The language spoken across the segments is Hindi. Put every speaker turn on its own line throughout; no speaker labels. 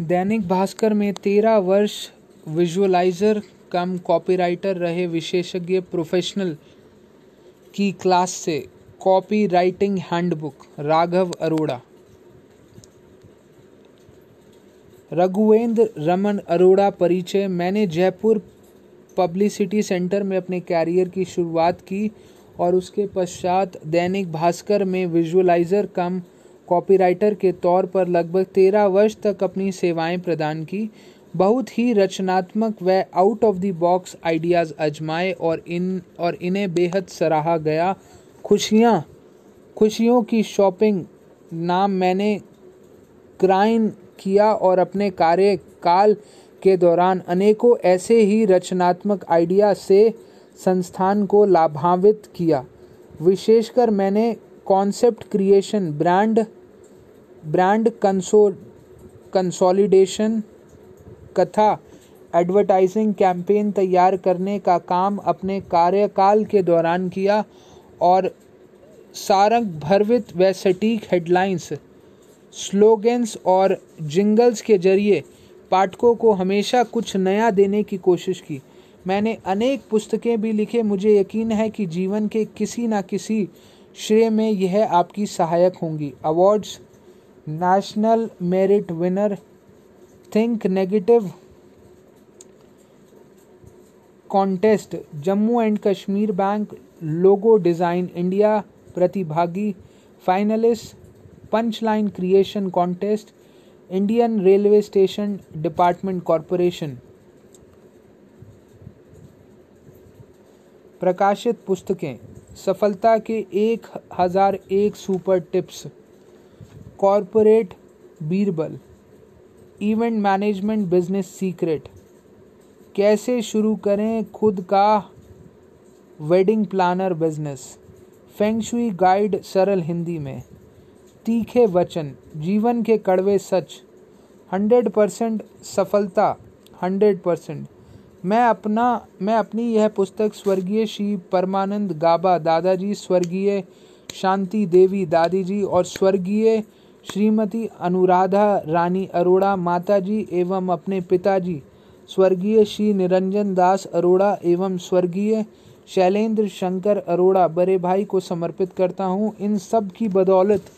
दैनिक भास्कर में तेरह वर्ष विजुअलाइजर कम कॉपीराइटर रहे विशेषज्ञ प्रोफेशनल की क्लास से। Copy writing handbook, Raghav Arora. Raghuvendra Raman Arora परिचय, मैंने जयपुर पब्लिसिटी सेंटर में अपने कैरियर की शुरुआत की और उसके पश्चात दैनिक भास्कर में विजुअलाइजर कम कॉपीराइटर के तौर पर लगभग तेरह वर्ष तक अपनी सेवाएँ प्रदान की। बहुत ही रचनात्मक व out of the box ideas आजमाए और इन, और इन्हें बेहद सराहा गया। खुशियाँ, खुशियों की शॉपिंग नाम मैंने क्राइन किया और अपने कार्यकाल के दौरान अनेकों ऐसे ही रचनात्मक आइडिया से संस्थान को लाभान्वित किया। विशेषकर मैंने concept creation brand brand कंसो consolidation कथा एडवर्टाइजिंग कैंपेन तैयार करने का काम अपने कार्यकाल के दौरान किया और सारंग भरवित व सटीक हेडलाइंस स्लोगन्स और जिंगल्स के ज़रिए पाठकों को हमेशा कुछ नया देने की कोशिश की। मैंने अनेक पुस्तकें भी लिखे। मुझे यकीन है कि जीवन के किसी न किसी श्रेय में यह आपकी सहायक होंगी। Awards national merit winner think negative contest Jammu and Kashmir bank logo design India प्रतिभागी finalist punchline creation contest Indian railway station department corporation प्रकाशित पुस्तकें। सफलता के एक हज़ार एक super tips. Corporate Birbal, event management business secret. कैसे शुरू करें खुद का wedding planner business? Feng shui guide सरल हिंदी में। तीखे वचन, जीवन के कड़वे सच। हंड्रेड परसेंट सफलता, हंड्रेड परसेंट। मैं अपना, मैं अपनी यह पुस्तक स्वर्गीय श्री परमानंद गाबा दादाजी, स्वर्गीय शांति देवी दादी जी और स्वर्गीय श्रीमती अनुराधा रानी अरोड़ा माताजी एवं अपने पिताजी, स्वर्गीय श्री निरंजन दास अरोड़ा एवं स्वर्गीय शैलेंद्र शंकर अरोड़ा बड़े भाई को समर्पित करता हूँ। इन सब की बदौलत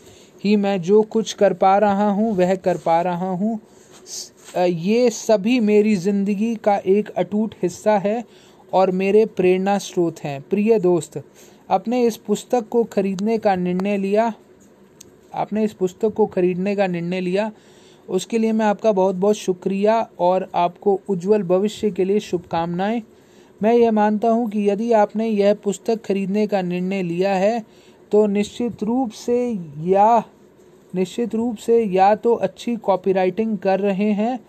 ही मैं जो कुछ कर पा रहा हूँ, वह कर पा रहा हूँ। ये सभी मेरी ज़िंदगी का एक अटूट हिस्सा है और मेरे प्रेरणा स्रोत हैं। प्रिय दोस्त अपने इस पुस्तक को खरीदने का निर्णय लिया? आपने इस पुस्तक को खरीदने का निर्णय लिया? उसके लिए मैं आपका बहुत बहुत शुक्रिया और आपको उज्जवल भविष्य के लिए शुभकामनाएँ। मैं यह मानता हूँ कि यदि आपने यह पुस्तक खरीदने का निर्णय लिया है तो निश्चित रूप से या निश्चित रूप से या तो अच्छी कॉपीराइटिंग कर रहे हैं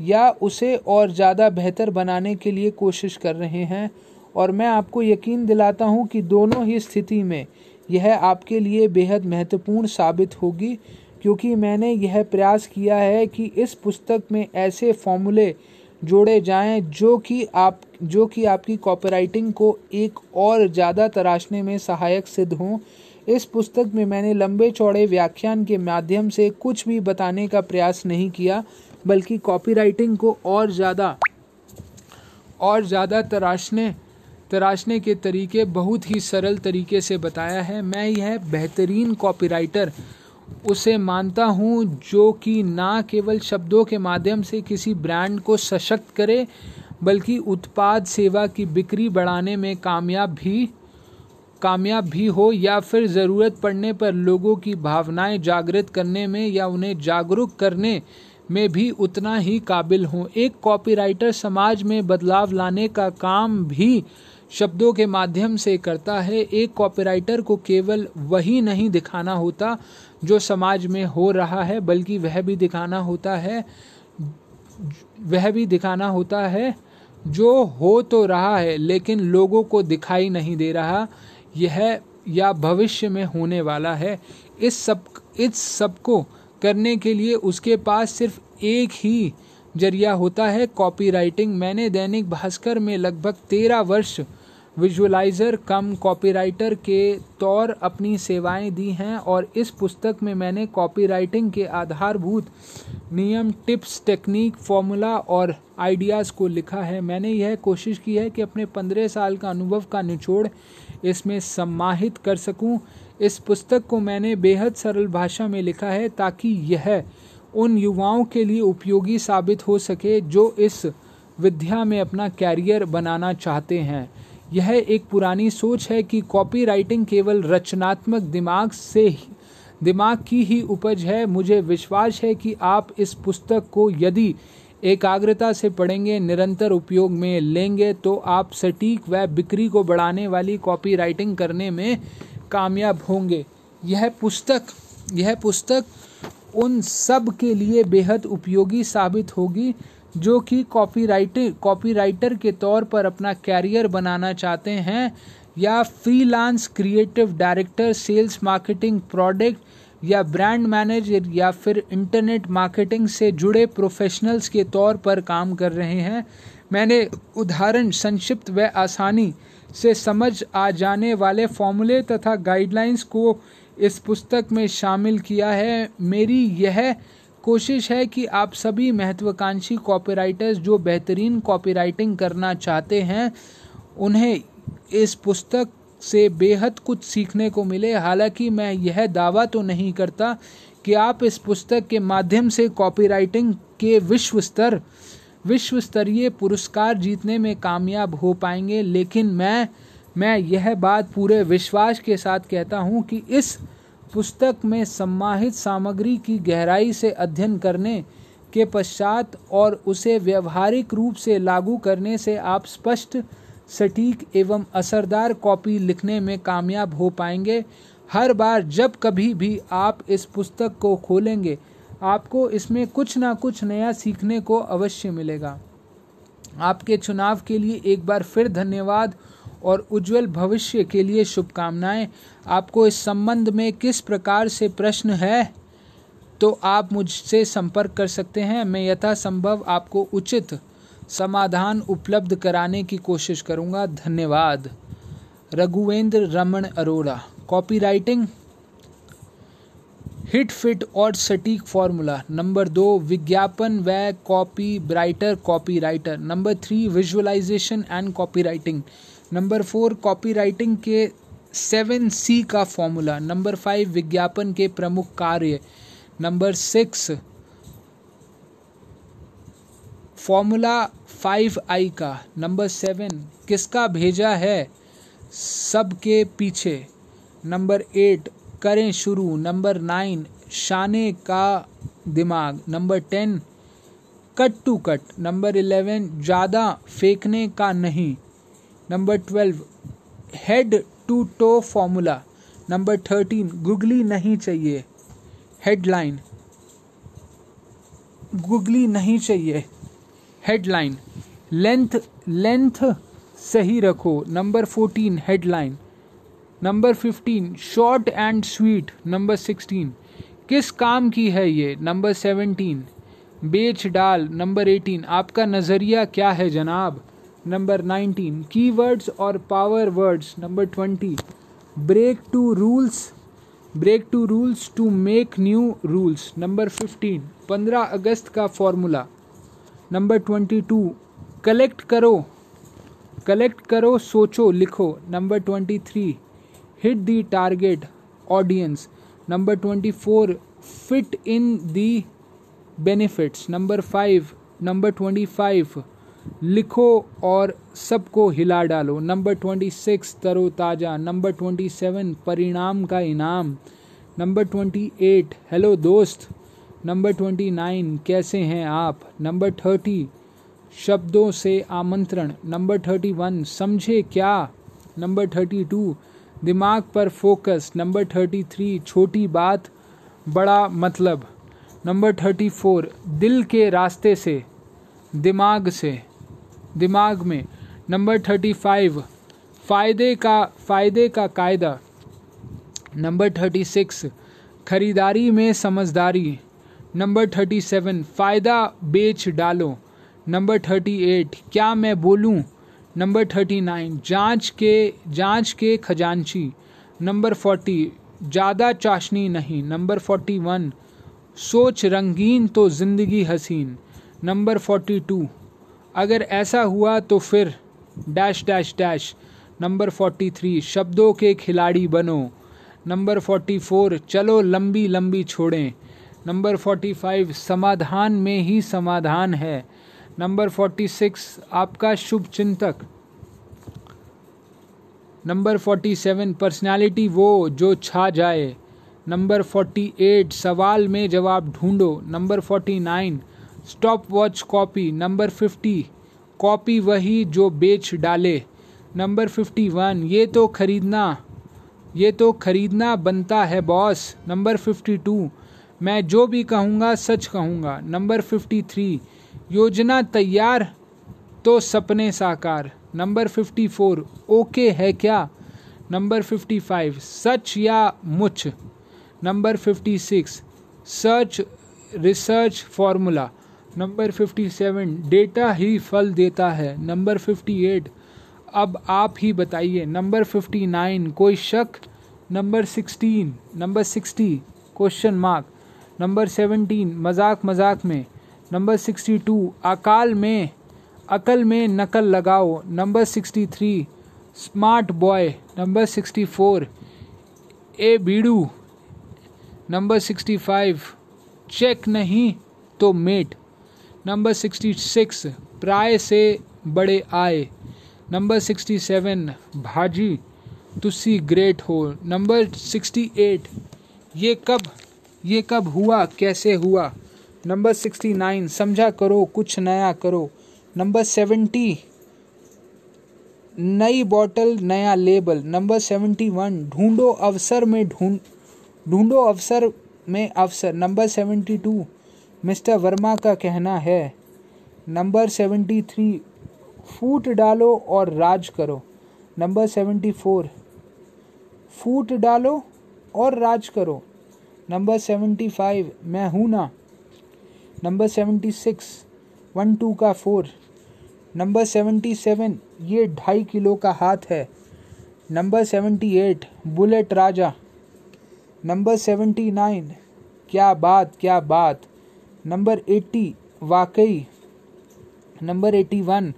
या उसे और ज़्यादा बेहतर बनाने के लिए कोशिश कर रहे हैं। और मैं आपको यकीन दिलाता हूँ कि दोनों ही स्थिति में यह आपके लिए बेहद महत्वपूर्ण साबित होगी, क्योंकि मैंने यह प्रयास किया है कि इस पुस्तक में ऐसे फॉर्मूले जोड़े जाएँ जो कि आप, जो कि आपकी कॉपीराइटिंग को एक और ज़्यादा तराशने में सहायक सिद्ध हों। इस पुस्तक में मैंने लंबे चौड़े व्याख्यान के माध्यम से कुछ भी बताने का प्रयास नहीं किया, बल्कि कॉपीराइटिंग को और ज़्यादा और ज़्यादा तराशने तराशने के तरीके बहुत ही सरल तरीके से बताया है। मैं यह बेहतरीन कॉपीराइटर उसे मानता हूँ, जो कि ना केवल शब्दों के माध्यम से किसी ब्रांड को सशक्त करे, बल्कि उत्पाद सेवा की बिक्री बढ़ाने में कामयाब भी कामयाब भी हो या फिर ज़रूरत पड़ने पर लोगों की भावनाएँ जागृत करने में या उन्हें जागरूक करने में भी उतना ही काबिल हों। एक कॉपीराइटर समाज में बदलाव लाने का काम भी शब्दों के माध्यम से करता है। एक कॉपीराइटर को केवल वही नहीं दिखाना होता जो समाज में हो रहा है, बल्कि वह भी दिखाना होता है, वह भी दिखाना होता है, जो हो तो रहा है, लेकिन लोगों को दिखाई नहीं दे रहा। यह या भविष्य में होने वाला है। इस सब इस सबको करने के लिए उसके पास सिर्फ़ एक ही ज़रिया होता है कॉपीराइटिंग मैंने दैनिक भास्कर में लगभग तेरह वर्ष विजुअलाइज़र कम कॉपीराइटर के तौर अपनी सेवाएँ दी हैं और इस पुस्तक में मैंने कॉपीराइटिंग के आधारभूत नियम टिप्स टेक्निक फॉर्मूला और आइडियाज़ को लिखा है। मैंने यह कोशिश की है कि अपने पंद्रह साल का अनुभव का निचोड़ इसमें सम्माहित कर सकूँ। इस पुस्तक को मैंने बेहद सरल भाषा में लिखा है ताकि यह उन युवाओं के लिए उपयोगी साबित हो सके जो इस विद्या में अपना कैरियर बनाना चाहते हैं यह एक पुरानी सोच है कि कॉपी राइटिंग केवल रचनात्मक दिमाग से ही, दिमाग की ही उपज है मुझे विश्वास है कि आप इस पुस्तक को यदि एकाग्रता से पढ़ेंगे, निरंतर उपयोग में लेंगे तो आप सटीक व बिक्री को बढ़ाने वाली कॉपी राइटिंग करने में कामयाब होंगे। यह पुस्तक यह पुस्तक उन सब के लिए बेहद उपयोगी साबित होगी, जो कि कॉपी राइटर कॉपी राइटर के तौर पर अपना कैरियर बनाना चाहते हैं, या freelance creative director sales marketing product या ब्रांड मैनेजर या फिर इंटरनेट मार्केटिंग से जुड़े प्रोफेशनल्स के तौर पर काम कर रहे हैं। मैंने उदाहरण संक्षिप्त व आसानी से समझ आ जाने वाले फॉर्मूले तथा गाइडलाइंस को इस पुस्तक में शामिल किया है। मेरी यह कोशिश है कि आप सभी महत्वाकांक्षी कॉपीराइटर्स जो बेहतरीन कॉपीराइटिंग करना चाहते हैं, उन्हें इस पुस्तक से बेहद कुछ सीखने को मिले। हालाँकि मैं यह दावा तो नहीं करता कि आप इस पुस्तक के माध्यम से कॉपीराइटिंग के विश्व स्तर, विश्व स्तरीय पुरस्कार जीतने में कामयाब हो पाएँगे। लेकिन मैं मैं यह बात पूरे विश्वास के साथ कहता हूँ कि इस पुस्तक में सम्माहित सामग्री की गहराई से अध्ययन करने के पश्चात और उसे व्यवहारिक रूप से लागू करने से आप स्पष्ट सटीक एवं असरदार कॉपी लिखने में कामयाब हो पाएँगे। हर बार जब कभी भी आप इस पुस्तक को खोलेंगे, आपको इसमें कुछ ना कुछ नया सीखने को अवश्य मिलेगा। आपके चुनाव के लिए एक बार फिर धन्यवाद और उज्जवल भविष्य के लिए शुभकामनाएँ। आपको इस संबंध में किस प्रकार से प्रश्न है तो आप मुझसे संपर्क कर सकते हैं। मैं यथासंभव आपको उचित समाधान उपलब्ध कराने की कोशिश करूँगा। धन्यवाद। Raghuvendra Raman Arora. Copywriting hit fit और सटीक फॉर्मूला नंबर दो, विज्ञापन व copy writer copy writer number three visualisation and copy writing number four copy writing के सेवन सी का फॉर्मूला नंबर फाइव विज्ञापन के प्रमुख कार्य। Number six formula five I का, नंबर सेवन, किसका भेजा है? सबके पीछे। नंबर एट, करें शुरू। नंबर नाइन, शाने का दिमाग। Number ten, cut to cut. Number eleven, ज़्यादा फेंकने का नहीं। Number twelve, head to toe formula. Number thirteen, googly नहीं चाहिए। हेडलाइन, गुगली नहीं चाहिए। हेडलाइन लेंथ लेंथ सही रखो। Number fourteen headline number fifteen short and sweet number sixteen किस काम की है ये? नंबर सेवनटीन बेच डाल। नंबर एटीन आपका नज़रिया क्या है जनाब? नंबर नाइनटीन कीवर्ड्स और power words number twenty break to rules break to rules to make new rules number fifteen पंद्रह अगस्त का formula number twenty two collect करो कलेक्ट करो, सोचो, लिखो। Number twenty three hit the target audience number twenty four fit in the benefits number five, number twenty five, लिखो और सबको हिला डालो। नंबर ट्वेंटी सिक्स तरोताज़ा नंबर ट्वेंटी सेवन, परिणाम का इनाम। नंबर ट्वेंटी एट हेलो दोस्त। नंबर ट्वेंटी नाइन, कैसे हैं आप? नंबर थर्टी शब्दों से आमंत्रण। नंबर थर्टी वन समझे क्या? नंबर थर्टी टू दिमाग पर फोकस नंबर थर्टी थ्री छोटी बात, बड़ा मतलब। नंबर थर्टी फोर दिल के रास्ते से, दिमाग से, दिमाग में। नंबर थर्टी फाइव फ़ायदे का फ़ायदे का कायदा। नंबर थर्टी सिक्स खरीदारी में समझदारी। नंबर थर्टी सेवन फ़ायदा बेच डालो। नंबर थर्टी एट क्या मैं बोलूँ? नंबर थर्टी नाइन जाँच के जाँच के खजांची। नंबर फोर्टी ज़्यादा चाशनी नहीं। नंबर फोर्टी वन सोच रंगीन तो ज़िंदगी हसीन। नंबर फोर्टी टू अगर ऐसा हुआ तो फिर dash dash dash number forty three शब्दों के खिलाड़ी बनो। नंबर फोर्टी फोर चलो लंबी लंबी छोड़ें। नंबर फोर्टी फाइव समाधान में ही समाधान है। नंबर फोर्टी सिक्स, आपका शुभ चिंतक। नंबर फोर्टी सेवन, पर्सनैलिटी वो जो छा जाए। नंबर फोर्टी एट, सवाल में जवाब ढूंढो। Number forty nine stop watch copy. Number fifty, copy वही जो बेच डाले। नंबर फिफ्टी वन, ये तो खरीदना, ये तो खरीदना बनता है बॉस। नंबर फिफ्टी टू, मैं जो भी कहूँगा सच कहूँगा। नंबर फिफ्टी थ्री योजना तैयार तो सपने साकार। नंबर फिफ्टी फोर ओके है क्या? नंबर फिफ्टी फाइव सच या मुच? Number fifty six search research formula number fifty seven data ही फल देता है। नंबर फिफ्टी एट अब आप ही बताइए। नंबर फिफ्टी नाइन कोई शक? Number sixteen number sixty question mark number seventeen मज़ाक मज़ाक में। नंबर सिक्सटी टू, अकाल में, अकल में नकल लगाओ। Number sixty three, smart boy. Number sixty four, ए बीड़ू। नंबर सिक्सटी फाइव, चेक नहीं तो मेट। नंबर सिक्सटी सिक्स, प्राय से बड़े आए। नंबर सिक्सटी सेवन, भाजी, तुसी ग्रेट हो। नंबर सिक्सटी एट, ये कब ये कब हुआ, कैसे हुआ? नंबर सिक्सटी नाइन समझा करो, कुछ नया करो. नंबर सेवेंटी नई बॉटल नया लेबल नंबर सेवेंटी वन ढूंढो अवसर में ढूंढ ढूंढो अवसर में अवसर. Number seventy two mister Verma का कहना है. नंबर सेवेंटी थ्री फूट डालो और राज करो. नंबर सेवेंटी फोर फूट डालो और राज करो. नंबर सेवेंटी फाइव मैं हूँ ना. Number seventy six, one two का फोर। नंबर सेवेंटी सेवन, ये ढाई किलो का हाथ है। नंबर सेवेंटी एट, बुलेट राजा। नंबर सेवेंटी नाइन, क्या बात क्या बात। नंबर एट्टी वाकई। नंबर एटी वन,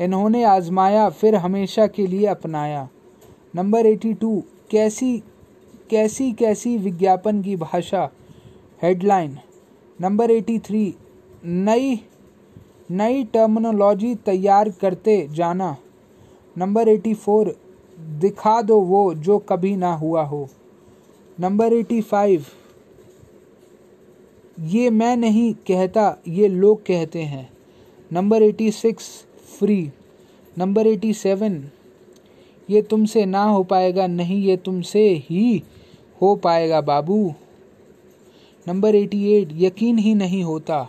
इन्होंने आजमाया, फिर हमेशा के लिए अपनाया। नंबर एटी टू, कैसी कैसी कैसी विज्ञापन की भाषा। हेडलाइन नंबर एटी थ्री, नई नई टर्मिनोलॉजी तैयार करते जाना। नंबर एटी फोर, दिखा दो वो जो कभी ना हुआ हो। नंबर एटी फाइव, ये मैं नहीं कहता, ये लोग कहते हैं। Number eighty six free number eighty seven, ये तुमसे ना हो पाएगा, नहीं, ये तुमसे ही हो पाएगा, बाबू। नंबर एटी एट, यकीन ही नहीं होता।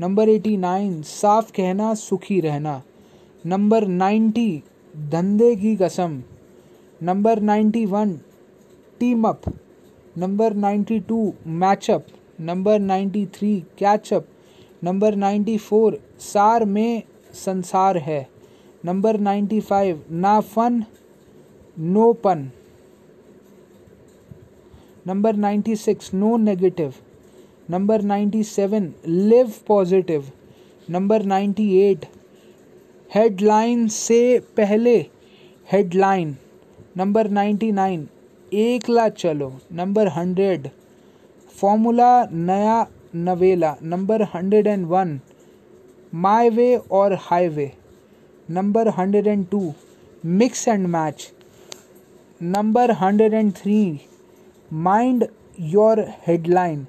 नंबर एटी नाइन, साफ़ कहना, सुखी रहना। नंबर नाइन्टी धंधे की कसम। Number ninety one, team up. Number ninety two matchup number ninety three catchup number ninety four, सार में संसार है। नंबर नाइन्टी फाइव, ना fun, no pun. Number ninety six no negative number ninety seven live positive number ninety eight headline से पहले हेडलाइन नंबर नाइन्टी नाइन एक ला चलो नंबर हंड्रेड फॉर्मूला नया नवेला number hundred and one my way और highway number hundred and two mix and match number hundred and three mind your headline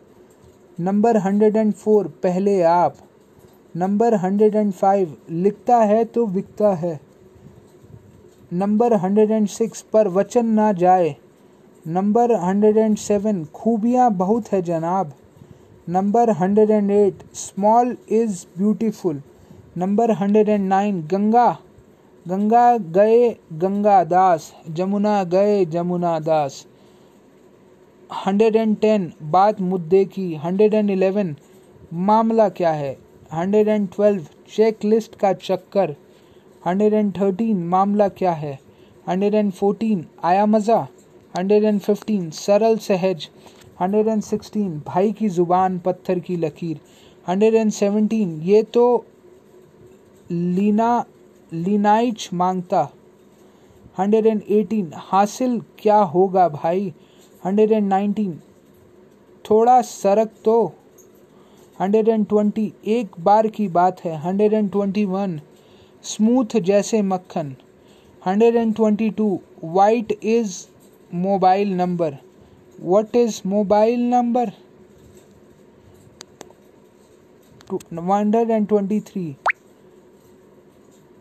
number hundred and four पहले आप. नंबर हंड्रेड एंड फाइव लिखता है तो बिकता है. नंबर हंड्रेड एंड सिक्स पर वचन ना जाए. नंबर हंड्रेड एंड सेवन खूबियाँ बहुत है जनाब. Number hundred and eight small is beautiful number hundred and nine Ganga. Ganga गए गंगा दास, जमुना गए Jamuna Das. Hundred and ten बात मुद्दे की हंड्रेड एंड इलेवन मामला क्या है? Hundred and twelve check list का चक्कर। हंड्रेड एंड थर्टीन मामला क्या है? हंड्रेड एंड फोर्टीन आया मज़ा। हंड्रेड एंड फिफ्टीन सरल सहज। हंड्रेड एंड सिक्सटीन भाई की ज़ुबान पत्थर की लकीर। हंड्रेड एंड सेवनटीन ये तो लीना, लीनाइच माँगता। हंड्रेड एंड एटीन हासिल क्या होगा भाई? Hundred and nineteen. थोड़ा सरक तो। हंड्रेड एंड ट्वेंटी, एक बार की बात है। Hundred and twenty one, smooth जैसे मक्खन। Hundred and twenty two white is mobile number what is mobile number hundred and twenty three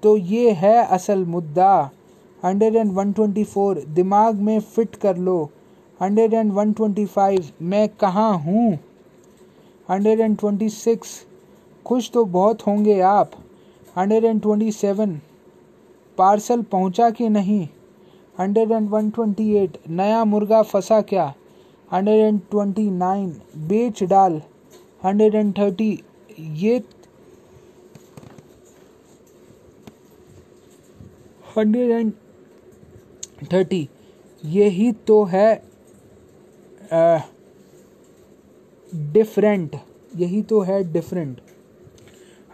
तो ये है असल मुद्दा। Hundred and one twenty four, दिमाग में फिट कर लो। Hundred and one twenty five, मैं कहाँ हूँ? हंड्रेड एंड ट्वेंटी सिक्स, खुश तो बहुत होंगे आप। Hundred and twenty seven, parcel पहुँचा कि नहीं? Hundred and one twenty eight, नया मुर्गा फंसा क्या? हंड्रेड एंड ट्वेंटी नाइन, बेच डाल। हंड्रेड एंड थर्टी, ये हंड्रेड एंड थर्टी, यही तो है। डिफरेंट यही तो है different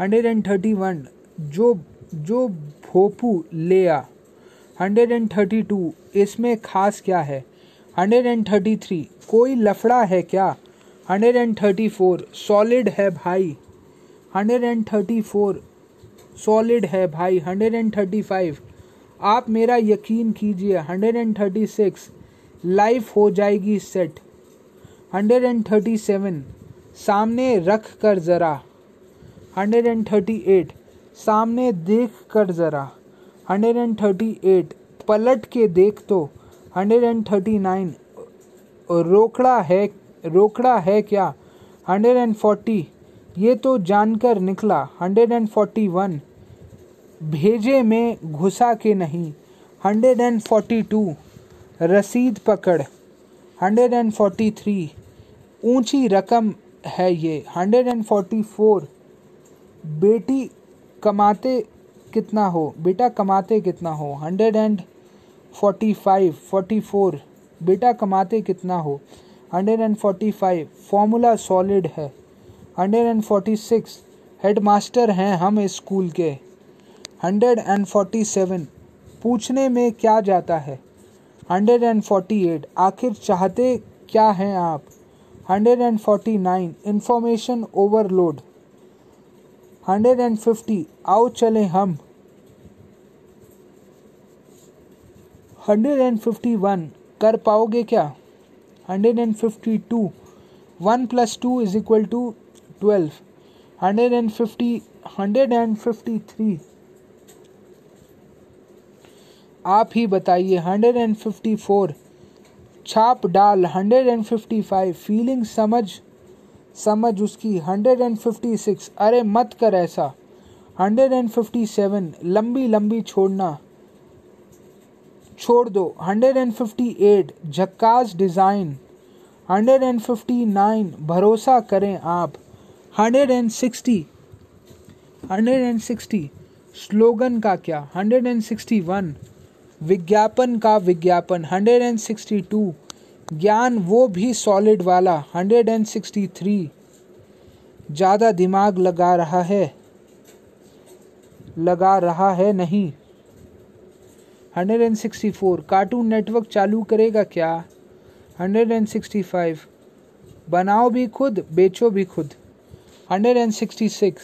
hundred and thirty one जो जो भोपू ले हंड्रेड एंड थर्टी टू इसमें खास क्या है? हंड्रेड एंड थर्टी थ्री कोई लफड़ा है क्या? Hundred and thirty four solid है भाई। Hundred and thirty four solid है भाई। हंड्रेड एंड थर्टी फाइव आप मेरा यकीन कीजिए hundred and thirty six life हो जाएगी set hundred and thirty seven सामने रख कर ज़रा। हंड्रेड एंड थर्टी एट सामने देख कर ज़रा। हंड्रेड एंड थर्टी एट पलट के देख तो। हंड्रेड एंड थर्टी नाइन रोकड़ा है रोकड़ा है क्या? हंड्रेड एंड फोर्टी ये तो जानकर निकला। हंड्रेड एंड फोर्टी वन भेजे में घुसा के नहीं। हंड्रेड एंड फोर्टी टू रसीद पकड़। हंड्रेड एंड फोर्टी थ्री, ऊँची रकम है ये। हंड्रेड एंड फोर्टी फोर, बेटी कमाते कितना हो? बेटा कमाते कितना हो? Hundred and forty five, forty four, बेटा कमाते कितना हो? Hundred and forty five, formula solid है। Hundred and forty six head master हैं हम स्कूल के। हंड्रेड एंड फोर्टी सेवन, पूछने में क्या जाता है? हंड्रेड एंड फोर्टी एट, आखिर चाहते क्या हैं आप? 149 इंफॉर्मेशन ओवरलोड 150 आओ चले हम. 151 कर पाओगे क्या? 152 1 plus two is equal to twelve. Hundred and fifty, hundred and fifty three आप ही बताइए हंड्रेड एंड फिफ्टी फोर छाप डाल hundred and fifty five feeling समझ समझ उसकी हंड्रेड एंड फिफ्टी सिक्स अरे मत कर ऐसा हंड्रेड एंड फिफ्टी सेवन लंबी लंबी छोड़ना, छोड़ दो हंड्रेड एंड फिफ्टी एट झक्कास design hundred and fifty nine भरोसा करें आप hundred and sixty hundred and sixty slogan का क्या हंड्रेड एंड सिक्सटी वन विज्ञापन का विज्ञापन 162 ज्ञान वो भी सॉलिड वाला 163 ज़्यादा दिमाग लगा रहा है। लगा रहा है नहीं। 164 कार्टून नेटवर्क चालू करेगा क्या? 165 बनाओ भी खुद, बेचो भी खुद। 166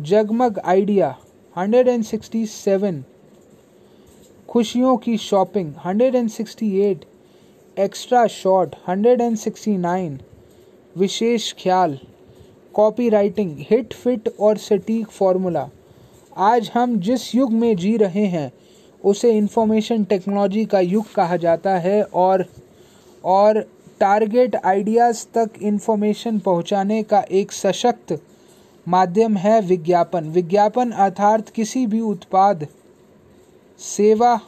जगमग आइडिया 167 खुशियों की शॉपिंग 168 एक्स्ट्रा शॉट 169 विशेष ख्याल कॉपी राइटिंग हिट फिट और सटीक फार्मूला आज हम जिस युग में जी रहे हैं, उसे इंफॉर्मेशन टेक्नोलॉजी का युग कहा जाता है और और टारगेट आइडियाज़ तक इंफॉर्मेशन पहुँचाने का एक सशक्त माध्यम है विज्ञापन। विज्ञापन अर्थात किसी भी उत्पाद सेवा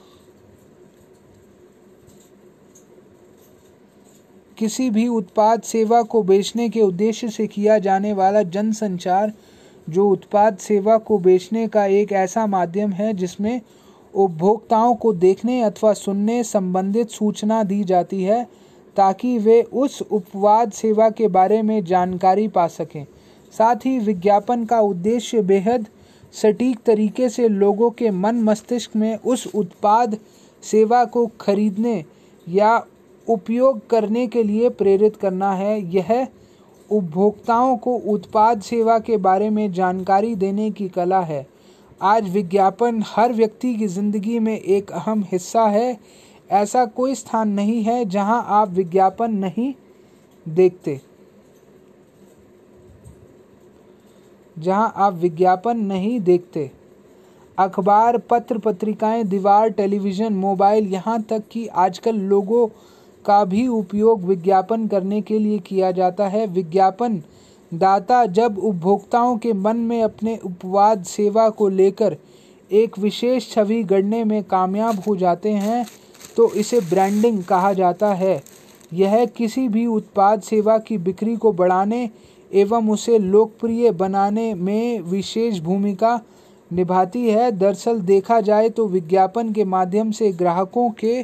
किसी भी उत्पाद सेवा को बेचने के उद्देश्य से किया जाने वाला जनसंचार, जो उत्पाद सेवा को बेचने का एक ऐसा माध्यम है जिसमें उपभोक्ताओं को देखने अथवा सुनने संबंधित सूचना दी जाती है, ताकि वे उस उपवाद सेवा के बारे में जानकारी पा सकें। साथ ही विज्ञापन का उद्देश्य बेहद सटीक तरीके से लोगों के मन मस्तिष्क में उस उत्पाद सेवा को खरीदने या उपयोग करने के लिए प्रेरित करना है। यह उपभोक्ताओं को उत्पाद सेवा के बारे में जानकारी देने की कला है। आज विज्ञापन हर व्यक्ति की ज़िंदगी में एक अहम हिस्सा है। ऐसा कोई स्थान नहीं है जहाँ आप विज्ञापन नहीं देखते। जहाँ आप विज्ञापन नहीं देखते। अखबार, पत्र पत्रिकाएँ, दीवार, टेलीविज़न, मोबाइल, यहाँ तक कि आजकल लोगों का भी उपयोग विज्ञापन करने के लिए किया जाता है। विज्ञापन दाता जब उपभोक्ताओं के मन में अपने उपवाद सेवा को लेकर एक विशेष छवि गढ़ने में कामयाब हो जाते हैं तो इसे ब्रांडिंग कहा जाता है। यह किसी भी उत्पाद सेवा की बिक्री को बढ़ाने एवं उसे लोकप्रिय बनाने में विशेष भूमिका निभाती है। दरअसल देखा जाए तो विज्ञापन के माध्यम से ग्राहकों के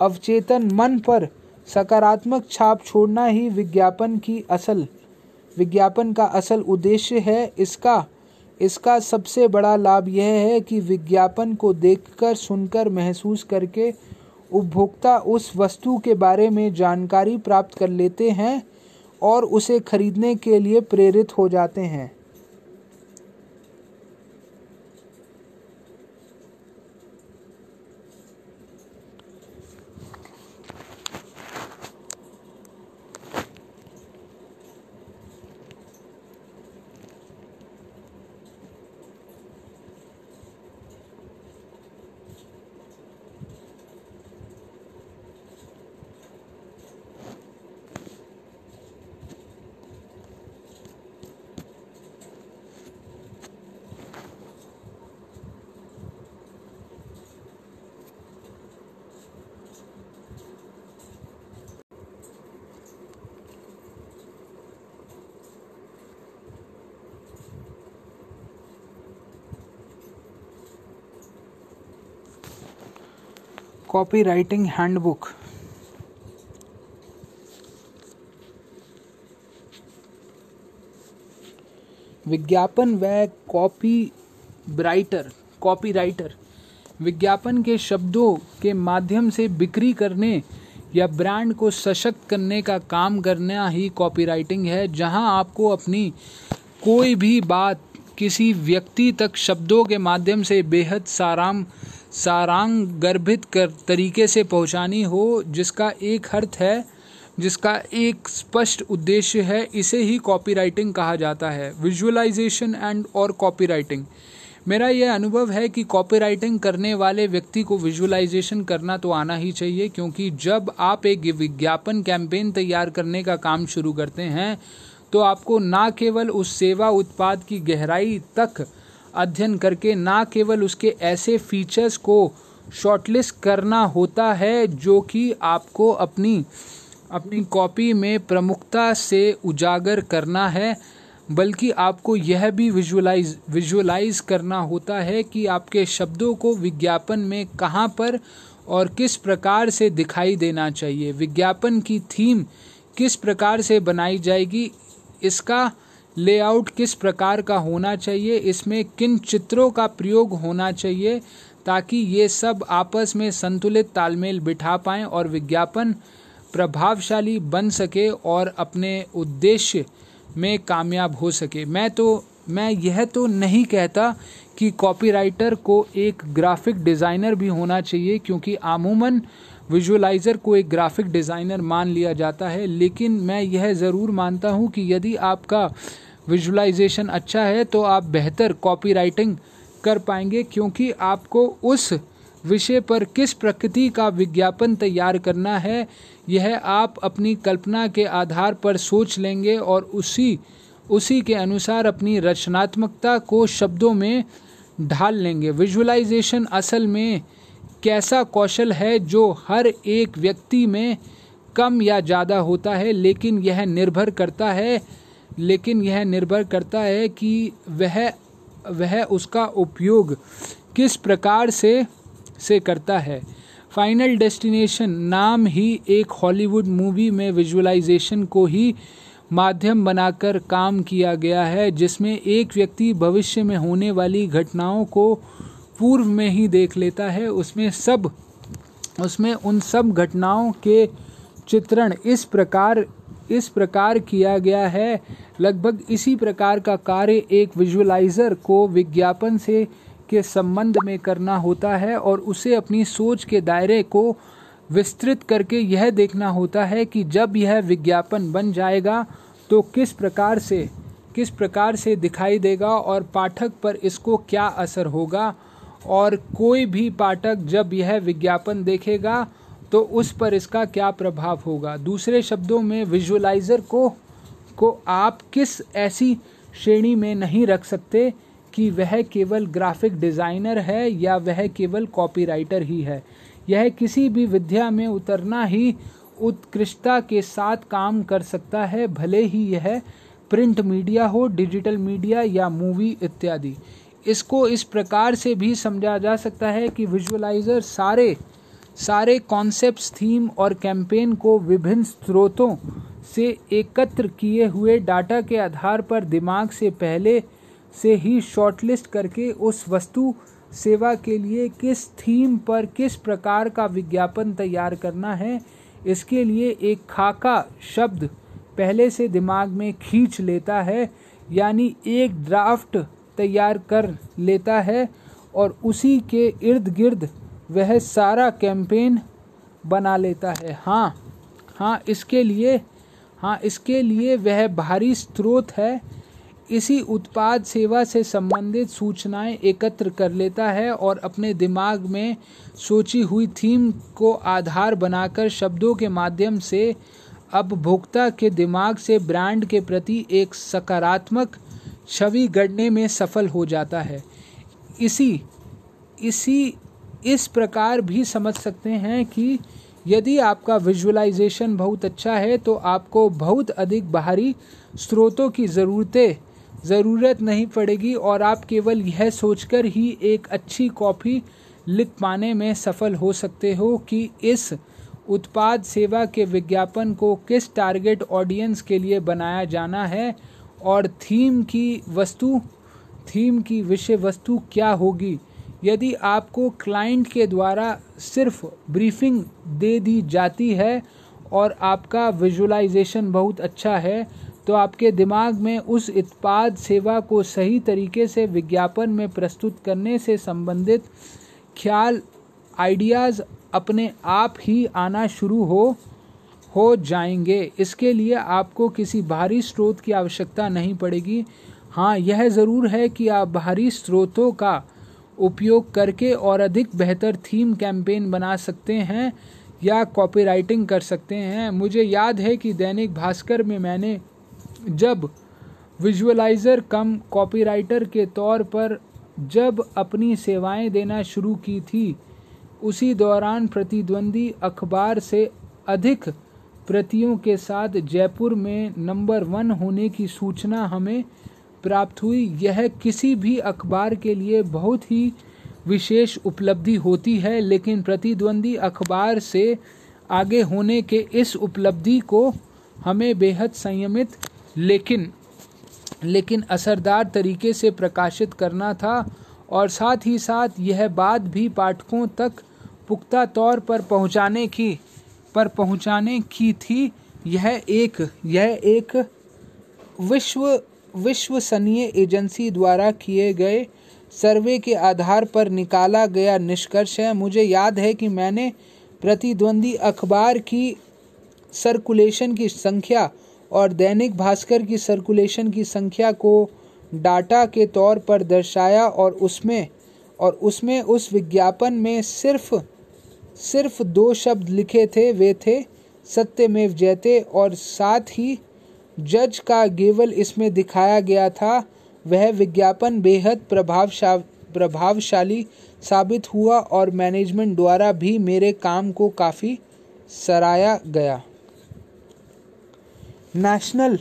अवचेतन मन पर सकारात्मक छाप छोड़ना ही विज्ञापन की असल, विज्ञापन का असल उद्देश्य है। इसका इसका सबसे बड़ा लाभ यह है कि विज्ञापन को देखकर, सुनकर, महसूस करके उपभोक्ता उस वस्तु के बारे में जानकारी प्राप्त कर लेते हैं और उसे खरीदने के लिए प्रेरित हो जाते हैं। कॉपीराइटिंग हैंडबुक विज्ञापन व कॉपी राइटर कॉपी राइटर विज्ञापन के शब्दों के माध्यम से बिक्री करने या ब्रांड को सशक्त करने का काम करना ही कॉपीराइटिंग है, जहाँ आपको अपनी कोई भी बात किसी व्यक्ति तक शब्दों के माध्यम से बेहद साराम सारांग गर्भित कर, तरीके से पहुंचानी हो, जिसका एक अर्थ है, जिसका एक स्पष्ट उद्देश्य है, इसे ही कॉपीराइटिंग कहा जाता है। विजुअलाइजेशन एंड और कॉपीराइटिंग मेरा यह अनुभव है कि कॉपीराइटिंग करने वाले व्यक्ति को विजुअलाइजेशन करना तो आना ही चाहिए, क्योंकि जब आप एक विज्ञापन कैंपेन तैयार करने का काम शुरू करते हैं तो आपको ना केवल उस सेवा उत्पाद की गहराई तक अध्ययन करके, ना केवल उसके ऐसे फीचर्स को शॉर्टलिस्ट करना होता है जो कि आपको अपनी अपनी कॉपी में प्रमुखता से उजागर करना है, बल्कि आपको यह भी विजुअलाइज विजुअलाइज करना होता है कि आपके शब्दों को विज्ञापन में कहाँ पर और किस प्रकार से दिखाई देना चाहिए। विज्ञापन की थीम किस प्रकार से बनाई जाएगी इसका लेआउट किस प्रकार का होना चाहिए, इसमें किन चित्रों का प्रयोग होना चाहिए ताकि ये सब आपस में संतुलित तालमेल बिठा पाएँ और विज्ञापन प्रभावशाली बन सके और अपने उद्देश्य में कामयाब हो सके। मैं तो मैं यह तो नहीं कहता कि कॉपीराइटर को एक ग्राफिक डिज़ाइनर भी होना चाहिए, क्योंकि आमूमन विजुअलाइज़र को एक ग्राफिक डिज़ाइनर मान लिया जाता है, लेकिन मैं यह ज़रूर मानता हूँ कि यदि आपका विजुअलाइजेशन अच्छा है तो आप बेहतर कॉपी राइटिंग कर पाएँगे, क्योंकि आपको उस विषय पर किस प्रकृति का विज्ञापन तैयार करना है, यह आप अपनी कल्पना के आधार पर सोच लेंगे और उसी उसी के अनुसार अपनी रचनात्मकता को शब्दों में ढाल लेंगे। विजुअलाइजेशन असल में कैसा कौशल है जो हर एक व्यक्ति में कम या ज़्यादा होता है, लेकिन यह निर्भर करता है, लेकिन यह निर्भर करता है कि वह वह उसका उपयोग किस प्रकार से से करता है। फाइनल डेस्टिनेशन नाम ही एक हॉलीवुड मूवी में विजुअलाइजेशन को ही माध्यम बनाकर काम किया गया है, जिसमें एक व्यक्ति भविष्य में होने वाली घटनाओं को पूर्व में ही देख लेता है, उसमें सब, उसमें उन सब घटनाओं के चित्रण इस प्रकार इस प्रकार किया गया है। लगभग इसी प्रकार का कार्य एक विजुअलाइजर को विज्ञापन से, के संबंध में करना होता है और उसे अपनी सोच के दायरे को विस्तृत करके यह देखना होता है कि जब यह विज्ञापन बन जाएगा तो किस प्रकार से, किस प्रकार से दिखाई देगा और पाठक पर इसको क्या असर होगा। और कोई भी पाठक जब यह विज्ञापन देखेगा तो उस पर इसका क्या प्रभाव होगा? दूसरे शब्दों में विजुअलाइजर को को आप किस ऐसी श्रेणी में नहीं रख सकते कि वह केवल ग्राफिक डिज़ाइनर है या वह केवल कॉपीराइटर ही है? यह किसी भी विद्या में उतरना ही उत्कृष्टता के साथ काम कर सकता है, भले ही यह प्रिंट मीडिया हो डिजिटल मीडिया या मूवी इत्यादि। इसको इस प्रकार से भी समझा जा सकता है कि विजुअलाइजर सारे सारे कॉन्सेप्ट्स थीम और कैंपेन को विभिन्न स्रोतों से एकत्र किए हुए डाटा के आधार पर दिमाग से पहले से ही शॉर्टलिस्ट करके उस वस्तु सेवा के लिए किस थीम पर किस प्रकार का विज्ञापन तैयार करना है, इसके लिए एक खाका शब्द पहले से दिमाग में खींच लेता है, यानी एक ड्राफ्ट तैयार कर लेता है और उसी के इर्द गिर्द वह सारा कैंपेन बना लेता है। हाँ हाँ इसके लिए हाँ इसके लिए वह भारी स्रोत है। इसी उत्पाद सेवा से संबंधित सूचनाएँ एकत्र कर लेता है और अपने दिमाग में सोची हुई थीम को आधार बनाकर शब्दों के माध्यम से उपभोक्ता के दिमाग से ब्रांड के प्रति एक सकारात्मक छवि गढ़ने में सफल हो जाता है। इसी इसी, इस प्रकार भी समझ सकते हैं कि यदि आपका विजुअलाइजेशन बहुत अच्छा है तो आपको बहुत अधिक बाहरी स्रोतों की ज़रूरतें, ज़रूरत नहीं पड़ेगी और आप केवल यह सोचकर ही एक अच्छी कॉपी लिख पाने में सफल हो सकते हो कि इस उत्पाद सेवा के विज्ञापन को किस टारगेट ऑडियंस के लिए बनाया जाना है। और थीम की वस्तु, थीम की विषय वस्तु क्या होगी? यदि आपको क्लाइंट के द्वारा सिर्फ़ ब्रीफिंग दे दी जाती है और आपका विजुलाइजेशन बहुत अच्छा है तो आपके दिमाग में उस उत्पाद सेवा को सही तरीके से विज्ञापन में प्रस्तुत करने से संबंधित ख्याल, आइडियाज़ अपने आप ही आना शुरू हो। हो जाएँगे। इसके लिए आपको किसी बाहरी स्रोत की आवश्यकता नहीं पड़ेगी। हाँ यह ज़रूर है कि आप बाहरी स्रोतों का उपयोग करके और अधिक बेहतर थीम कैंपेन बना सकते हैं या कॉपीराइटिंग कर सकते हैं। मुझे याद है कि दैनिक भास्कर में मैंने जब विजुअलाइज़र कम कॉपीराइटर के तौर पर जब अपनी सेवाएँ देना शुरू की थी, उसी दौरान प्रतिद्वंदी अखबार से अधिक प्रतियों के साथ जयपुर में नंबर वन होने की सूचना हमें प्राप्त हुई। यह किसी भी अखबार के लिए बहुत ही विशेष उपलब्धि होती है, लेकिन प्रतिद्वंदी अखबार से आगे होने के इस उपलब्धि को हमें बेहद संयमित, लेकिन लेकिन असरदार तरीके से प्रकाशित करना था। और साथ ही साथ यह बात भी पाठकों तक पुख्ता तौर पर पहुँचाने की पर पहुँचाने की थी। यह एक यह एक विश्व, विश्वसनीय एजेंसी द्वारा किए गए सर्वे के आधार पर निकाला गया निष्कर्ष है। मुझे याद है कि मैंने प्रतिद्वंदी अखबार की सर्कुलेशन की संख्या और दैनिक भास्कर की सर्कुलेशन की संख्या को डाटा के तौर पर दर्शाया और उसमें और उसमें उस विज्ञापन में सिर्फ़ सिर्फ़ दो शब्द लिखे थे, वे थे, सत्यमेव जयते, और साथ ही जज का गेवल इसमें दिखाया गया था, वह विज्ञापन बेहद प्रभावशा, प्रभावशाली साबित हुआ और मैनेजमेंट द्वारा भी मेरे काम को काफ़ी सराया गया। नेशनल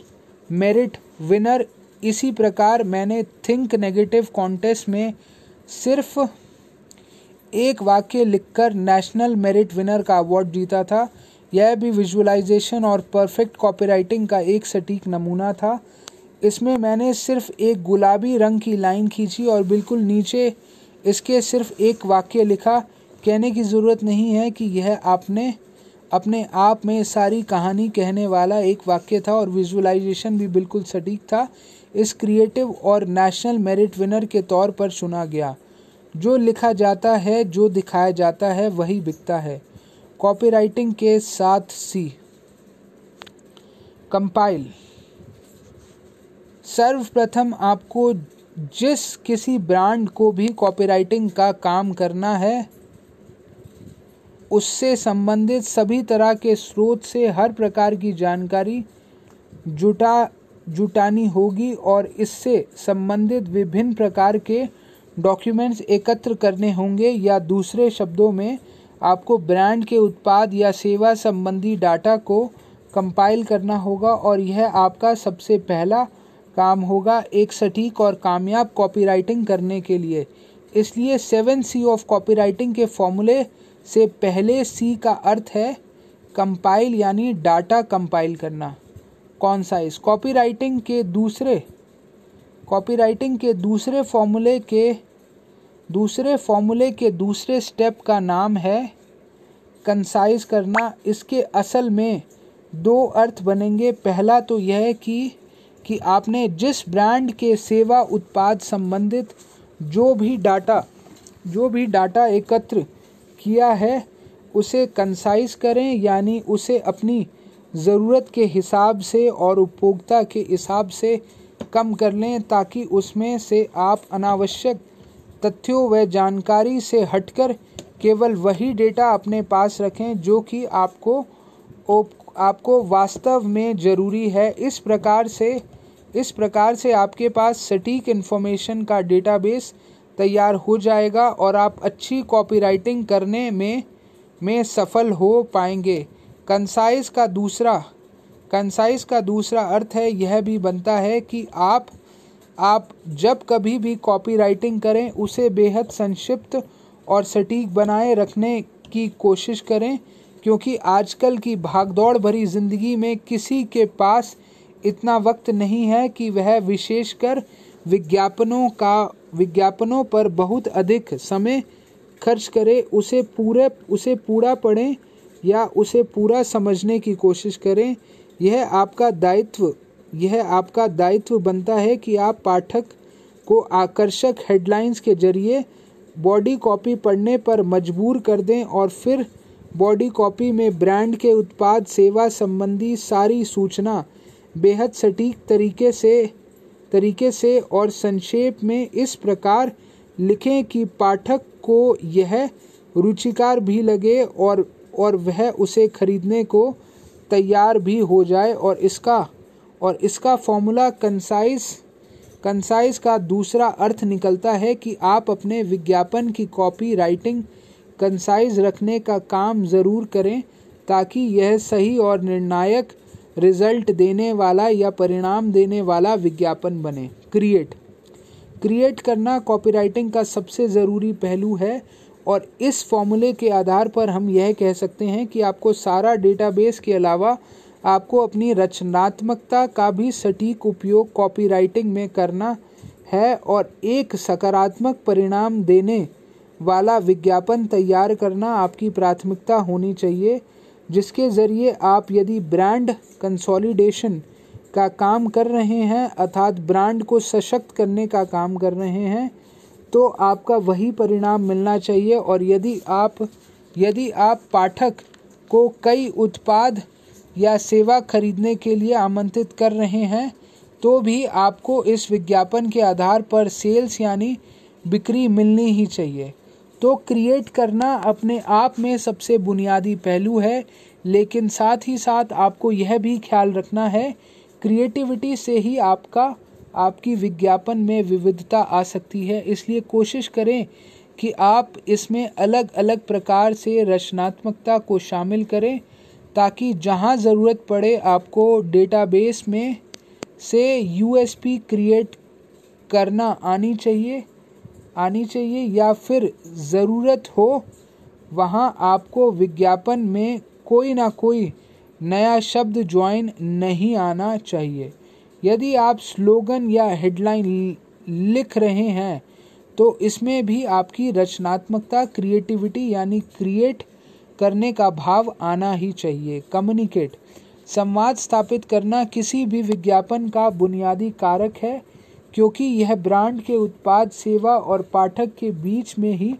मेरिट विनर इसी प्रकार मैंने थिंक नेगेटिव कॉन्टेस्ट में सिर्फ़ एक वाक्य लिखकर नेशनल मेरिट विनर का अवार्ड जीता था। यह भी विजुअलाइजेशन और परफेक्ट कॉपीराइटिंग का एक सटीक नमूना था। इसमें मैंने सिर्फ़ एक गुलाबी रंग की लाइन खींची और बिल्कुल नीचे इसके सिर्फ़ एक वाक्य लिखा। कहने की ज़रूरत नहीं है कि यह आपने अपने आप में सारी कहानी कहने वाला एक वाक्य था और विजुअलाइजेशन भी बिल्कुल सटीक था। इस क्रिएटिव और नेशनल मेरिट विनर के तौर पर चुना गया। जो लिखा जाता है, जो दिखाया जाता है, वही बिकता है। कॉपीराइटिंग के साथ सी कंपाइल सर्वप्रथम आपको जिस किसी ब्रांड को भी कॉपीराइटिंग का काम करना है, उससे संबंधित सभी तरह के स्रोत से हर प्रकार की जानकारी जुटा, जुटानी होगी और इससे संबंधित विभिन्न प्रकार के डॉक्यूमेंट्स एकत्र करने होंगे या दूसरे शब्दों में, आपको ब्रांड के उत्पाद या सेवा संबंधी डाटा को कंपाइल करना होगा और यह आपका सबसे पहला काम होगा एक सटीक और कामयाब कॉपीराइटिंग करने के लिए। इसलिए सेवन सी ऑफ़ कॉपीराइटिंग के फॉर्मूले से पहले सी का अर्थ है कंपाइल यानी डाटा कंपाइल करना। कौन सा इस कॉपीराइटिंग के दूसरे कॉपीराइटिंग के दूसरे फॉर्मूले के, दूसरे फॉर्मूले के दूसरे स्टेप का नाम है कंसाइज करना। इसके असल में दो अर्थ बनेंगे। पहला तो यह कि कि आपने जिस ब्रांड के सेवा उत्पाद संबंधित जो भी डाटा जो भी डाटा एकत्र किया है, उसे कंसाइज करें, यानी उसे अपनी ज़रूरत के हिसाब से और उपभोक्ता के हिसाब से कम कर लें ताकि उसमें से आप अनावश्यक तथ्यों व जानकारी से हटकर केवल वही डेटा अपने पास रखें जो कि आपको आपको वास्तव में ज़रूरी है। इस प्रकार से, इस प्रकार से आपके पास सटीक इन्फॉर्मेशन का डेटाबेस तैयार हो जाएगा और आप अच्छी कॉपीराइटिंग करने में में सफल हो पाएँगे। कंसाइज का दूसरा कंसाइज का दूसरा अर्थ है, यह भी बनता है कि आप आप जब कभी भी कॉपी राइटिंग करें, उसे बेहद संक्षिप्त और सटीक बनाए रखने की कोशिश करें, क्योंकि आजकल की भागदौड़ भरी ज़िंदगी में किसी के पास इतना वक्त नहीं है कि वह विशेषकर विज्ञापनों का, विज्ञापनों पर बहुत अधिक समय खर्च करे, उसे पूरे, उसे पूरा पढ़ें या उसे पूरा समझने की कोशिश करें। यह आपका दायित्व, यह आपका दायित्व बनता है कि आप पाठक को आकर्षक हेडलाइंस के ज़रिए बॉडी कॉपी पढ़ने पर मजबूर कर दें और फिर बॉडी कॉपी में ब्रांड के उत्पाद, सेवा संबंधी सारी सूचना बेहद सटीक तरीके से तरीके से और संक्षेप में इस प्रकार लिखें कि पाठक को यह रुचिकार भी लगे और और वह उसे खरीदने को तैयार भी हो जाए और इसका और इसका फॉर्मूला कंसाइज कंसाइज का दूसरा अर्थ निकलता है कि आप अपने विज्ञापन की कॉपी राइटिंग कंसाइज रखने का काम ज़रूर करें ताकि यह सही और निर्णायक रिज़ल्ट देने वाला या परिणाम देने वाला विज्ञापन बने। क्रिएट क्रिएट करना कॉपीराइटिंग का सबसे ज़रूरी पहलू है और इस फॉर्मूले के आधार पर हम यह कह सकते हैं कि आपको सारा डेटाबेस के अलावा आपको अपनी रचनात्मकता का भी सटीक उपयोग कॉपीराइटिंग में करना है और एक सकारात्मक परिणाम देने वाला विज्ञापन तैयार करना आपकी प्राथमिकता होनी चाहिए, जिसके ज़रिए आप यदि ब्रांड कंसोलिडेशन का काम कर रहे हैं अर्थात ब्रांड को सशक्त करने का काम कर रहे हैं तो आपका वही परिणाम मिलना चाहिए और यदि आप यदि आप पाठक को कई उत्पाद या सेवा खरीदने के लिए आमंत्रित कर रहे हैं तो भी आपको इस विज्ञापन के आधार पर सेल्स यानी बिक्री मिलनी ही चाहिए। तो क्रिएट करना अपने आप में सबसे बुनियादी पहलू है, लेकिन साथ ही साथ आपको यह भी ख्याल रखना है, क्रिएटिविटी से ही आपका आपकी विज्ञापन में विविधता आ सकती है, इसलिए कोशिश करें कि आप इसमें अलग अलग प्रकार से रचनात्मकता को शामिल करें, ताकि जहाँ ज़रूरत पड़े आपको डेटाबेस में से यूएसपी क्रिएट करना आनी चाहिए आनी चाहिए, या फिर ज़रूरत हो, वहाँ आपको विज्ञापन में कोई ना कोई नया शब्द ज्वाइन नहीं आना चाहिए। यदि आप स्लोगन या हेडलाइन लिख रहे हैं तो इसमें भी आपकी रचनात्मकता, क्रिएटिविटी यानी क्रिएट करने का भाव आना ही चाहिए। कम्युनिकेट। संवाद स्थापित करना किसी भी विज्ञापन का बुनियादी कारक है, क्योंकि यह ब्रांड के उत्पाद, सेवा और पाठक के बीच में ही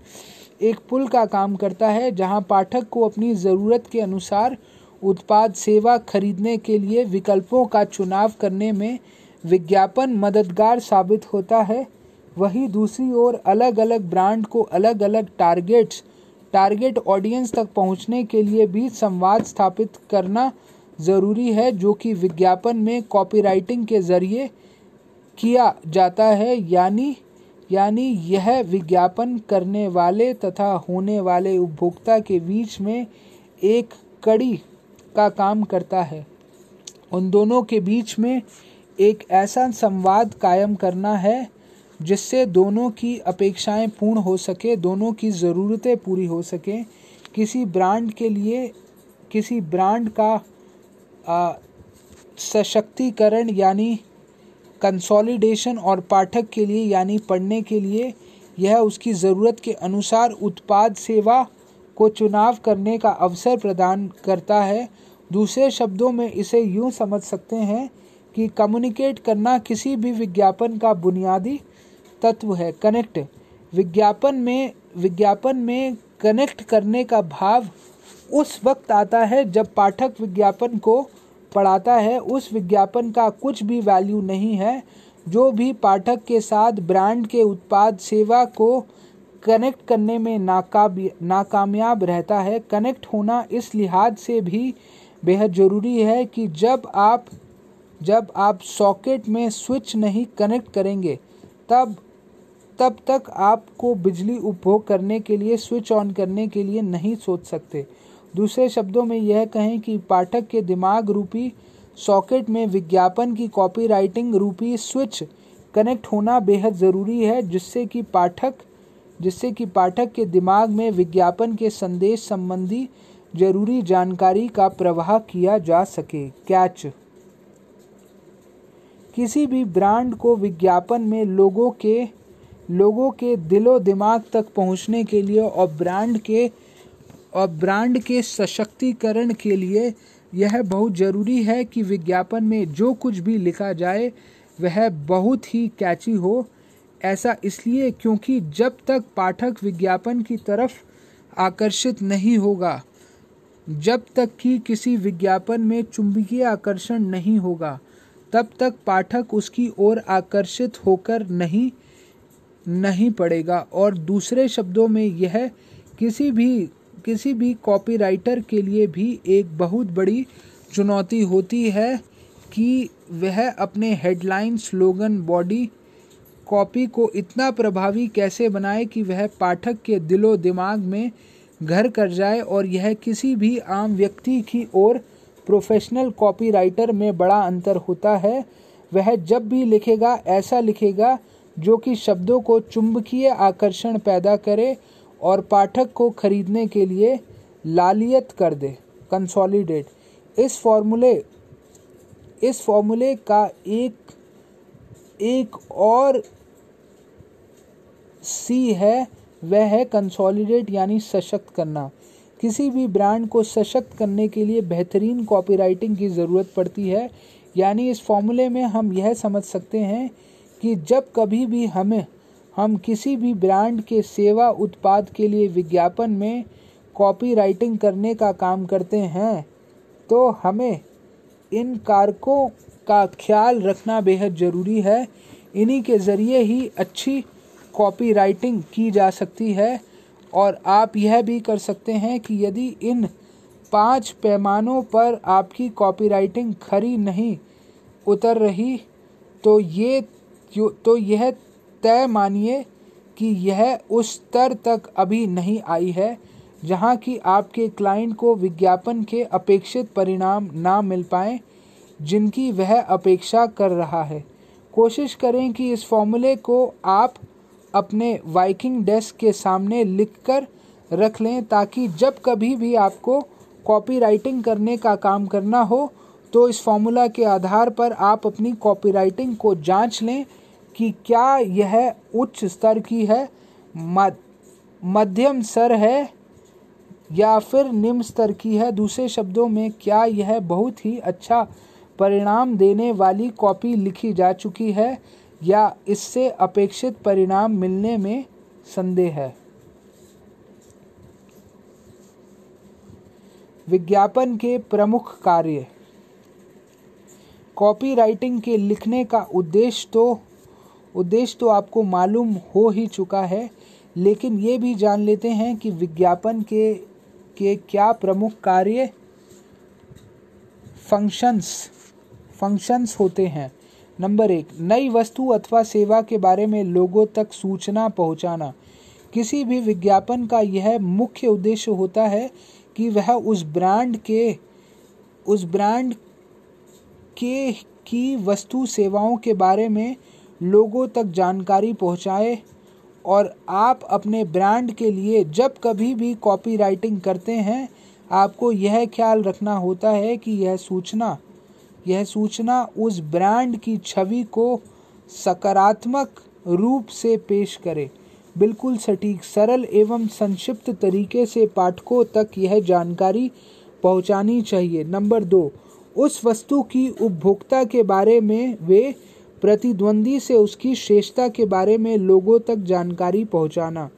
एक पुल का काम करता है, जहाँ पाठक को अपनी ज़रूरत के अनुसार उत्पाद सेवा खरीदने के लिए विकल्पों का चुनाव करने में विज्ञापन मददगार साबित होता है। वहीं दूसरी ओर अलग अलग ब्रांड को अलग अलग टारगेट्स, टारगेट ऑडियंस तक पहुँचने के लिए भी संवाद स्थापित करना ज़रूरी है, जो कि विज्ञापन में कॉपीराइटिंग के ज़रिए किया जाता है। यानी यानी यह विज्ञापन करने वाले तथा होने वाले उपभोक्ता के बीच में एक कड़ी का काम करता है। उन दोनों के बीच में एक ऐसा संवाद कायम करना है, जिससे दोनों की अपेक्षाएँ पूर्ण हो सके, दोनों की ज़रूरतें पूरी हो सकें। किसी ब्रांड के लिए, किसी ब्रांड का सशक्तिकरण यानी कंसोलिडेशन और पाठक के लिए यानी पढ़ने के लिए, यह उसकी ज़रूरत के अनुसार उत्पाद सेवा को चुनाव करने का अवसर प्रदान करता है। दूसरे शब्दों में इसे यूँ समझ सकते हैं कि कम्युनिकेट करना किसी भी विज्ञापन का बुनियादी तत्व है। कनेक्ट विज्ञापन में विज्ञापन में कनेक्ट करने का भाव उस वक्त आता है जब पाठक विज्ञापन को पढ़ाता है। उस विज्ञापन का कुछ भी वैल्यू नहीं है। जो भी पाठक के साथ ब्रांड के उत्पाद सेवा को कनेक्ट करने में नाकाब, नाकामयाब रहता है। कनेक्ट होना इस लिहाज से भी बेहद ज़रूरी है कि जब आप जब आप सॉकेट में स्विच नहीं कनेक्ट करेंगे, तब तब तक आपको बिजली उपभोग करने के लिए, स्विच ऑन करने के लिए नहीं सोच सकते। दूसरे शब्दों में यह कहें कि पाठक के दिमाग रूपी सॉकेट में विज्ञापन की कॉपीराइटिंग रूपी स्विच कनेक्ट होना बेहद ज़रूरी है, जिससे कि पाठक, जिससे कि पाठक के दिमाग में विज्ञापन के संदेश संबंधी ज़रूरी जानकारी का प्रवाह किया जा सके। कैच। किसी भी ब्रांड को विज्ञापन में लोगों के लोगों के दिलो दिमाग तक पहुँचने के लिए और ब्रांड के, और ब्रांड के सशक्तिकरण के लिए यह बहुत ज़रूरी है कि विज्ञापन में जो कुछ भी लिखा जाए, वह बहुत ही कैची हो। ऐसा इसलिए क्योंकि जब तक पाठक विज्ञापन की तरफ़ आकर्षित नहीं होगा जब तक कि किसी विज्ञापन में चुंबकीय आकर्षण नहीं होगा, तब तक पाठक उसकी ओर आकर्षित होकर नहीं नहीं पड़ेगा और दूसरे शब्दों में यह, किसी भी किसी भी कॉपीराइटर के लिए भी एक बहुत बड़ी चुनौती होती है कि वह अपने हेडलाइन स्लोगन बॉडी कॉपी को इतना प्रभावी कैसे बनाए कि वह पाठक के दिलो दिमाग में घर कर जाए और यह किसी भी आम व्यक्ति की ओर प्रोफेशनल कॉपीराइटर में बड़ा अंतर होता है। वह जब भी लिखेगा, ऐसा लिखेगा जो कि शब्दों को चुंबकीय आकर्षण पैदा करे और पाठक को खरीदने के लिए लालियत कर दे कंसोलिडेट इस फॉर्मूले इस फॉर्मूले का एक एक और सी है वह है कंसोलिडेट यानी सशक्त करना। किसी भी ब्रांड को सशक्त करने के लिए बेहतरीन कॉपीराइटिंग की ज़रूरत पड़ती है। यानी इस फॉर्मूले में हम यह समझ सकते हैं कि जब कभी भी हमें, हम किसी भी ब्रांड के सेवा उत्पाद के लिए विज्ञापन में कॉपीराइटिंग करने का काम करते हैं तो हमें इन कारकों का ख्याल रखना बेहद ज़रूरी है। इन्हीं के ज़रिए ही अच्छी कॉपीराइटिंग की जा सकती है और आप यह भी कर सकते हैं कि यदि इन पाँच पैमानों पर आपकी कॉपी राइटिंग खरी नहीं उतर रही तो ये तो यह तय मानिए कि यह उस स्तर तक अभी नहीं आई है जहाँ कि आपके क्लाइंट को विज्ञापन के अपेक्षित परिणाम ना मिल पाए, जिनकी वह अपेक्षा कर रहा है। कोशिश करें कि इस फॉर्मूले को आप अपने वाइकिंग डेस्क के सामने लिखकर रख लें ताकि जब कभी भी आपको कॉपी राइटिंग करने का काम करना हो तो इस फॉर्मूला के आधार पर आप अपनी कॉपी राइटिंग को जाँच लें कि क्या यह उच्च स्तर की है मध्यम स्तर है या फिर निम्न स्तर की है। दूसरे शब्दों में, क्या यह बहुत ही अच्छा परिणाम देने वाली कॉपी लिखी जा चुकी है? या इससे अपेक्षित परिणाम मिलने में संदेह है। विज्ञापन के प्रमुख कार्य। कॉपी राइटिंग के लिखने का उद्देश्य तो उद्देश्य तो आपको मालूम हो ही चुका है, लेकिन ये भी जान लेते हैं कि विज्ञापन के के क्या प्रमुख कार्य फ़ंक्शंस फ़ंक्शंस होते हैं। नंबर एक, नई वस्तु अथवा सेवा के बारे में लोगों तक सूचना पहुंचाना। किसी भी विज्ञापन का यह मुख्य उद्देश्य होता है कि वह उस ब्रांड के, उस ब्रांड के की वस्तु सेवाओं के बारे में लोगों तक जानकारी पहुँचाए और आप अपने ब्रांड के लिए जब कभी भी कॉपी राइटिंग करते हैं, आपको यह ख्याल रखना होता है कि यह सूचना यह सूचना उस ब्रांड की छवि को सकारात्मक रूप से पेश करे। बिल्कुल सटीक, सरल एवं संक्षिप्त तरीके से पाठकों तक यह जानकारी पहुंचानी चाहिए। नंबर दो, उस वस्तु की उपभोक्ता के बारे में वे प्रतिद्वंदी से उसकी श्रेष्ठता के बारे में लोगों तक जानकारी पहुंचाना।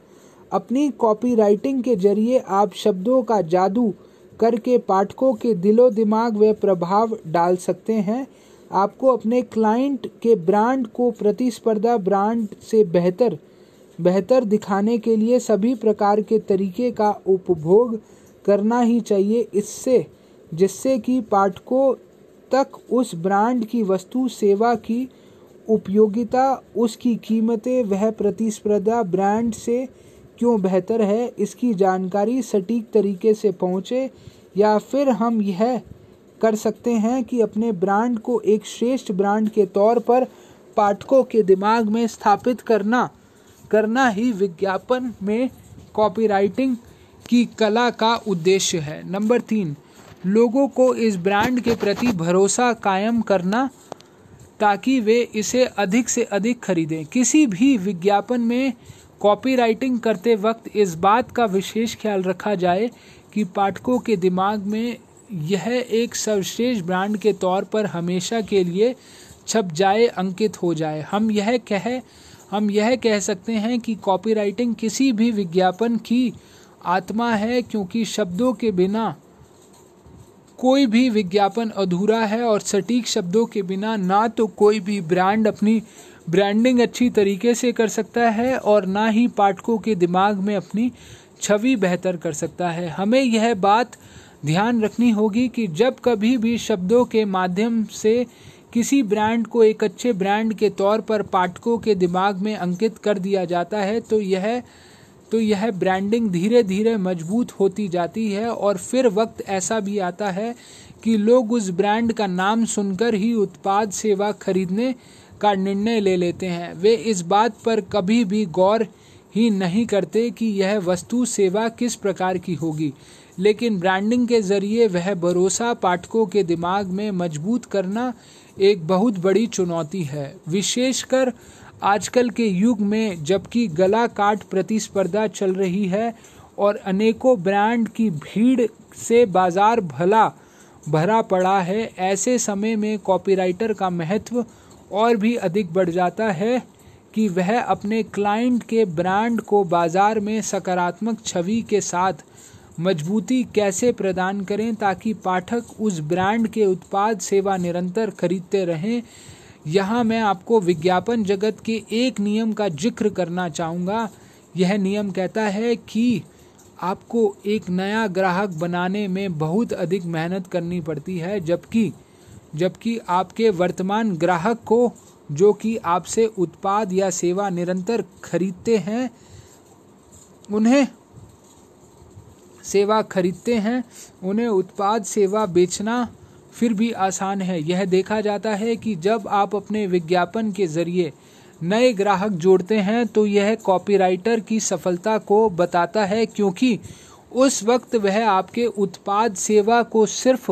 अपनी कॉपी राइटिंग के ज़रिए आप शब्दों का जादू करके पाठकों के दिलो दिमाग व प्रभाव डाल सकते हैं। आपको अपने क्लाइंट के ब्रांड को प्रतिस्पर्धा ब्रांड से बेहतर बेहतर दिखाने के लिए सभी प्रकार के तरीके का उपभोग करना ही चाहिए। इससे, जिससे कि पाठकों तक उस ब्रांड की वस्तु सेवा की उपयोगिता, उसकी कीमतें, वह प्रतिस्पर्धा ब्रांड से क्यों बेहतर है इसकी जानकारी सटीक तरीके से पहुँचे, या फिर हम यह कर सकते हैं कि अपने ब्रांड को एक श्रेष्ठ ब्रांड के तौर पर पाठकों के दिमाग में स्थापित करना करना ही विज्ञापन में कॉपीराइटिंग की कला का उद्देश्य है। नंबर तीन, लोगों को इस ब्रांड के प्रति भरोसा कायम करना, ताकि वे इसे अधिक से अधिक खरीदें। किसी भी विज्ञापन में कॉपीराइटिंग करते वक्त इस बात का विशेष ख्याल रखा जाए कि पाठकों के दिमाग में यह एक सर्वश्रेष्ठ ब्रांड के तौर पर हमेशा के लिए छप जाए, अंकित हो जाए। हम यह कह, हम यह कह सकते हैं कि कॉपीराइटिंग किसी भी विज्ञापन की आत्मा है, क्योंकि शब्दों के बिना कोई भी विज्ञापन अधूरा है और सटीक शब्दों के बिना ना तो कोई भी ब्रांड अपनी ब्रांडिंग अच्छी तरीके से कर सकता है और ना ही पाठकों के दिमाग में अपनी छवि बेहतर कर सकता है। हमें यह बात ध्यान रखनी होगी कि जब कभी भी शब्दों के माध्यम से किसी ब्रांड को एक अच्छे ब्रांड के तौर पर पाठकों के दिमाग में अंकित कर दिया जाता है तो यह तो यह ब्रांडिंग धीरे धीरे मज़बूत होती जाती है और फिर वक्त ऐसा भी आता है कि लोग उस ब्रांड का नाम सुनकर ही उत्पाद, सेवा खरीदने का निर्णय ले लेते हैं। वे इस बात पर कभी भी गौर ही नहीं करते कि यह वस्तु सेवा किस प्रकार की होगी, लेकिन ब्रांडिंग के ज़रिए वह भरोसा पाठकों के दिमाग में मज़बूत करना एक बहुत बड़ी चुनौती है। विशेषकर आजकल के युग में, जबकि गला काट प्रतिस्पर्धा चल रही है और अनेकों ब्रांड की भीड़ से बाज़ार भला भरा पड़ा है, ऐसे समय में कॉपीराइटर का महत्व और भी अधिक बढ़ जाता है कि वह अपने क्लाइंट के ब्रांड को बाज़ार में सकारात्मक छवि के साथ मजबूती कैसे प्रदान करें ताकि पाठक उस ब्रांड के उत्पाद सेवा निरंतर खरीदते रहें? यहाँ मैं आपको विज्ञापन जगत के एक नियम का ज़िक्र करना चाहूँगा। यह नियम कहता है कि आपको एक नया ग्राहक बनाने में बहुत अधिक मेहनत करनी पड़ती है, जबकि जबकि आपके वर्तमान ग्राहक को, जो कि आपसे उत्पाद या सेवा निरंतर खरीदते हैं, उन्हें सेवा खरीदते हैं, उन्हें उत्पाद सेवा बेचना फिर भी आसान है। यह देखा जाता है कि जब आप अपने विज्ञापन के ज़रिए नए ग्राहक जोड़ते हैं तो यह कॉपीराइटर की सफलता को बताता है, क्योंकि उस वक्त वह आपके उत्पाद सेवा को सिर्फ़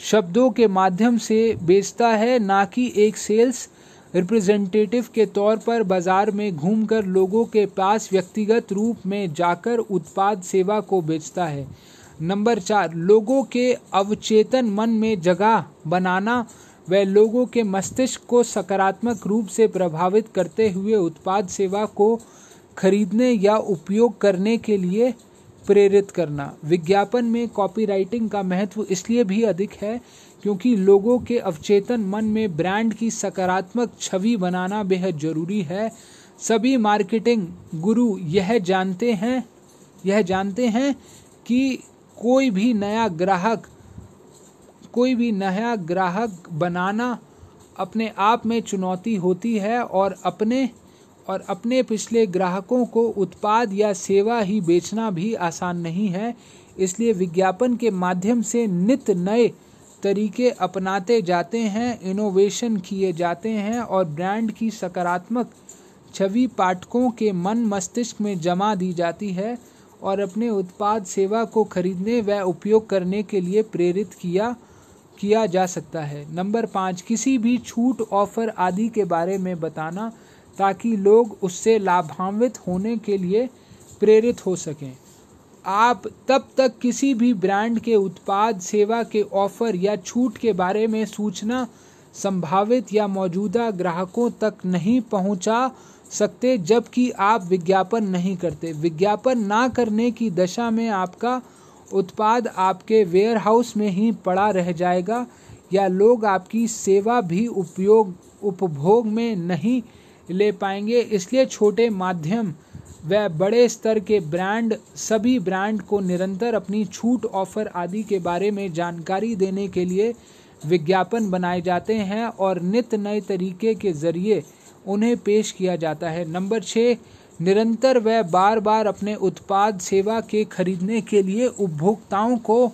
शब्दों के माध्यम से बेचता है, ना कि एक सेल्स रिप्रेजेंटेटिव के तौर पर बाज़ार में घूमकर लोगों के पास व्यक्तिगत रूप में जाकर उत्पाद सेवा को बेचता है। नंबर चार, लोगों के अवचेतन मन में जगह बनाना व लोगों के मस्तिष्क को सकारात्मक रूप से प्रभावित करते हुए उत्पाद सेवा को खरीदने या उपयोग करने के लिए प्रेरित करना। विज्ञापन में कॉपीराइटिंग का महत्व इसलिए भी अधिक है क्योंकि लोगों के अवचेतन मन में ब्रांड की सकारात्मक छवि बनाना बेहद ज़रूरी है। सभी मार्केटिंग गुरु यह जानते हैं, यह जानते हैं कि कोई भी नया ग्राहक, कोई भी नया ग्राहक बनाना अपने आप में चुनौती होती है और अपने और अपने पिछले ग्राहकों को उत्पाद या सेवा ही बेचना भी आसान नहीं है, इसलिए विज्ञापन के माध्यम से नित नए तरीके अपनाते जाते हैं इनोवेशन किए जाते हैं और ब्रांड की सकारात्मक छवि पाठकों के मन मस्तिष्क में जमा दी जाती है और अपने उत्पाद सेवा को खरीदने व उपयोग करने के लिए प्रेरित किया किया जा सकता है। नंबर पाँच, किसी भी छूट ऑफ़र आदि के बारे में बताना। ताकि लोग उससे लाभान्वित होने के लिए प्रेरित हो सकें। आप तब तक किसी भी ब्रांड के उत्पाद, सेवा के ऑफ़र या छूट के बारे में सूचना संभावित या मौजूदा ग्राहकों तक नहीं पहुँचा सकते, जबकि आप विज्ञापन नहीं करते। विज्ञापन ना करने की दशा में आपका उत्पाद आपके वेयरहाउस में ही पड़ा रह जाएगा, या लोग आपकी सेवा भी उपयोग, उपभोग में नहीं ले पाएँगे। इसलिए छोटे माध्यम व बड़े स्तर के ब्रांड, सभी ब्रांड को निरंतर अपनी छूट, ऑफ़र आदि के बारे में जानकारी देने के लिए विज्ञापन बनाए जाते हैं और नित नए तरीके के ज़रिए उन्हें पेश किया जाता है। नंबर छः निरंतर व बार बार अपने उत्पाद, सेवा के खरीदने के लिए उपभोक्ताओं को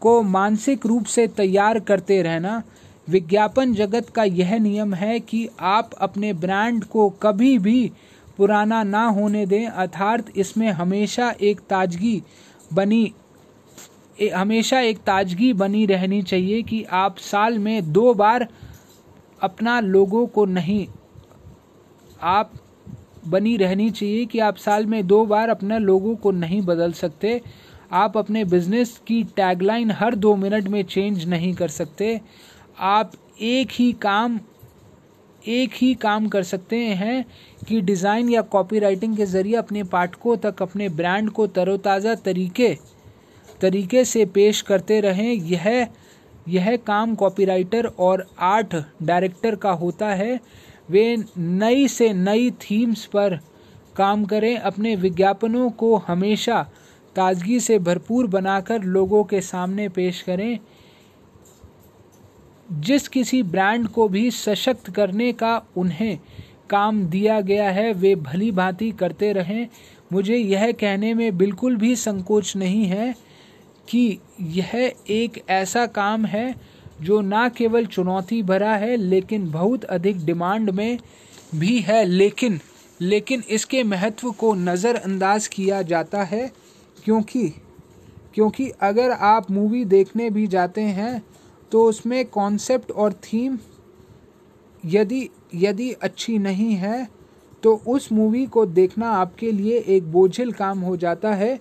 को मानसिक रूप से तैयार करते रहना। विज्ञापन जगत का यह नियम है कि आप अपने ब्रांड को कभी भी पुराना ना होने दें अर्थात इसमें हमेशा एक ताजगी बनी ए, हमेशा एक ताजगी बनी रहनी चाहिए कि आप साल में दो बार अपना लोगों को नहीं आप बनी रहनी चाहिए कि आप साल में दो बार अपने लोगों को नहीं बदल सकते। आप अपने बिज़नेस की टैगलाइन हर दो मिनट में चेंज नहीं कर सकते। आप एक ही काम, एक ही काम कर सकते हैं कि डिज़ाइन या कॉपी राइटिंग के ज़रिए अपने पाठकों तक, अपने ब्रांड को तरोताज़ा तरीके तरीके से पेश करते रहें। यह यह काम कॉपीराइटर और आर्ट डायरेक्टर का होता है। वे नई से नई थीम्स पर काम करें। अपने विज्ञापनों को हमेशा ताजगी से भरपूर बनाकर लोगों के सामने पेश करें। जिस किसी ब्रांड को भी सशक्त करने का उन्हें काम दिया गया है, वे भली भांति करते रहें। मुझे यह कहने में बिल्कुल भी संकोच नहीं है कि यह एक ऐसा काम है जो ना केवल चुनौती भरा है, लेकिन बहुत अधिक डिमांड में भी है। लेकिन लेकिन इसके महत्व को नज़रअंदाज किया जाता है, क्योंकि क्योंकि अगर आप मूवी देखने भी जाते हैं तो उसमें कॉन्सेप्ट और थीम यदि यदि अच्छी नहीं है तो उस मूवी को देखना आपके लिए एक बोझिल काम हो जाता है।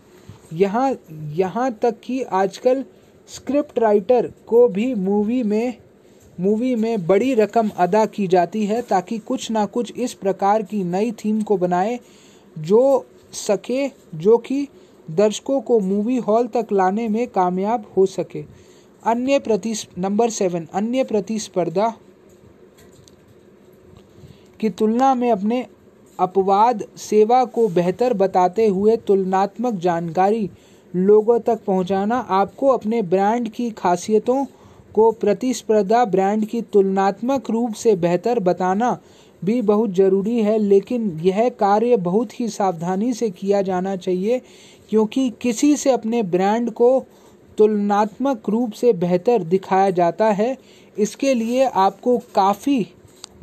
यहाँ यहाँ तक कि आजकल स्क्रिप्ट राइटर को भी मूवी में मूवी में बड़ी रकम अदा की जाती है ताकि कुछ ना कुछ इस प्रकार की नई थीम को बनाए, जो सके, जो कि दर्शकों को मूवी हॉल तक लाने में कामयाब हो सके। अन्य प्रति नंबर सेवन अन्य प्रतिस्पर्धा की तुलना में अपने अपवाद सेवा को बेहतर बताते हुए तुलनात्मक जानकारी लोगों तक पहुंचाना, आपको अपने ब्रांड की खासियतों को प्रतिस्पर्धा ब्रांड की तुलनात्मक रूप से बेहतर बताना भी बहुत ज़रूरी है, लेकिन यह कार्य बहुत ही सावधानी से किया जाना चाहिए, क्योंकि किसी से अपने ब्रांड को तुलनात्मक रूप से बेहतर दिखाया जाता है। इसके लिए आपको काफ़ी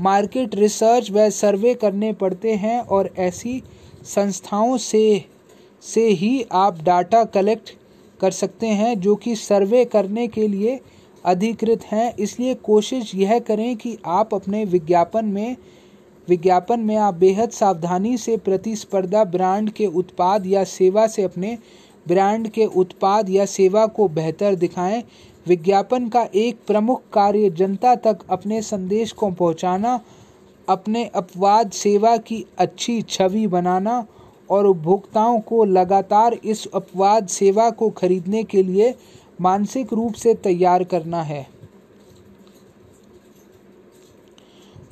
मार्केट रिसर्च व सर्वे करने पड़ते हैं और ऐसी संस्थाओं से से ही आप डाटा कलेक्ट कर सकते हैं जो कि सर्वे करने के लिए अधिकृत हैं। इसलिए कोशिश यह करें कि आप अपने विज्ञापन में विज्ञापन में आप बेहद सावधानी से प्रतिस्पर्धा ब्रांड के उत्पाद या सेवा से अपने ब्रांड के उत्पाद या सेवा को बेहतर दिखाएँ, विज्ञापन का एक प्रमुख कार्य जनता तक अपने संदेश को पहुंचाना, अपने अपवाद सेवा की अच्छी छवि बनाना और उपभोक्ताओं को लगातार इस अपवाद सेवा को खरीदने के लिए मानसिक रूप से तैयार करना है।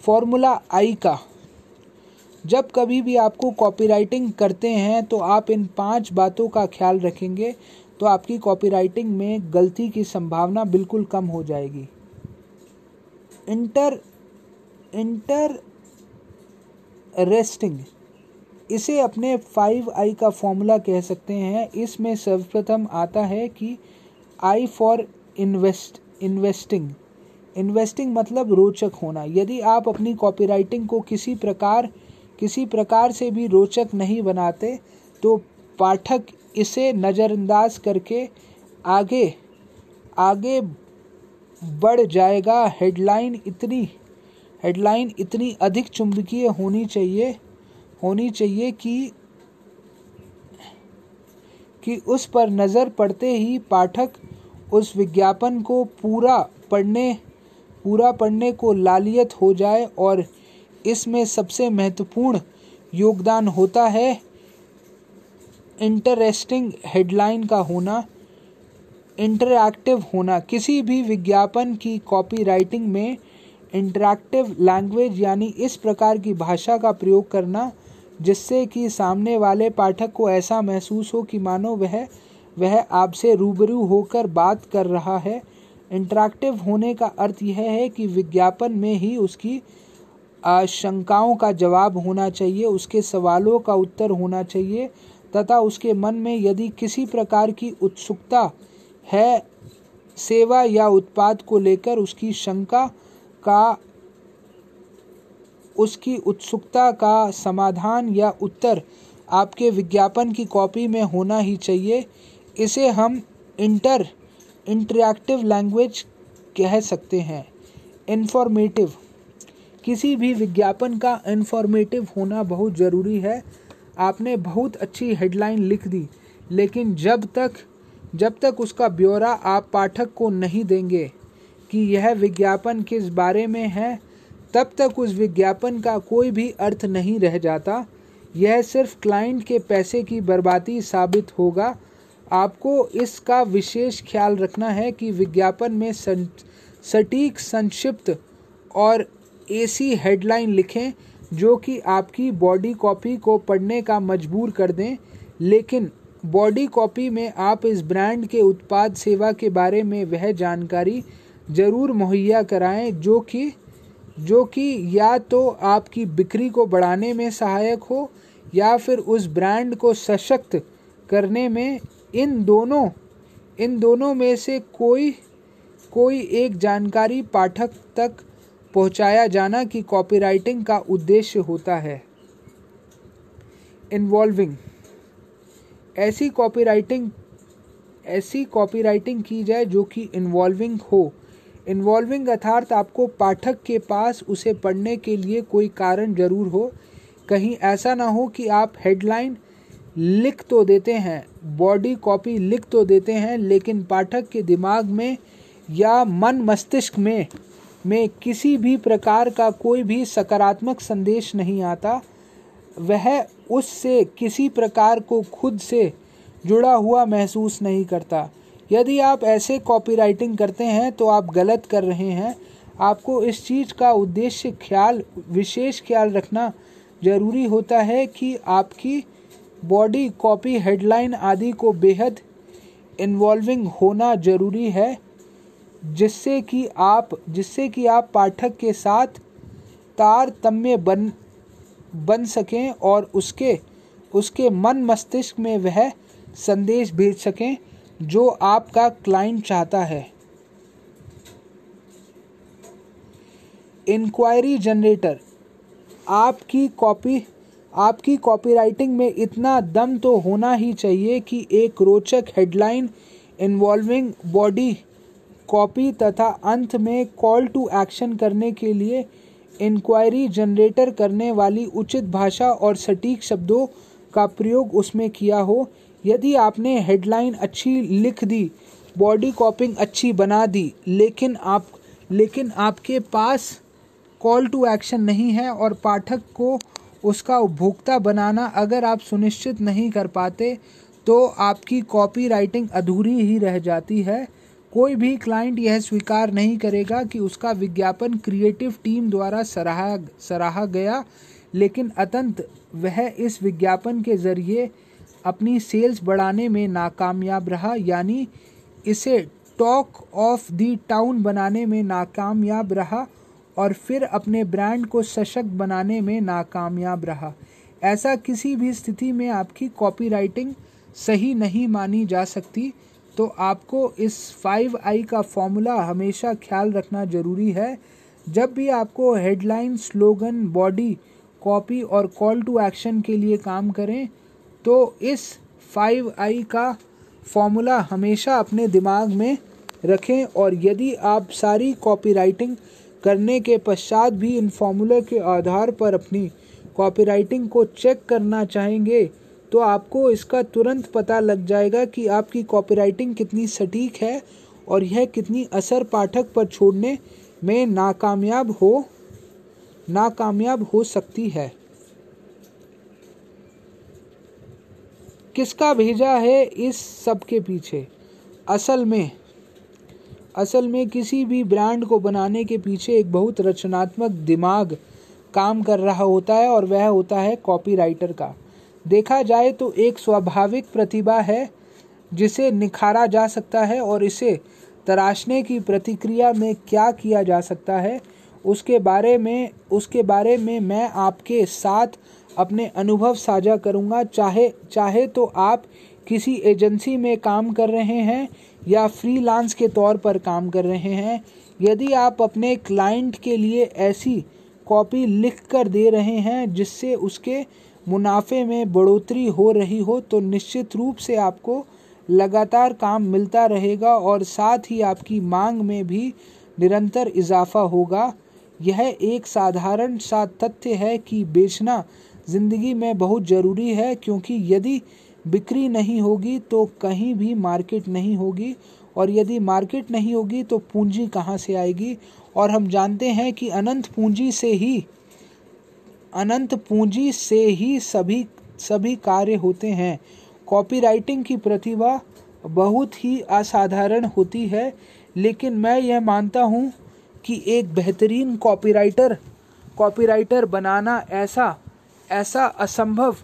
फॉर्मूला आई का जब कभी भी आपको कॉपीराइटिंग करते हैं तो आप इन पाँच बातों का ख्याल रखेंगे तो आपकी कॉपीराइटिंग में गलती की संभावना बिल्कुल कम हो जाएगी। इंटर इंटर रेस्टिंग इसे अपने फाइव आई का फॉर्मूला कह सकते हैं। इसमें सर्वप्रथम आता है कि I for invest investing investing मतलब रोचक होना। यदि आप अपनी कॉपीराइटिंग को किसी प्रकार किसी प्रकार से भी रोचक नहीं बनाते तो पाठक इसे नज़रअंदाज करके आगे आगे बढ़ जाएगा। हेडलाइन इतनी हेडलाइन इतनी अधिक चुंबकीय होनी चाहिए होनी चाहिए कि कि उस पर नज़र पड़ते ही पाठक उस विज्ञापन को पूरा पढ़ने पूरा पढ़ने को लालियत हो जाए और इसमें सबसे महत्वपूर्ण योगदान होता है इंटरेस्टिंग हेडलाइन का होना, इंटरैक्टिव होना। किसी भी विज्ञापन की कॉपी राइटिंग में इंटरैक्टिव लैंग्वेज यानी इस प्रकार की भाषा का प्रयोग करना, जिससे कि सामने वाले पाठक को ऐसा महसूस हो कि मानो वह वह आपसे रूबरू होकर बात कर रहा है। इंटरैक्टिव होने का अर्थ यह है कि विज्ञापन में ही उसकी आशंकाओं का जवाब होना चाहिए, उसके सवालों का उत्तर होना चाहिए, तथा उसके मन में यदि किसी प्रकार की उत्सुकता है सेवा या उत्पाद को लेकर उसकी शंका का, उसकी उत्सुकता का समाधान या उत्तर आपके विज्ञापन की कॉपी में होना ही चाहिए, इसे हम इंटर इंटरैक्टिव लैंग्वेज कह सकते हैं। इन्फॉर्मेटिव किसी भी विज्ञापन का इन्फॉर्मेटिव होना बहुत ज़रूरी है। आपने बहुत अच्छी हेडलाइन लिख दी, लेकिन जब तक जब तक उसका ब्यौरा आप पाठक को नहीं देंगे कि यह विज्ञापन किस बारे में है, तब तक उस विज्ञापन का कोई भी अर्थ नहीं रह जाता। यह सिर्फ़ क्लाइंट के पैसे की बर्बादी साबित होगा। आपको इसका विशेष ख्याल रखना है कि विज्ञापन में सटीक संक्षिप्त और ऐसी हेडलाइन लिखें जो कि आपकी बॉडी कॉपी को पढ़ने का मजबूर कर दें। लेकिन बॉडी कॉपी में आप इस ब्रांड के उत्पाद सेवा के बारे में वह जानकारी ज़रूर मुहैया कराएँ जो कि जो कि या तो आपकी बिक्री को बढ़ाने में सहायक हो या फिर उस ब्रांड को सशक्त करने में। इन दोनों इन दोनों में से कोई कोई एक जानकारी पाठक तक पहुँचाया जाना कि कॉपीराइटिंग का उद्देश्य होता है। इन्वॉल्विंग ऐसी कॉपीराइटिंग ऐसी कॉपीराइटिंग की जाए जो कि इन्वॉल्विंग हो। इन्वॉल्विंग अर्थात आपको पाठक के पास उसे पढ़ने के लिए कोई कारण ज़रूर हो। कहीं ऐसा ना हो कि आप हेडलाइन लिख तो देते हैं बॉडी कॉपी लिख तो देते हैं, लेकिन पाठक के दिमाग में या मन मस्तिष्क में में किसी भी प्रकार का कोई भी सकारात्मक संदेश नहीं आता, वह उससे किसी प्रकार को खुद से जुड़ा हुआ महसूस नहीं करता। यदि आप ऐसे कॉपीराइटिंग करते हैं तो आप गलत कर रहे हैं। आपको इस चीज़ का उद्देश्य ख्याल, विशेष ख्याल रखना ज़रूरी होता है कि आपकी बॉडी कॉपी हेडलाइन आदि को बेहद इन्वॉल्विंग होना ज़रूरी है। जिससे कि आप, जिससे कि आप पाठक के साथ तारतम्य बन बन सकें और उसके उसके मन मस्तिष्क में वह संदेश भेज सकें जो आपका क्लाइंट चाहता है। इंक्वायरी जनरेटर आपकी कॉपी आपकी कॉपीराइटिंग में इतना दम तो होना ही चाहिए कि एक रोचक हेडलाइन इन्वॉल्विंग बॉडी कॉपी तथा अंत में कॉल टू एक्शन करने के लिए इंक्वायरी जनरेटर करने वाली उचित भाषा और सटीक शब्दों का प्रयोग उसमें किया हो। यदि आपने हेडलाइन अच्छी लिख दी बॉडी कॉपिंग अच्छी बना दी, लेकिन आप, लेकिन आपके पास कॉल टू एक्शन नहीं है और पाठक को उसका उपभोक्ता बनाना अगर आप सुनिश्चित नहीं कर पाते तो आपकी कॉपी राइटिंग अधूरी ही रह जाती है। कोई भी क्लाइंट यह स्वीकार नहीं करेगा कि उसका विज्ञापन क्रिएटिव टीम द्वारा सराहा सराहा गया, लेकिन अतंत वह इस विज्ञापन के ज़रिए अपनी सेल्स बढ़ाने में नाकामयाब रहा, यानी इसे टॉक ऑफ़ दी टाउन बनाने में नाकामयाब रहा और फिर अपने ब्रांड को सशक्त बनाने में नाकामयाब रहा। ऐसा किसी भी स्थिति में आपकी कॉपीराइटिंग सही नहीं मानी जा सकती। तो आपको इस फाइव आई का फॉर्मूला हमेशा ख्याल रखना ज़रूरी है। जब भी आपको हेडलाइन स्लोगन बॉडी कॉपी और कॉल टू एक्शन के लिए काम करें तो इस फाइव आई का फॉर्मूला हमेशा अपने दिमाग में रखें और यदि आप सारी कॉपी राइटिंग करने के पश्चात भी इन फॉर्मूले के आधार पर अपनी कॉपी राइटिंग को चेक करना चाहेंगे तो आपको इसका तुरंत पता लग जाएगा कि आपकी कॉपीराइटिंग कितनी सटीक है और यह कितनी असर पाठक पर छोड़ने में नाकामयाब हो नाकामयाब हो सकती है। किसका भेजा है इस सब के पीछे? असल में असल में किसी भी ब्रांड को बनाने के पीछे एक बहुत रचनात्मक दिमाग काम कर रहा होता है और वह होता है कॉपीराइटर का। देखा जाए तो एक स्वाभाविक प्रतिभा है जिसे निखारा जा सकता है और इसे तराशने की प्रतिक्रिया में क्या किया जा सकता है, उसके बारे में, उसके बारे में मैं आपके साथ अपने अनुभव साझा करूँगा। चाहे चाहे तो आप किसी एजेंसी में काम कर रहे हैं या फ्रीलांस के तौर पर काम कर रहे हैं, यदि आप अपने क्लाइंट के लिए ऐसी कॉपी लिख कर दे रहे हैं जिससे उसके मुनाफे में बढ़ोतरी हो रही हो तो निश्चित रूप से आपको लगातार काम मिलता रहेगा और साथ ही आपकी मांग में भी निरंतर इजाफा होगा। यह एक साधारण सा तथ्य है कि बेचना ज़िंदगी में बहुत ज़रूरी है क्योंकि यदि बिक्री नहीं होगी तो कहीं भी मार्केट नहीं होगी और यदि मार्केट नहीं होगी तो पूंजी कहाँ से आएगी? और हम जानते हैं कि अनंत पूंजी से ही अनंत पूंजी से ही सभी सभी कार्य होते हैं। कॉपीराइटिंग की प्रतिभा बहुत ही असाधारण होती है, लेकिन मैं यह मानता हूँ कि एक बेहतरीन कॉपीराइटर कॉपीराइटर बनाना ऐसा ऐसा असंभव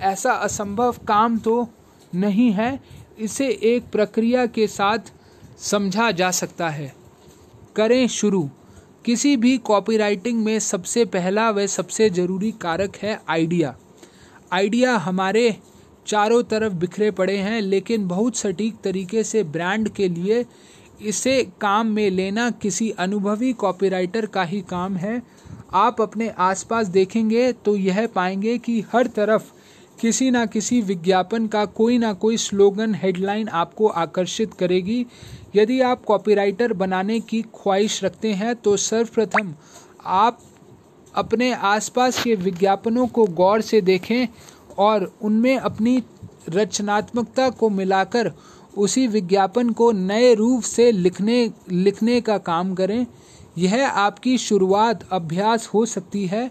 ऐसा असंभव काम तो नहीं है, इसे एक प्रक्रिया के साथ समझा जा सकता है। करें शुरू। किसी भी कॉपीराइटिंग में सबसे पहला व सबसे ज़रूरी कारक है आइडिया आइडिया हमारे चारों तरफ़ बिखरे पड़े हैं, लेकिन बहुत सटीक तरीके से ब्रांड के लिए इसे काम में लेना किसी अनुभवी कॉपीराइटर का ही काम है। आप अपने आसपास देखेंगे तो यह पाएँगे कि हर तरफ़ किसी ना किसी विज्ञापन का कोई ना कोई स्लोगन, हेडलाइन आपको आकर्षित करेगी। यदि आप कॉपीराइटर बनाने की ख्वाहिश रखते हैं तो सर्वप्रथम आप अपने आसपास के विज्ञापनों को गौर से देखें और उनमें अपनी रचनात्मकता को मिलाकर उसी विज्ञापन को नए रूप से लिखने लिखने का काम करें। यह आपकी शुरुआत अभ्यास हो सकती है।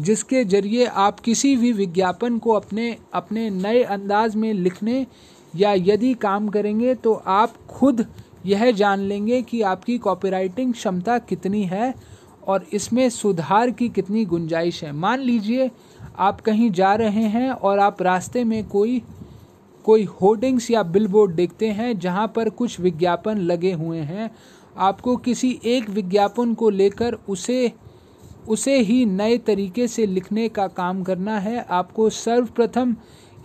जिसके ज़रिए आप किसी भी विज्ञापन को अपने अपने नए अंदाज में लिखने या यदि काम करेंगे तो आप खुद यह जान लेंगे कि आपकी कॉपीराइटिंग क्षमता कितनी है और इसमें सुधार की कितनी गुंजाइश है। मान लीजिए, आप कहीं जा रहे हैं और आप रास्ते में कोई कोई होर्डिंग्स या बिलबोर्ड देखते हैं जहाँ पर कुछ विज्ञापन लगे हुए हैं। आपको किसी एक विज्ञापन को लेकर उसे उसे ही नए तरीके से लिखने का काम करना है। आपको सर्वप्रथम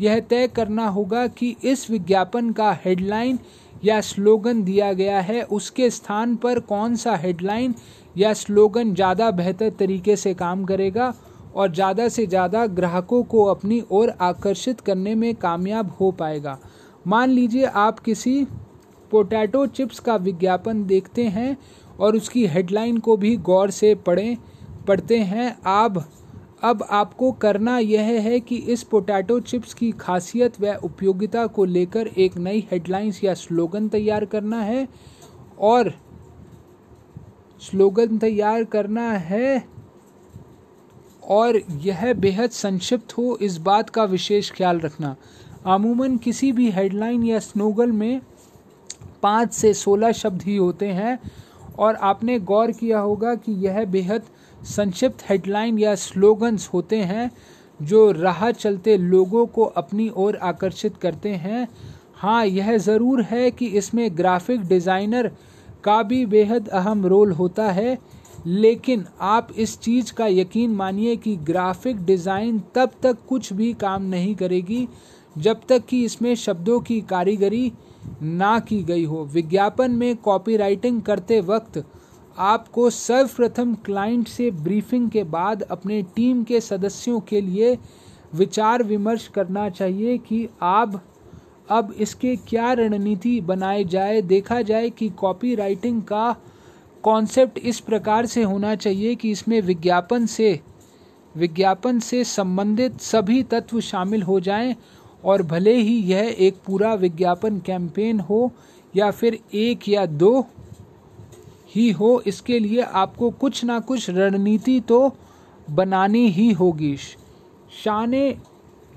यह तय करना होगा कि इस विज्ञापन का हेडलाइन या स्लोगन दिया गया है। उसके स्थान पर कौन सा हेडलाइन या स्लोगन ज़्यादा बेहतर तरीके से काम करेगा और ज़्यादा से ज़्यादा ग्राहकों को अपनी ओर आकर्षित करने में कामयाब हो पाएगा। मान लीजिए आप किसी पोटैटो चिप्स का विज्ञापन देखते हैं और उसकी हेडलाइन को भी गौर से पढ़ें। पढ़ते हैं, आप, अब आपको करना यह है कि इस पोटैटो चिप्स की खासियत व उपयोगिता को लेकर एक नई हेडलाइंस या स्लोगन तैयार करना है और स्लोगन तैयार करना है और यह बेहद संक्षिप्त हो इस बात का विशेष ख्याल रखना। अमूमन किसी भी हेडलाइन या स्नोगल में पाँच से सोलह शब्द ही होते हैं और आपने गौर किया होगा कि यह बेहद संक्षिप्त हेडलाइन या स्लोगन्स होते हैं जो राह चलते लोगों को अपनी ओर आकर्षित करते हैं। हाँ यह ज़रूर है कि इसमें ग्राफिक डिज़ाइनर का भी बेहद अहम रोल होता है, लेकिन आप इस चीज़ का यकीन मानिए कि ग्राफिक डिज़ाइन तब तक कुछ भी काम नहीं करेगी जब तक कि इसमें शब्दों की कारीगरी ना की गई हो। विज्ञापन में कॉपीराइटिंग करते वक्त आपको सर्वप्रथम क्लाइंट से ब्रीफिंग के बाद अपने टीम के सदस्यों के लिए विचार विमर्श करना चाहिए कि आप, अब इसके क्या रणनीति बनाए जाए। देखा जाए कि कॉपी राइटिंग का कॉन्सेप्ट इस प्रकार से होना चाहिए कि इसमें विज्ञापन से विज्ञापन से संबंधित सभी तत्व शामिल हो जाएँ और भले ही यह एक पूरा विज्ञापन कैंपेन हो या फिर एक या दो ही हो, इसके लिए आपको कुछ ना कुछ रणनीति तो बनानी ही होगी। शाने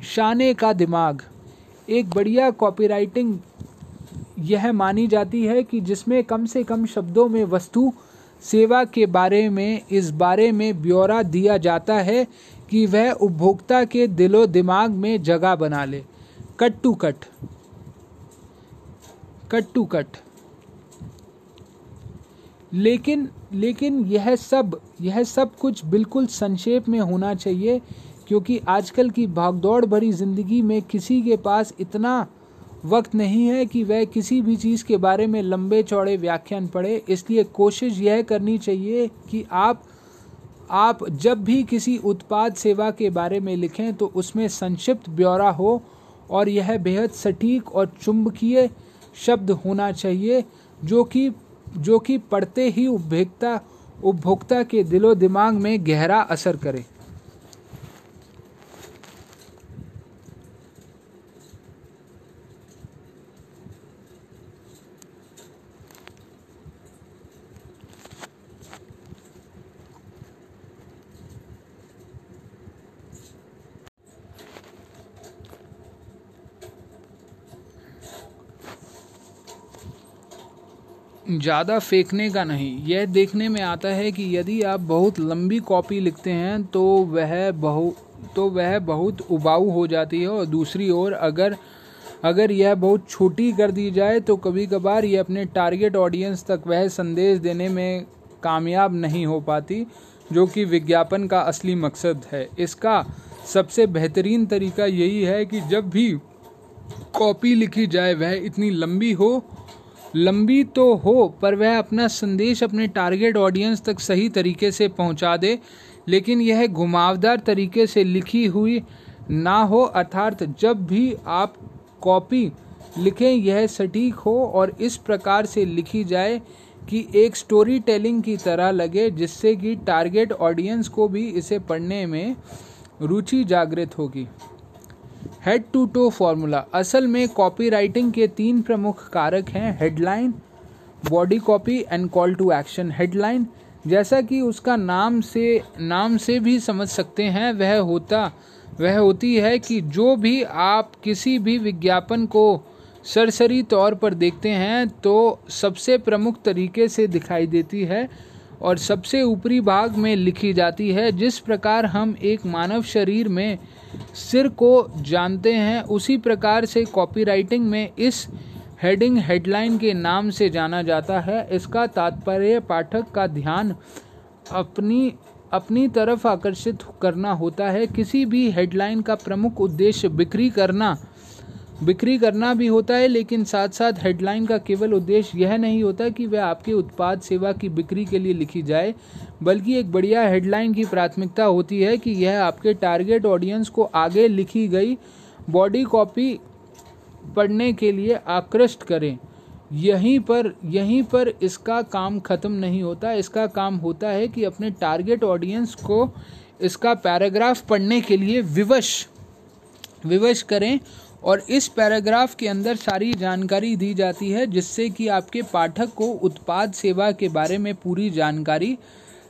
शाने का दिमाग। एक बढ़िया कॉपीराइटिंग यह मानी जाती है कि जिसमें कम से कम शब्दों में वस्तु सेवा के बारे में, इस बारे में ब्यौरा दिया जाता है कि वह उपभोक्ता के दिलो दिमाग में जगह बना ले। Cut to cut. Cut to cut. लेकिन लेकिन यह सब यह सब कुछ बिल्कुल संक्षेप में होना चाहिए, क्योंकि आजकल की भागदौड़ भरी ज़िंदगी में किसी के पास इतना वक्त नहीं है कि वह किसी भी चीज़ के बारे में लंबे चौड़े व्याख्यान पढ़े। इसलिए कोशिश यह करनी चाहिए कि आप आप जब भी किसी उत्पाद सेवा के बारे में लिखें तो उसमें संक्षिप्त ब्यौरा हो, और यह बेहद सटीक और चुंबकीय शब्द होना चाहिए, जो कि जो कि पढ़ते ही उपभोक्ता उपभोक्ता के दिलो दिमाग में गहरा असर करे। ज़्यादा फेंकने का नहीं। यह देखने में आता है कि यदि आप बहुत लंबी कॉपी लिखते हैं तो वह बहु तो वह बहुत उबाऊ हो जाती है। और दूसरी ओर, अगर अगर यह बहुत छोटी कर दी जाए तो कभी कभार ये अपने टारगेट ऑडियंस तक वह संदेश देने में कामयाब नहीं हो पाती, जो कि विज्ञापन का असली मकसद है। इसका सबसे बेहतरीन तरीका यही है कि जब भी कॉपी लिखी जाए, वह इतनी लंबी हो लंबी तो हो, पर वह अपना संदेश अपने टारगेट ऑडियंस तक सही तरीके से पहुँचा दे, लेकिन यह घुमावदार तरीके से लिखी हुई ना हो, अर्थात जब भी आप कॉपी लिखें, यह सटीक हो और इस प्रकार से लिखी जाए कि एक स्टोरी टेलिंग की तरह लगे, जिससे कि टारगेट ऑडियंस को भी इसे पढ़ने में रुचि जागृत होगी। हेड टू टो फॉर्मूला असल में कॉपी राइटिंग के तीन प्रमुख कारक हैं headline body copy and call to action headline जैसा कि उसका नाम से नाम से भी समझ सकते हैं, वह होता, वह होती है कि जो भी आप किसी भी विज्ञापन को सरसरी तौर पर देखते हैं तो सबसे प्रमुख तरीके से दिखाई देती है और सबसे ऊपरी भाग में लिखी जाती है, जिस प्रकार हम एक मानव शरीर में सिर को जानते हैं, उसी प्रकार से कॉपीराइटिंग में इस हेडिंग हेडलाइन के नाम से जाना जाता है। इसका तात्पर्य पाठक का ध्यान अपनी अपनी तरफ़ आकर्षित करना होता है। किसी भी हेडलाइन का प्रमुख उद्देश्य बिक्री करना बिक्री करना भी होता है, लेकिन साथ साथ हेडलाइन का केवल उद्देश्य यह नहीं होता कि वह आपके उत्पाद सेवा की बिक्री के लिए लिखी जाए, बल्कि एक बढ़िया हेडलाइन की प्राथमिकता होती है कि यह आपके टारगेट ऑडियंस को आगे लिखी गई बॉडी कॉपी पढ़ने के लिए आकृष्ट करें। यहीं पर यहीं पर इसका काम ख़त्म नहीं होता। इसका काम होता है कि अपने टारगेट ऑडियंस को इसका पैराग्राफ पढ़ने के लिए विवश विवश करें और इस पैराग्राफ के अंदर सारी जानकारी दी जाती है, जिससे कि आपके पाठक को उत्पाद सेवा के बारे में पूरी जानकारी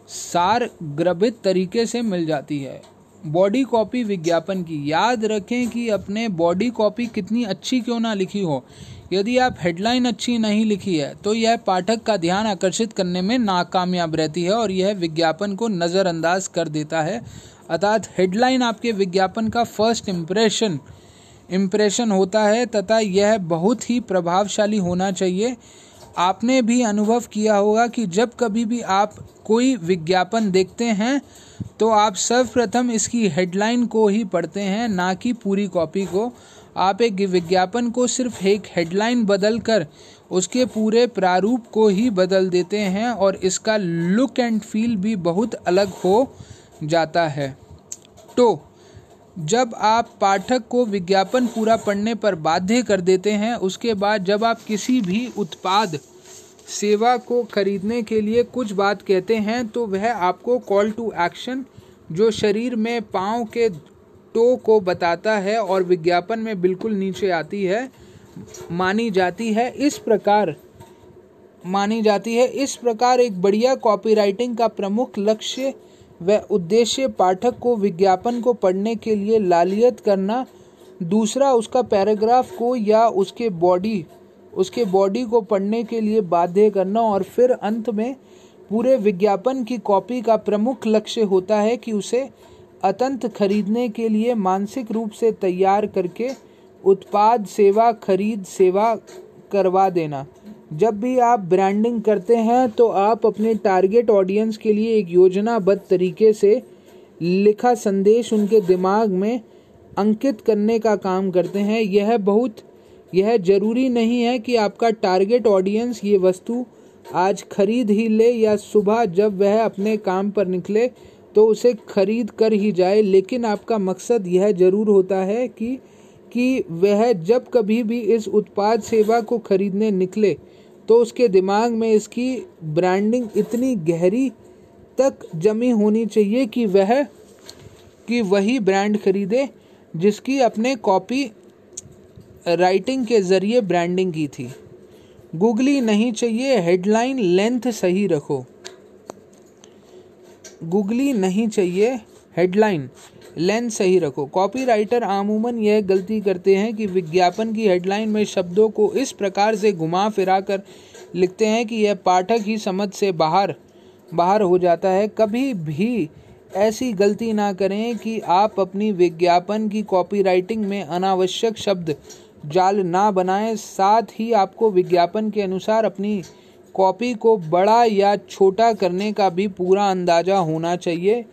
सार ग्रभित तरीके से मिल जाती है। बॉडी कॉपी विज्ञापन की। याद रखें कि अपने बॉडी कॉपी कितनी अच्छी क्यों ना लिखी हो। यदि आप हेडलाइन अच्छी नहीं लिखी है तो यह पाठक का ध्यान आकर्षित करने में नाकामयाब रहती है और यह विज्ञापन को नज़रअंदाज कर देता है। अर्थात हेडलाइन आपके विज्ञापन का फ़र्स्ट इम्प्रेशन इम्प्रेशन होता है तथा यह बहुत ही प्रभावशाली होना चाहिए। आपने भी अनुभव किया होगा कि जब कभी भी आप कोई विज्ञापन देखते हैं तो आप सर्वप्रथम इसकी हेडलाइन को ही पढ़ते हैं, ना कि पूरी कॉपी को। आप एक विज्ञापन को सिर्फ़ एक हेडलाइन बदल कर उसके पूरे प्रारूप को ही बदल देते हैं और इसका लुक एंड फील भी बहुत अलग हो जाता है। तो जब आप पाठक को विज्ञापन पूरा पढ़ने पर बाध्य कर देते हैं, उसके बाद जब आप किसी भी उत्पाद सेवा को खरीदने के लिए कुछ बात कहते हैं तो वह आपको कॉल टू एक्शन जो शरीर में पाँव के टो को बताता है और विज्ञापन में बिल्कुल नीचे आती है, मानी जाती है। इस प्रकार, मानी जाती है। इस प्रकार एक बढ़िया कॉपीराइटिंग का प्रमुख लक्ष्य व उद्देश्य पाठक को विज्ञापन को पढ़ने के लिए लालियत करना, दूसरा उसका पैराग्राफ को या उसके बॉडी उसके बॉडी को पढ़ने के लिए बाध्य करना और फिर अंत में पूरे विज्ञापन की कॉपी का प्रमुख लक्ष्य होता है कि उसे अतंत खरीदने के लिए मानसिक रूप से तैयार करके उत्पाद, सेवा, खरीद, सेवा करवा देना। जब भी आप ब्रांडिंग करते हैं तो आप अपने टारगेट ऑडियंस के लिए एक योजनाबद्ध तरीके से लिखा संदेश उनके दिमाग में अंकित करने का काम करते हैं। यह बहुत, यह ज़रूरी नहीं है कि आपका टारगेट ऑडियंस ये वस्तु आज खरीद ही ले या सुबह जब वह अपने काम पर निकले तो उसे खरीद कर ही जाए। लेकिन आपका मकसद यह ज़रूर होता है कि कि वह जब कभी भी इस उत्पाद सेवा को खरीदने निकले तो उसके दिमाग में इसकी ब्रांडिंग इतनी गहरी तक जमी होनी चाहिए कि वह, कि वही ब्रांड खरीदे, जिसकी अपने कॉपी राइटिंग के ज़रिए ब्रांडिंग की थी। गूगली नहीं चाहिए हेडलाइन लेंथ सही रखो। गूगली नहीं चाहिए हेडलाइन लेंथ सही रखो। कॉपीराइटर आमूमन यह गलती करते हैं कि विज्ञापन की हेडलाइन में शब्दों को इस प्रकार से घुमा फिरा कर लिखते हैं कि यह पाठक ही समझ से बाहर बाहर हो जाता है। कभी भी ऐसी गलती ना करें कि आप अपनी विज्ञापन की कॉपीराइटिंग में अनावश्यक शब्द जाल ना बनाएँ। साथ ही आपको विज्ञापन के अनुसार अपनी कॉपी को बड़ा या छोटा करने का भी पूरा अंदाज़ा होना चाहिए।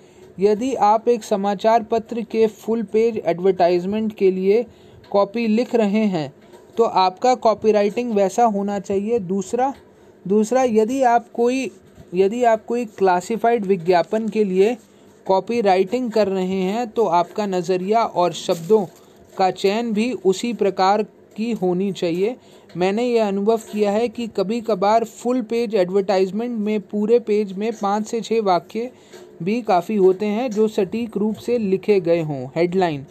यदि आप एक समाचार पत्र के फुल पेज एडवर्टाइजमेंट के लिए कॉपी लिख रहे हैं तो आपका कॉपीराइटिंग वैसा होना चाहिए। दूसरा दूसरा, यदि आप कोई, यदि आप कोई क्लासिफाइड विज्ञापन के लिए कॉपी राइटिंग कर रहे हैं तो आपका नज़रिया और शब्दों का चयन भी उसी प्रकार की होनी चाहिए। मैंने यह अनुभव किया है कि कभी कभार फुल पेज एडवर्टाइजमेंट में पूरे पेज में पाँच से छः वाक्य भी काफ़ी होते हैं जो सटीक रूप से लिखे गए हों। हेडलाइन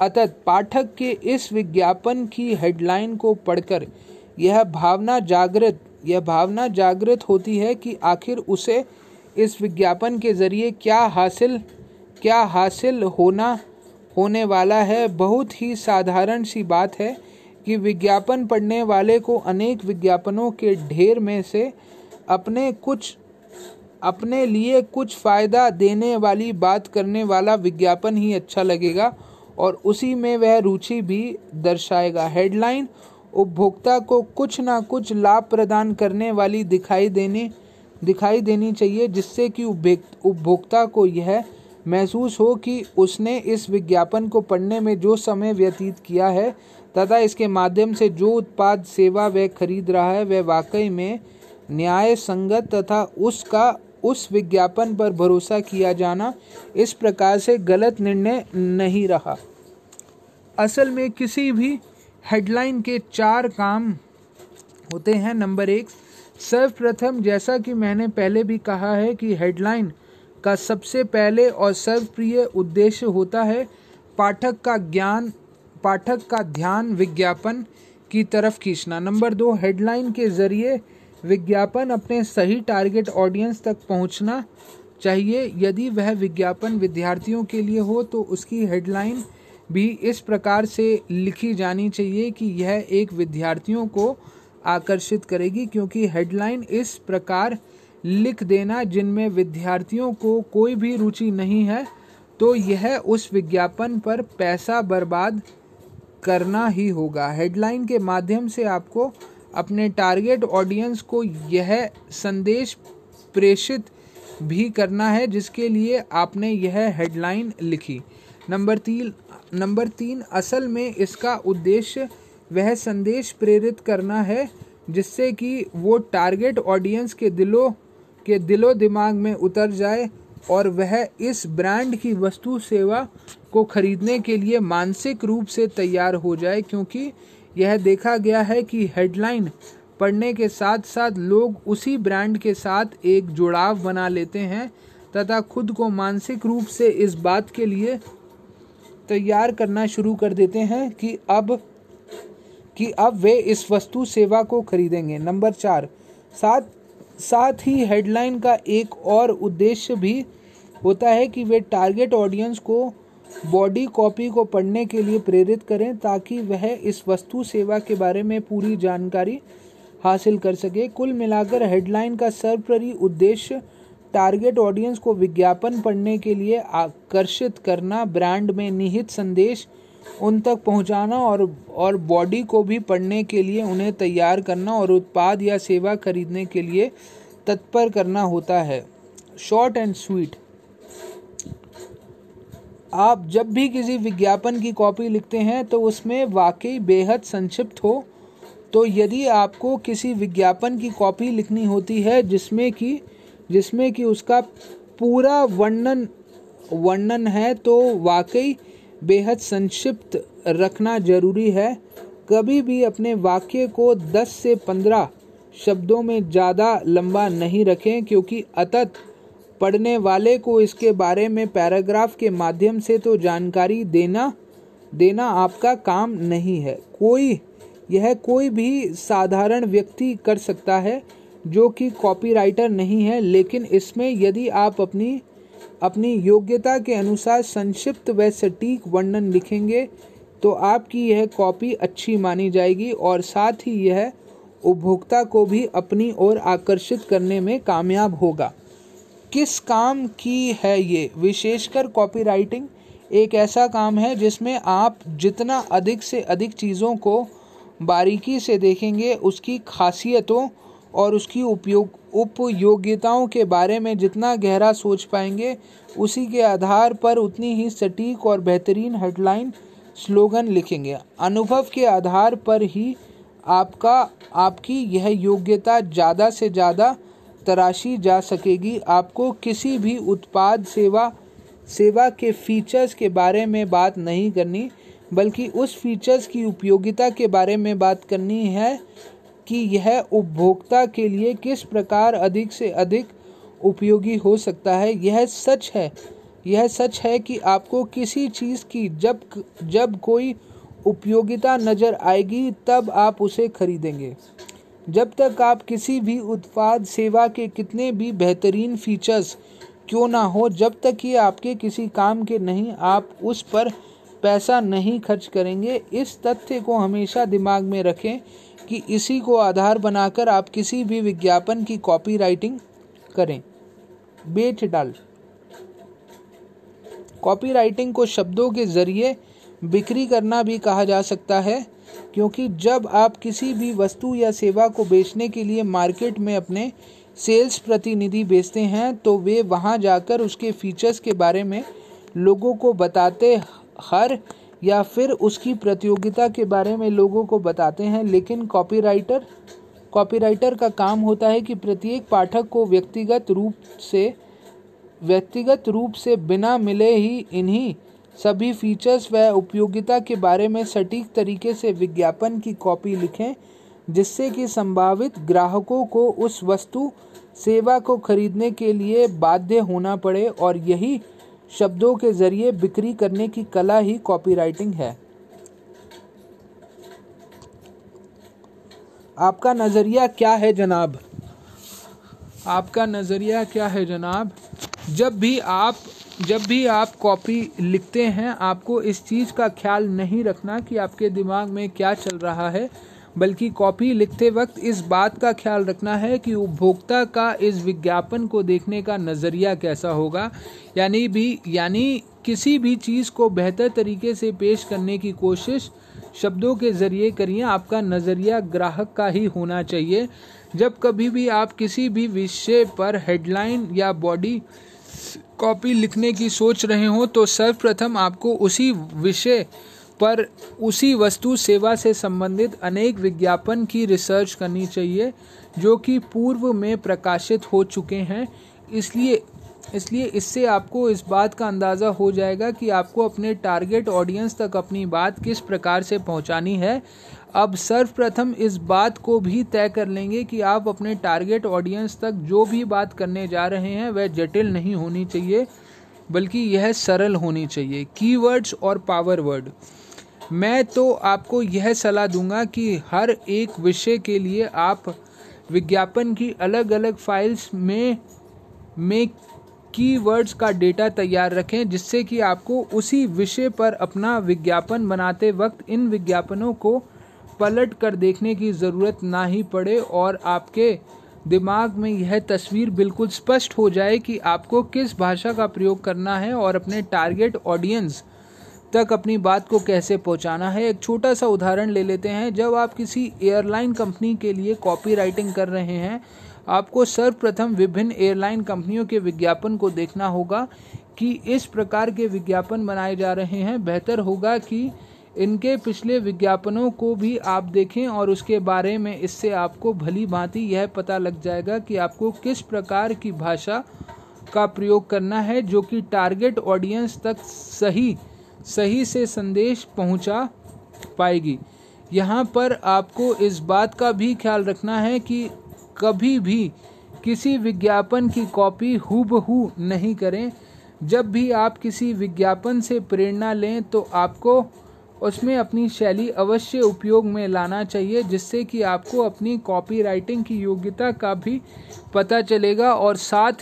अतः पाठक के इस विज्ञापन की हेडलाइन को पढ़कर यह भावना जागृत, यह भावना जागृत होती है कि आखिर उसे इस विज्ञापन के ज़रिए क्या हासिल क्या हासिल होना, होने वाला है। बहुत ही साधारण सी बात है कि विज्ञापन पढ़ने वाले को अनेक विज्ञापनों के ढेर में से अपने कुछ अपने लिए कुछ फ़ायदा देने वाली बात करने वाला विज्ञापन ही अच्छा लगेगा, और उसी में वह रुचि भी दर्शाएगा। हेडलाइन, उपभोक्ता को कुछ ना कुछ लाभ प्रदान करने वाली दिखाई देने, दिखाई देनी चाहिए, जिससे कि उपभोक्ता को यह महसूस हो कि उसने इस विज्ञापन को पढ़ने में जो समय व्यतीत किया है, तथा इसके माध्यम से जो उत्पाद, सेवा वह खरीद रहा है, वह वाकई में न्याय संगत तथा उसका उस विज्ञापन पर भरोसा किया जाना इस प्रकार से गलत निर्णय नहीं रहा। असल में किसी भी हेडलाइन के चार काम होते हैं। नंबर एक, सर्वप्रथम, जैसा कि मैंने पहले भी कहा है कि हेडलाइन का सबसे पहले और सर्वप्रिय उद्देश्य होता है पाठक का ज्ञान, पाठक का ध्यान विज्ञापन की तरफ़ खींचना। नंबर दो, हेडलाइन के ज़रिए विज्ञापन अपने सही टारगेट ऑडियंस तक पहुँचना चाहिए। यदि वह विज्ञापन विद्यार्थियों के लिए हो तो उसकी हेडलाइन भी इस प्रकार से लिखी जानी चाहिए कि यह एक विद्यार्थियों को आकर्षित करेगी, क्योंकि हेडलाइन इस प्रकार लिख देना जिनमें विद्यार्थियों को कोई भी रुचि नहीं है तो यह उस विज्ञापन पर पैसा बर्बाद करना ही होगा। हेडलाइन के माध्यम से आपको अपने टारगेट ऑडियंस को यह संदेश प्रेषित भी करना है, जिसके लिए आपने यह हेडलाइन लिखी। नंबर तीन नंबर तीन, असल में इसका उद्देश्य वह संदेश प्रेरित करना है, जिससे कि वो टारगेट ऑडियंस के दिलों, के दिलो दिमाग में उतर जाए और वह इस ब्रांड की वस्तु सेवा को खरीदने के लिए मानसिक रूप से तैयार हो जाए, क्योंकि यह देखा गया है कि हेडलाइन पढ़ने के साथ साथ लोग उसी ब्रांड के साथ एक जुड़ाव बना लेते हैं तथा खुद को मानसिक रूप से इस बात के लिए तैयार करना शुरू कर देते हैं कि अब कि अब वे इस वस्तु सेवा को खरीदेंगे। नंबर चार, साथ साथ ही हेडलाइन का एक और उद्देश्य भी होता है कि वे टारगेट ऑडियंस को बॉडी कॉपी को पढ़ने के लिए प्रेरित करें ताकि वह इस वस्तु सेवा के बारे में पूरी जानकारी हासिल कर सके। कुल मिलाकर हेडलाइन का सर्वप्री उद्देश्य टारगेट ऑडियंस को विज्ञापन पढ़ने के लिए आकर्षित करना, ब्रांड में निहित संदेश उन तक पहुंचाना और और बॉडी को भी पढ़ने के लिए उन्हें तैयार करना और उत्पाद या सेवा खरीदने के लिए तत्पर करना होता है। Short and sweet. आप जब भी किसी विज्ञापन की कॉपी लिखते हैं तो उसमें वाकई बेहद संक्षिप्त हो। तो यदि आपको किसी विज्ञापन की कॉपी लिखनी होती है, जिसमें कि जिसमें कि उसका पूरा वर्णन वर्णन है तो वाकई बेहद संक्षिप्त रखना ज़रूरी है। कभी भी अपने वाक्य को 10 से 15 शब्दों में ज़्यादा लंबा नहीं रखें, क्योंकि अतत पढ़ने वाले को इसके बारे में पैराग्राफ के माध्यम से तो जानकारी देना देना आपका काम नहीं है। कोई, यह कोई भी साधारण व्यक्ति कर सकता है जो कि कॉपीराइटर नहीं है, लेकिन इसमें यदि आप अपनी अपनी योग्यता के अनुसार संक्षिप्त व सटीक वर्णन लिखेंगे तो आपकी यह कॉपी अच्छी मानी जाएगी और साथ ही यह उपभोक्ता को भी अपनी ओर आकर्षित करने में कामयाब होगा। किस काम की है ये? विशेषकर कॉपीराइटिंग एक ऐसा काम है जिसमें आप जितना अधिक से अधिक चीज़ों को बारीकी से देखेंगे, उसकी खासियतों और उसकी उपयोग, उपयोगिताओं के बारे में जितना गहरा सोच पाएँगे, उसी के आधार पर उतनी ही सटीक और बेहतरीन हेडलाइन स्लोगन लिखेंगे। अनुभव के आधार पर ही आपका, आपकी यह योग्यता ज़्यादा से ज़्यादा तराशी जा सकेगी। आपको किसी भी उत्पाद सेवा सेवा के फीचर्स के बारे में बात नहीं करनी, बल्कि उस फीचर्स की उपयोगिता के बारे में बात करनी है कि यह उपभोक्ता के लिए किस प्रकार अधिक से अधिक उपयोगी हो सकता है। यह सच है। यह सच है कि आपको किसी चीज़ की जब जब कोई उपयोगिता नज़र आएगी, तब आप उसे खरीदेंगे। जब तक आप किसी भी उत्पाद सेवा के कितने भी बेहतरीन फीचर्स क्यों ना हो, जब तक ये आपके किसी काम के नहीं, आप उस पर पैसा नहीं खर्च करेंगे। इस तथ्य को हमेशा दिमाग में रखें कि इसी को आधार बनाकर आप किसी भी विज्ञापन की कॉपी राइटिंग करें। बेच डाल। कॉपी राइटिंग को शब्दों के ज़रिए बिक्री करना भी कहा जा सकता है। क्योंकि जब आप किसी भी वस्तु या सेवा को बेचने के लिए मार्केट में अपने सेल्स प्रतिनिधि बेचते हैं तो वे वहाँ जाकर उसके फीचर्स के बारे में लोगों को बताते हर या फिर उसकी प्रतियोगिता के बारे में लोगों को बताते हैं। लेकिन कॉपीराइटर कॉपीराइटर का काम होता है कि प्रत्येक पाठक को व्यक्तिगत रूप से, व्यक्तिगत रूप से बिना मिले ही इन्हीं सभी फीचर्स व उपयोगिता के बारे में सटीक तरीके से विज्ञापन की कॉपी लिखें, जिससे कि संभावित ग्राहकों को उस वस्तु, सेवा को खरीदने के लिए बाध्य होना पड़े और यही शब्दों के ज़रिए बिक्री करने की कला ही कॉपीराइटिंग है। आपका नज़रिया क्या है जनाब? आपका नज़रिया क्या है जनाब? जब भी आप जब भी आप कॉपी लिखते हैं, आपको इस चीज़ का ख्याल नहीं रखना कि आपके दिमाग में क्या चल रहा है, बल्कि कॉपी लिखते वक्त इस बात का ख्याल रखना है कि उपभोक्ता का इस विज्ञापन को देखने का नज़रिया कैसा होगा। यानी भी, यानी किसी भी चीज़ को बेहतर तरीके से पेश करने की कोशिश शब्दों के ज़रिए करिए, आपका नज़रिया ग्राहक का ही होना चाहिए। जब कभी भी आप किसी भी विषय पर हेडलाइन या बॉडी कॉपी लिखने की सोच रहे हो तो सर्वप्रथम आपको उसी विषय पर, उसी वस्तु सेवा से संबंधित अनेक विज्ञापन की रिसर्च करनी चाहिए, जो कि पूर्व में प्रकाशित हो चुके हैं। इसलिए इसलिए इससे आपको इस बात का अंदाज़ा हो जाएगा कि आपको अपने टारगेट ऑडियंस तक अपनी बात किस प्रकार से पहुंचानी है। अब सर्वप्रथम इस बात को भी तय कर लेंगे कि आप अपने टारगेट ऑडियंस तक जो भी बात करने जा रहे हैं, वह जटिल नहीं होनी चाहिए, बल्कि यह सरल होनी चाहिए। कीवर्ड्स और पावर वर्ड मैं तो आपको यह सलाह दूँगा कि हर एक विषय के लिए आप विज्ञापन की अलग अलग फाइल्स में में कीवर्ड्स का डेटा तैयार रखें, जिससे कि आपको उसी विषय पर अपना विज्ञापन बनाते वक्त इन विज्ञापनों को पलट कर देखने की ज़रूरत ना ही पड़े और आपके दिमाग में यह तस्वीर बिल्कुल स्पष्ट हो जाए कि आपको किस भाषा का प्रयोग करना है और अपने टारगेट ऑडियंस तक अपनी बात को कैसे पहुंचाना है। एक छोटा सा उदाहरण ले लेते हैं। जब आप किसी एयरलाइन कंपनी के लिए कॉपी राइटिंग कर रहे हैं, आपको सर्वप्रथम विभिन्न एयरलाइन कंपनियों के विज्ञापन को देखना होगा कि इस प्रकार के विज्ञापन बनाए जा रहे हैं। बेहतर होगा कि इनके पिछले विज्ञापनों को भी आप देखें और उसके बारे में इससे आपको भली भांति यह पता लग जाएगा कि आपको किस प्रकार की भाषा का प्रयोग करना है, जो कि टारगेट ऑडियंस तक सही सही से संदेश पहुँचा पाएगी। यहाँ पर आपको इस बात का भी ख्याल रखना है कि कभी भी किसी विज्ञापन की कॉपी हूबहू नहीं करें। जब भी आप किसी विज्ञापन से प्रेरणा लें तो आपको उसमें अपनी शैली अवश्य उपयोग में लाना चाहिए, जिससे कि आपको अपनी कॉपी राइटिंग की योग्यता का भी पता चलेगा और साथ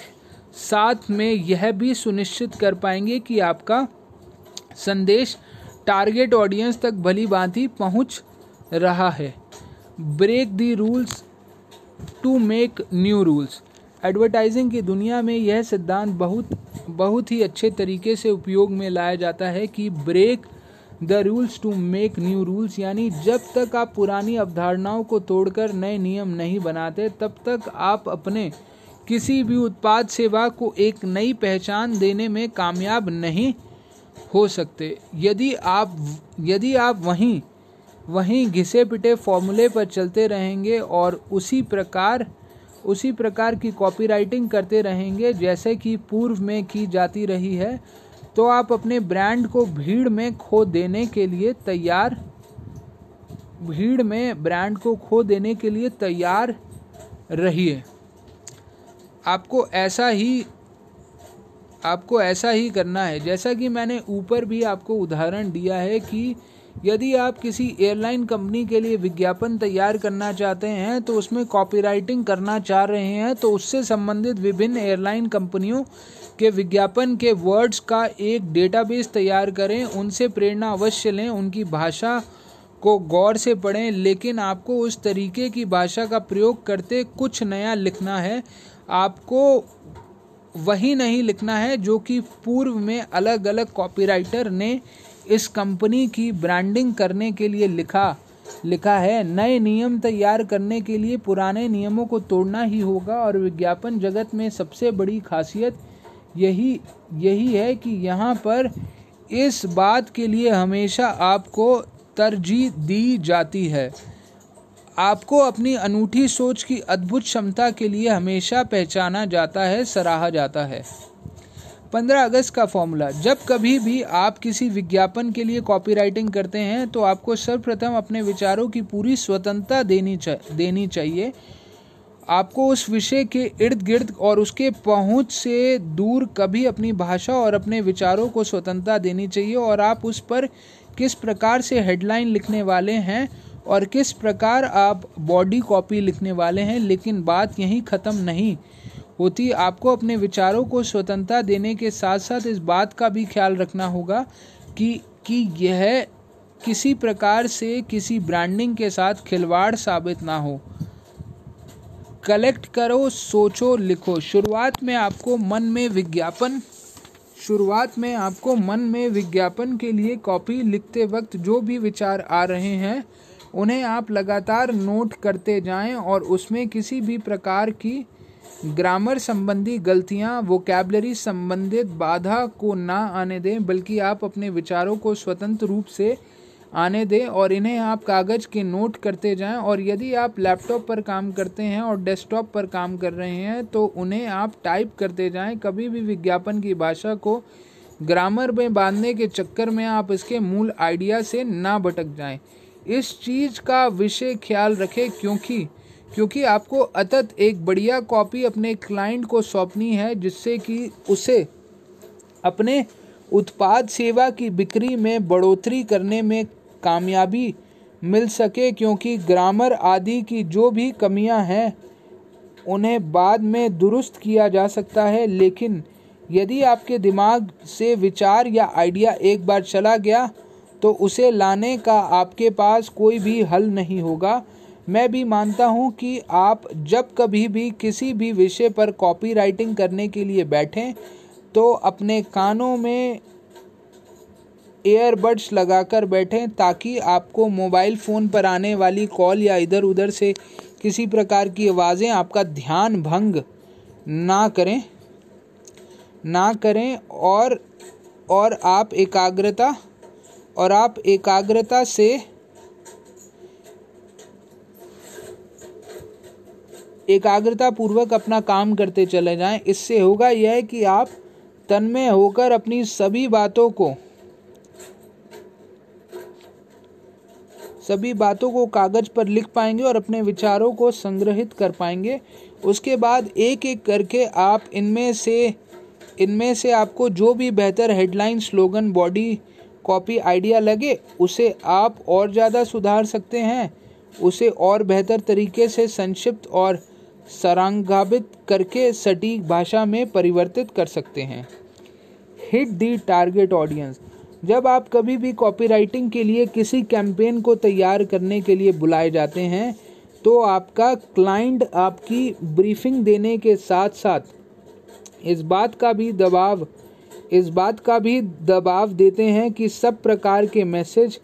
साथ में यह भी सुनिश्चित कर पाएँगे कि आपका संदेश टारगेट ऑडियंस तक भली भांति पहुँच रहा है। Break the rules to make new rules advertising की दुनिया में यह सिद्धांत बहुत बहुत ही अच्छे तरीके से उपयोग में लाया जाता है कि break the rules to make new rules यानी जब तक आप पुरानी अवधारणाओं को तोड़कर नए नियम नहीं बनाते, तब तक आप अपने किसी भी उत्पाद सेवा को एक नई पहचान देने में कामयाब नहीं हो सकते। यदि आप यदि आप वहीं वहीं घिसे पिटे फॉर्मूले पर चलते रहेंगे और उसी प्रकार उसी प्रकार की कॉपीराइटिंग करते रहेंगे, जैसे कि पूर्व में की जाती रही है तो आप अपने ब्रांड को भीड़ में खो देने के लिए तैयार, भीड़ में ब्रांड को खो देने के लिए तैयार रहिए। आपको ऐसा ही, आपको ऐसा ही करना है। जैसा कि मैंने ऊपर भी आपको उदाहरण दिया है कि यदि आप किसी एयरलाइन कंपनी के लिए विज्ञापन तैयार करना चाहते हैं तो उसमें कॉपीराइटिंग करना चाह रहे हैं तो उससे संबंधित विभिन्न एयरलाइन कंपनियों के विज्ञापन के वर्ड्स का एक डेटाबेस तैयार करें, उनसे प्रेरणा अवश्य लें, उनकी भाषा को गौर से पढ़ें, लेकिन आपको उस तरीके की भाषा का प्रयोग करते कुछ नया लिखना है। आपको वही नहीं लिखना है जो कि पूर्व में अलग अलग कॉपीराइटर ने इस कंपनी की ब्रांडिंग करने के लिए लिखा लिखा है। नए नियम तैयार करने के लिए पुराने नियमों को तोड़ना ही होगा और विज्ञापन जगत में सबसे बड़ी खासियत यही यही है कि यहाँ पर इस बात के लिए हमेशा आपको तरजीह दी जाती है। आपको अपनी अनूठी सोच की अद्भुत क्षमता के लिए हमेशा पहचाना जाता है सराहा जाता है। पंद्रह अगस्त का फॉर्मूला। जब कभी भी आप किसी विज्ञापन के लिए कॉपीराइटिंग करते हैं तो आपको सर्वप्रथम अपने विचारों की पूरी स्वतंत्रता देनी चा, देनी चाहिए। आपको उस विषय के इर्द गिर्द और उसके पहुँच से दूर कभी अपनी भाषा और अपने विचारों को स्वतंत्रता देनी चाहिए और आप उस पर किस प्रकार से हेडलाइन लिखने वाले हैं और किस प्रकार आप बॉडी कॉपी लिखने वाले हैं, लेकिन बात यहीं ख़त्म नहीं होती। आपको अपने विचारों को स्वतंत्रता देने के साथ साथ इस बात का भी ख्याल रखना होगा कि कि यह किसी प्रकार से किसी ब्रांडिंग के साथ खिलवाड़ साबित ना हो। कलेक्ट करो, सोचो, लिखो। शुरुआत में आपको मन में विज्ञापन, शुरुआत में आपको मन में विज्ञापन के लिए कॉपी लिखते वक्त जो भी विचार आ रहे हैं, उन्हें आप लगातार नोट करते जाएँ और उसमें किसी भी प्रकार की ग्रामर संबंधी गलतियाँ वोकेबलरी संबंधित बाधा को ना आने दें, बल्कि आप अपने विचारों को स्वतंत्र रूप से आने दें और इन्हें आप कागज़ के नोट करते जाएँ और यदि आप लैपटॉप पर काम करते हैं और डेस्कटॉप पर काम कर रहे हैं तो उन्हें आप टाइप करते जाएँ। कभी भी विज्ञापन की भाषा को ग्रामर में बांधने के चक्कर में आप इसके मूल आइडिया से ना भटक जाएँ। इस चीज़ का विषय ख्याल रखें, क्योंकि क्योंकि आपको अतत एक बढ़िया कॉपी अपने क्लाइंट को सौंपनी है, जिससे कि उसे अपने उत्पाद सेवा की बिक्री में बढ़ोतरी करने में कामयाबी मिल सके, क्योंकि ग्रामर आदि की जो भी कमियाँ हैं, उन्हें बाद में दुरुस्त किया जा सकता है। लेकिन यदि आपके दिमाग से विचार या आइडिया एक बार चला गया तो उसे लाने का आपके पास कोई भी हल नहीं होगा। मैं भी मानता हूँ कि आप जब कभी भी किसी भी विषय पर कॉपी राइटिंग करने के लिए बैठें तो अपने कानों में एयरबड्स लगाकर बैठें ताकि आपको मोबाइल फ़ोन पर आने वाली कॉल या इधर उधर से किसी प्रकार की आवाज़ें आपका ध्यान भंग ना करें ना करें और और आप एकाग्रता, और आप एकाग्रता से एकाग्रता पूर्वक अपना काम करते चले जाएँ। इससे होगा यह कि आप तन्मय होकर अपनी सभी बातों को सभी बातों को कागज़ पर लिख पाएँगे और अपने विचारों को संग्रहित कर पाएँगे। उसके बाद एक एक करके आप इनमें से इनमें से आपको जो भी बेहतर headline, slogan, body copy, idea लगे, उसे आप और ज़्यादा सुधार सकते हैं। उसे और बेहतर तरीके से संक्षिप्त और सरांगाबित करके सटीक भाषा में परिवर्तित कर सकते हैं। हिट दी टारगेट ऑडियंस जब आप कभी भी कॉपीराइटिंग के लिए किसी कैंपेन को तैयार करने के लिए बुलाए जाते हैं तो आपका क्लाइंट आपकी ब्रीफिंग देने के साथ साथ इस बात का भी दबाव, इस बात का भी दबाव देते हैं कि सब प्रकार के मैसेज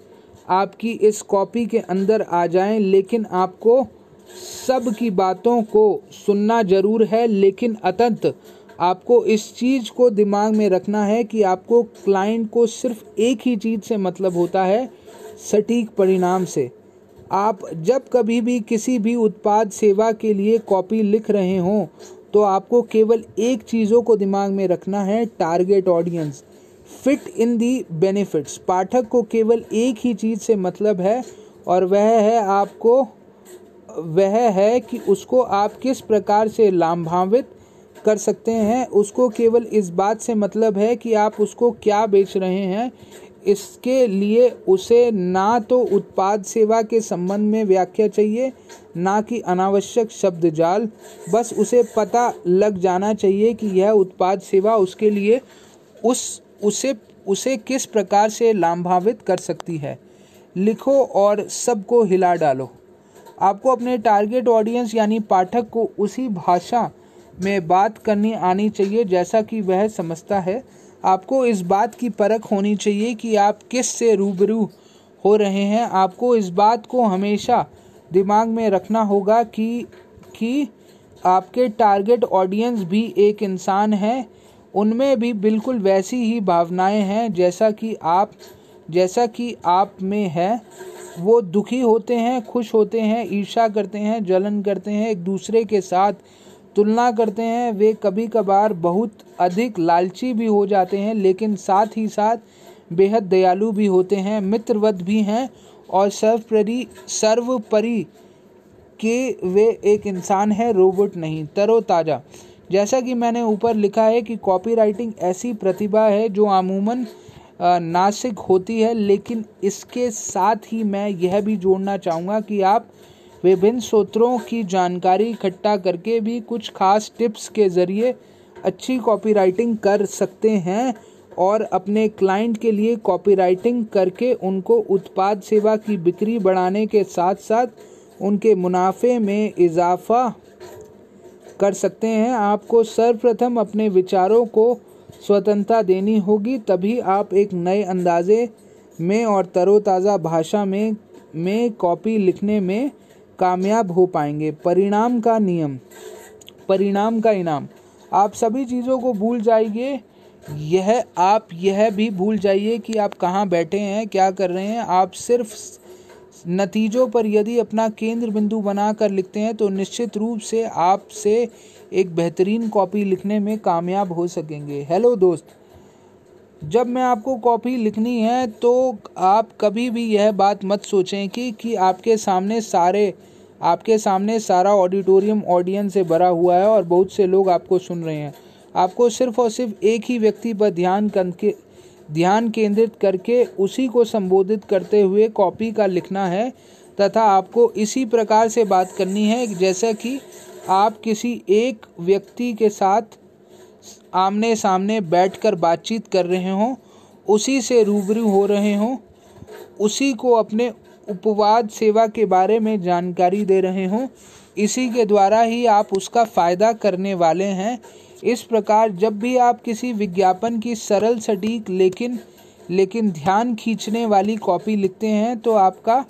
आपकी इस कॉपी के अंदर आ जाएँ, लेकिन आपको सब की बातों को सुनना ज़रूर है, लेकिन अतंत आपको इस चीज़ को दिमाग में रखना है कि आपको क्लाइंट को सिर्फ़ एक ही चीज़ से मतलब होता है, सटीक परिणाम से। आप जब कभी भी किसी भी उत्पाद सेवा के लिए कॉपी लिख रहे हों तो आपको केवल एक चीज़ों को दिमाग में रखना है target audience fit in the benefits पाठक को केवल एक ही चीज़ से मतलब है, और वह है आपको, वह है कि उसको आप किस प्रकार से लाभान्वित कर सकते हैं। उसको केवल इस बात से मतलब है कि आप उसको क्या बेच रहे हैं। इसके लिए उसे ना तो उत्पाद सेवा के संबंध में व्याख्या चाहिए, ना कि अनावश्यक शब्द जाल। बस उसे पता लग जाना चाहिए कि यह उत्पाद सेवा उसके लिए उस, उसे उसे किस प्रकार से लाभान्वित कर सकती है। लिखो और सबको हिला डालो। आपको अपने टारगेट ऑडियंस यानी पाठक को उसी भाषा में बात करनी आनी चाहिए, जैसा कि वह समझता है। आपको इस बात की परख होनी चाहिए कि आप किस से रूबरू हो रहे हैं। आपको इस बात को हमेशा दिमाग में रखना होगा कि कि आपके टारगेट ऑडियंस भी एक इंसान है। उनमें भी बिल्कुल वैसी ही भावनाएँ हैं, जैसा कि आप, जैसा कि आप में है। वो दुखी होते हैं, खुश होते हैं ईर्षा करते हैं, जलन करते हैं, एक दूसरे के साथ तुलना करते हैं, वे कभी कभार बहुत अधिक लालची भी हो जाते हैं, लेकिन साथ ही साथ बेहद दयालु भी होते हैं, मित्रवत भी हैं और सर्वपरि सर्वपरि के वे एक इंसान है, रोबोट नहीं, तरोताज़ा। जैसा कि मैंने ऊपर लिखा है कि कॉपीराइटिंग ऐसी प्रतिभा है जो अमूमन नासिक होती है, लेकिन इसके साथ ही मैं यह भी जोड़ना चाहूँगा कि आप विभिन्न स्रोतों की जानकारी इकट्ठा करके भी कुछ खास टिप्स के ज़रिए अच्छी कॉपीराइटिंग कर सकते हैं और अपने क्लाइंट के लिए कॉपीराइटिंग करके उनको उत्पाद सेवा की बिक्री बढ़ाने के साथ साथ उनके मुनाफे में इजाफा कर सकते हैं। आपको सर्वप्रथम अपने विचारों को स्वतंत्रता देनी होगी, तभी आप एक नए अंदाजे में और तरोताज़ा भाषा में में कॉपी लिखने में कामयाब हो पाएँगे। परिणाम का नियम, परिणाम का इनाम। आप सभी चीज़ों को भूल जाइए। यह, आप यह भी भूल जाइए कि आप कहाँ बैठे हैं, क्या कर रहे हैं। आप सिर्फ़ नतीजों पर यदि अपना केंद्र बिंदु बनाकर लिखते हैं तो निश्चित रूप से आपसे एक बेहतरीन कॉपी लिखने में कामयाब हो सकेंगे। हेलो दोस्त, जब मैं आपको कॉपी लिखनी है तो आप कभी भी यह बात मत सोचें कि कि आपके सामने सारे आपके सामने सारा ऑडिटोरियम ऑडियंस से भरा हुआ है और बहुत से लोग आपको सुन रहे हैं। आपको सिर्फ़ और सिर्फ़ एक ही व्यक्ति पर ध्यान करके, ध्यान केंद्रित करके उसी को संबोधित करते हुए कॉपी का लिखना है तथा आपको इसी प्रकार से बात करनी है जैसा कि आप किसी एक व्यक्ति के साथ आमने सामने बैठकर बातचीत कर रहे हों, उसी से रूबरू हो रहे हों, उसी को अपने उपवाद सेवा के बारे में जानकारी दे रहे हों। इसी के द्वारा ही आप उसका फ़ायदा करने वाले हैं। इस प्रकार जब भी आप किसी विज्ञापन की सरल सटीक लेकिन लेकिन ध्यान खींचने वाली कॉपी लिखते हैं तो आपका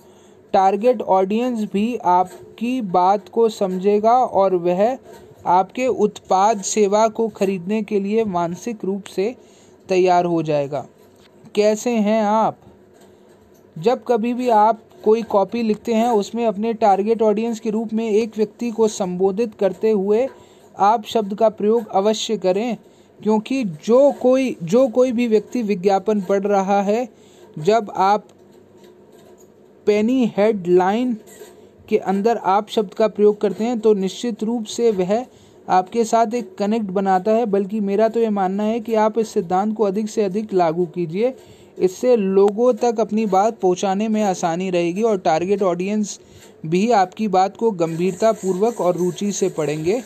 टारगेट ऑडियंस भी आपकी बात को समझेगा और वह आपके उत्पाद सेवा को खरीदने के लिए मानसिक रूप से तैयार हो जाएगा। कैसे हैं आप? जब कभी भी आप कोई कॉपी लिखते हैं, उसमें अपने टारगेट ऑडियंस के रूप में एक व्यक्ति को संबोधित करते हुए आप शब्द का प्रयोग अवश्य करें, क्योंकि जो कोई जो कोई भी व्यक्ति विज्ञापन पढ़ रहा है, जब आप पेनी हेडलाइन के अंदर आप शब्द का प्रयोग करते हैं तो निश्चित रूप से वह आपके साथ एक कनेक्ट बनाता है, बल्कि मेरा तो ये मानना है कि आप इस सिद्धांत को अधिक से अधिक लागू कीजिए। इससे लोगों तक अपनी बात पहुँचाने में आसानी रहेगी और टारगेट ऑडियंस भी आपकी बात को गंभीरता पूर्वक और रुचि से पढ़ेंगे।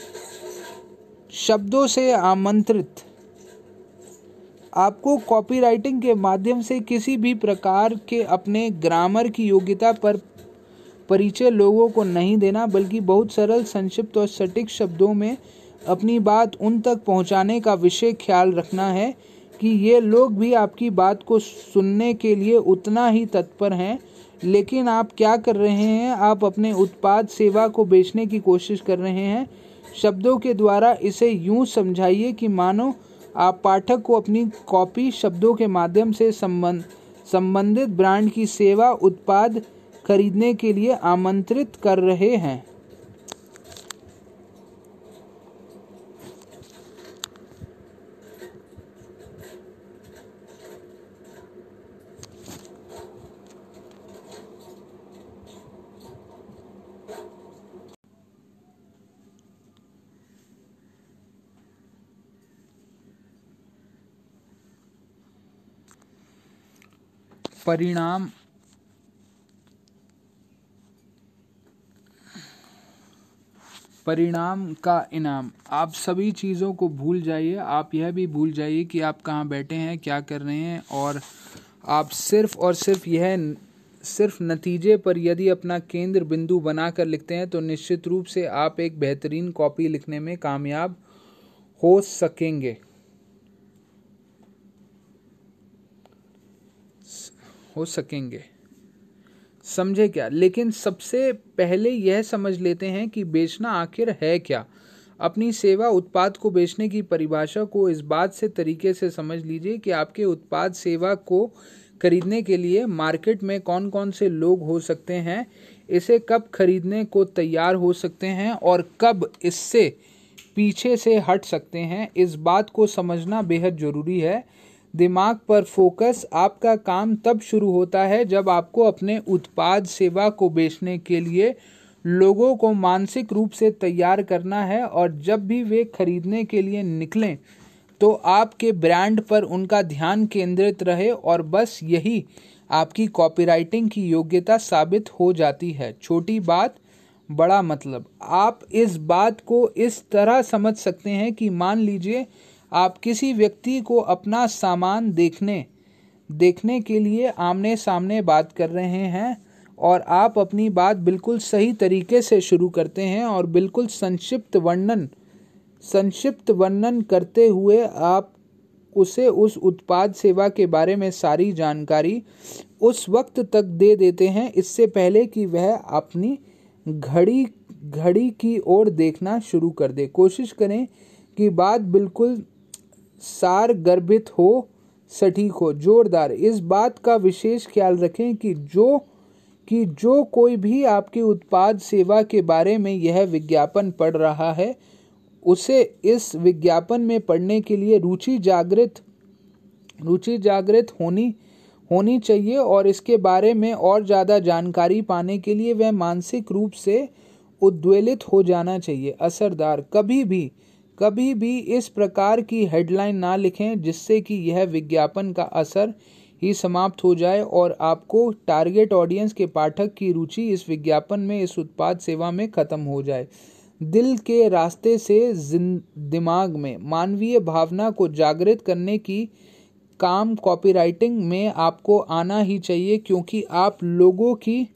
शब्दों से आमंत्रित। आपको कॉपीराइटिंग के माध्यम से किसी भी प्रकार के अपने ग्रामर की योग्यता पर परिचय लोगों को नहीं देना, बल्कि बहुत सरल, संक्षिप्त और सटीक शब्दों में अपनी बात उन तक पहुँचाने का विषय ख्याल रखना है कि ये लोग भी आपकी बात को सुनने के लिए उतना ही तत्पर हैं। लेकिन आप क्या कर रहे हैं? आप अपने उत्पाद सेवा को बेचने की कोशिश कर रहे हैं। शब्दों के द्वारा इसे यूँ समझाइए कि मानो आप पाठक को अपनी कॉपी शब्दों के माध्यम से संबंध, संबंधित ब्रांड की सेवा, उत्पाद खरीदने के लिए आमंत्रित कर रहे हैं। परिणाम परिणाम का इनाम। आप सभी चीज़ों को भूल जाइए। आप यह भी भूल जाइए कि आप कहाँ बैठे हैं, क्या कर रहे हैं, और आप सिर्फ़ और सिर्फ़ यह सिर्फ़ नतीजे पर यदि अपना केंद्र बिंदु बनाकर लिखते हैं तो निश्चित रूप से आप एक बेहतरीन कॉपी लिखने में कामयाब हो सकेंगे। हो सकेंगे। समझे क्या? लेकिन सबसे पहले यह समझ लेते हैं कि बेचना आखिर है क्या। अपनी सेवा उत्पाद को बेचने की परिभाषा को इस बात से तरीके से समझ लीजिए कि आपके उत्पाद सेवा को खरीदने के लिए मार्केट में कौन कौन से लोग हो सकते हैं, इसे कब खरीदने को तैयार हो सकते हैं और कब इससे पीछे से हट सकते हैं, इस बात को समझना बेहद ज़रूरी है। दिमाग पर फोकस आपका काम तब शुरू होता है जब आपको अपने उत्पाद सेवा को बेचने के लिए लोगों को मानसिक रूप से तैयार करना है और जब भी वे खरीदने के लिए निकलें तो आपके ब्रांड पर उनका ध्यान केंद्रित रहे और बस यही आपकी कॉपीराइटिंग की योग्यता साबित हो जाती है। छोटी बात, बड़ा मतलब। आप इस बात को इस तरह समझ सकते हैं कि मान लीजिए आप किसी व्यक्ति को अपना सामान देखने देखने के लिए आमने सामने बात कर रहे हैं और आप अपनी बात बिल्कुल सही तरीके से शुरू करते हैं और बिल्कुल संक्षिप्त वर्णन संक्षिप्त वर्णन करते हुए आप उसे उस उत्पाद सेवा के बारे में सारी जानकारी उस वक्त तक दे देते हैं। इससे पहले कि वह अपनी घड़ी घड़ी की ओर देखना शुरू कर दे। कोशिश करें कि बात बिल्कुल सार गर्भित हो, सटीक हो। जोरदार। इस बात का विशेष ख्याल रखें कि जो कि जो कोई भी आपके उत्पाद सेवा के बारे में यह विज्ञापन पढ़ रहा है, उसे इस विज्ञापन में पढ़ने के लिए रुचि जागृत रुचि जागृत होनी होनी चाहिए और इसके बारे में और ज़्यादा जानकारी पाने के लिए वह मानसिक रूप से उद्वेलित हो जाना चाहिए। असरदार। कभी भी कभी भी इस प्रकार की हेडलाइन ना लिखें जिससे कि यह विज्ञापन का असर ही समाप्त हो जाए और आपको टारगेट ऑडियंस के पाठक की रुचि इस विज्ञापन में, इस उत्पाद सेवा में खत्म हो जाए। दिल के रास्ते से दिमाग में, मानवीय भावना को जागृत करने की काम कॉपीराइटिंग में आपको आना ही चाहिए क्योंकि आप लोगों की,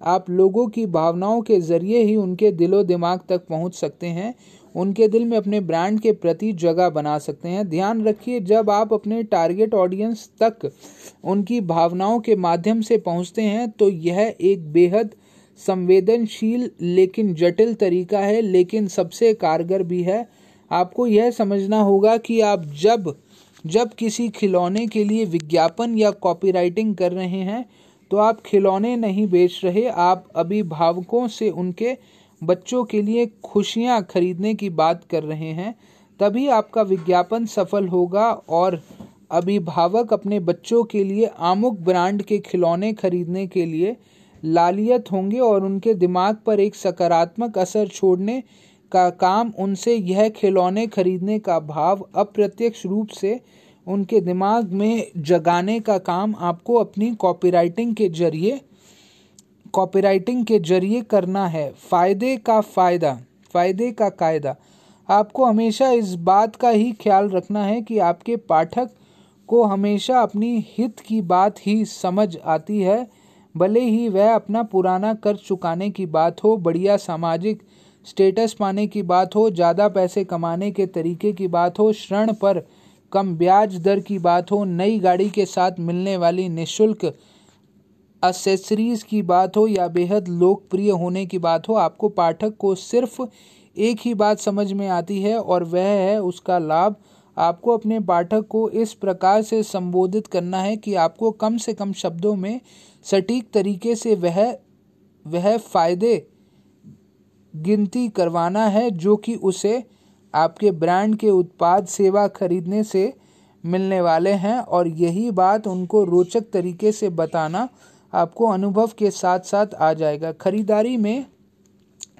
आप लोगों की भावनाओं के ज़रिए ही उनके दिलो दिमाग तक पहुँच सकते हैं उनके दिल में अपने ब्रांड के प्रति जगह बना सकते हैं। ध्यान रखिए, जब आप अपने टारगेट ऑडियंस तक उनकी भावनाओं के माध्यम से पहुँचते हैं तो यह एक बेहद संवेदनशील लेकिन जटिल तरीका है, लेकिन सबसे कारगर भी है। आपको यह समझना होगा कि आप जब जब किसी खिलौने के लिए विज्ञापन या कॉपीराइटिंग कर रहे हैं तो आप खिलौने नहीं बेच रहे, आप अभिभावकों से उनके बच्चों के लिए खुशियाँ खरीदने की बात कर रहे हैं, तभी आपका विज्ञापन सफल होगा और अभिभावक अपने बच्चों के लिए आमुक ब्रांड के खिलौने खरीदने के लिए लालियत होंगे और उनके दिमाग पर एक सकारात्मक असर छोड़ने का काम उनसे यह खिलौने खरीदने का भाव अप्रत्यक्ष रूप से उनके दिमाग में जगाने का काम आपको अपनी कॉपीराइटिंग के ज़रिए कॉपीराइटिंग के ज़रिए करना है। फ़ायदे का फ़ायदा, फ़ायदे का कायदा। आपको हमेशा इस बात का ही ख्याल रखना है कि आपके पाठक को हमेशा अपनी हित की बात ही समझ आती है। भले ही वह अपना पुराना कर्ज चुकाने की बात हो, बढ़िया सामाजिक स्टेटस पाने की बात हो, ज़्यादा पैसे कमाने के तरीके की बात हो, ऋण पर कम ब्याज दर की बात हो, नई गाड़ी के साथ मिलने वाली निशुल्क असेसरीज की बात हो या बेहद लोकप्रिय होने की बात हो, आपको पाठक को सिर्फ़ एक ही बात समझ में आती है और वह है उसका लाभ। आपको अपने पाठक को इस प्रकार से संबोधित करना है कि आपको कम से कम शब्दों में सटीक तरीके से वह वह फ़ायदे गिनती करवाना है जो कि उसे आपके ब्रांड के उत्पाद सेवा खरीदने से मिलने वाले हैं और यही बात उनको रोचक तरीके से बताना आपको अनुभव के साथ साथ आ जाएगा। खरीदारी में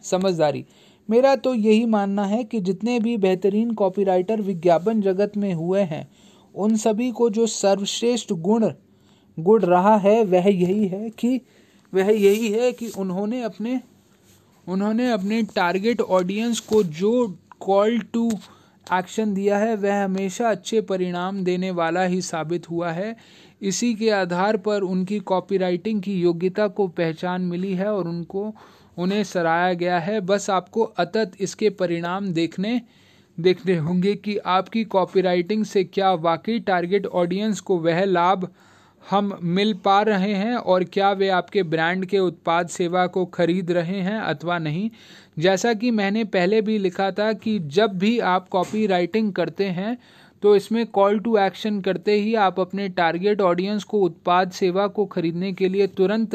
समझदारी। मेरा तो यही मानना है कि जितने भी बेहतरीन कॉपीराइटर विज्ञापन जगत में हुए हैं, उन सभी को जो सर्वश्रेष्ठ गुण गुण रहा है, वह यही है कि, वह यही है कि उन्होंने अपने उन्होंने अपने टारगेट ऑडियंस को जो कॉल टू एक्शन दिया है, वह हमेशा अच्छे परिणाम देने वाला ही साबित हुआ है। इसी के आधार पर उनकी कॉपीराइटिंग की योग्यता को पहचान मिली है और उनको, उन्हें सराहा गया है। बस आपको अतत इसके परिणाम देखने देखने होंगे कि आपकी कॉपीराइटिंग से क्या वाकई टारगेट ऑडियंस को वह लाभ हम मिल पा रहे हैं और क्या वे आपके ब्रांड के उत्पाद सेवा को खरीद रहे हैं अथवा नहीं। जैसा कि मैंने पहले भी लिखा था कि जब भी आप कॉपी राइटिंग करते हैं तो इसमें कॉल टू एक्शन करते ही आप अपने टारगेट ऑडियंस को उत्पाद सेवा को खरीदने के लिए तुरंत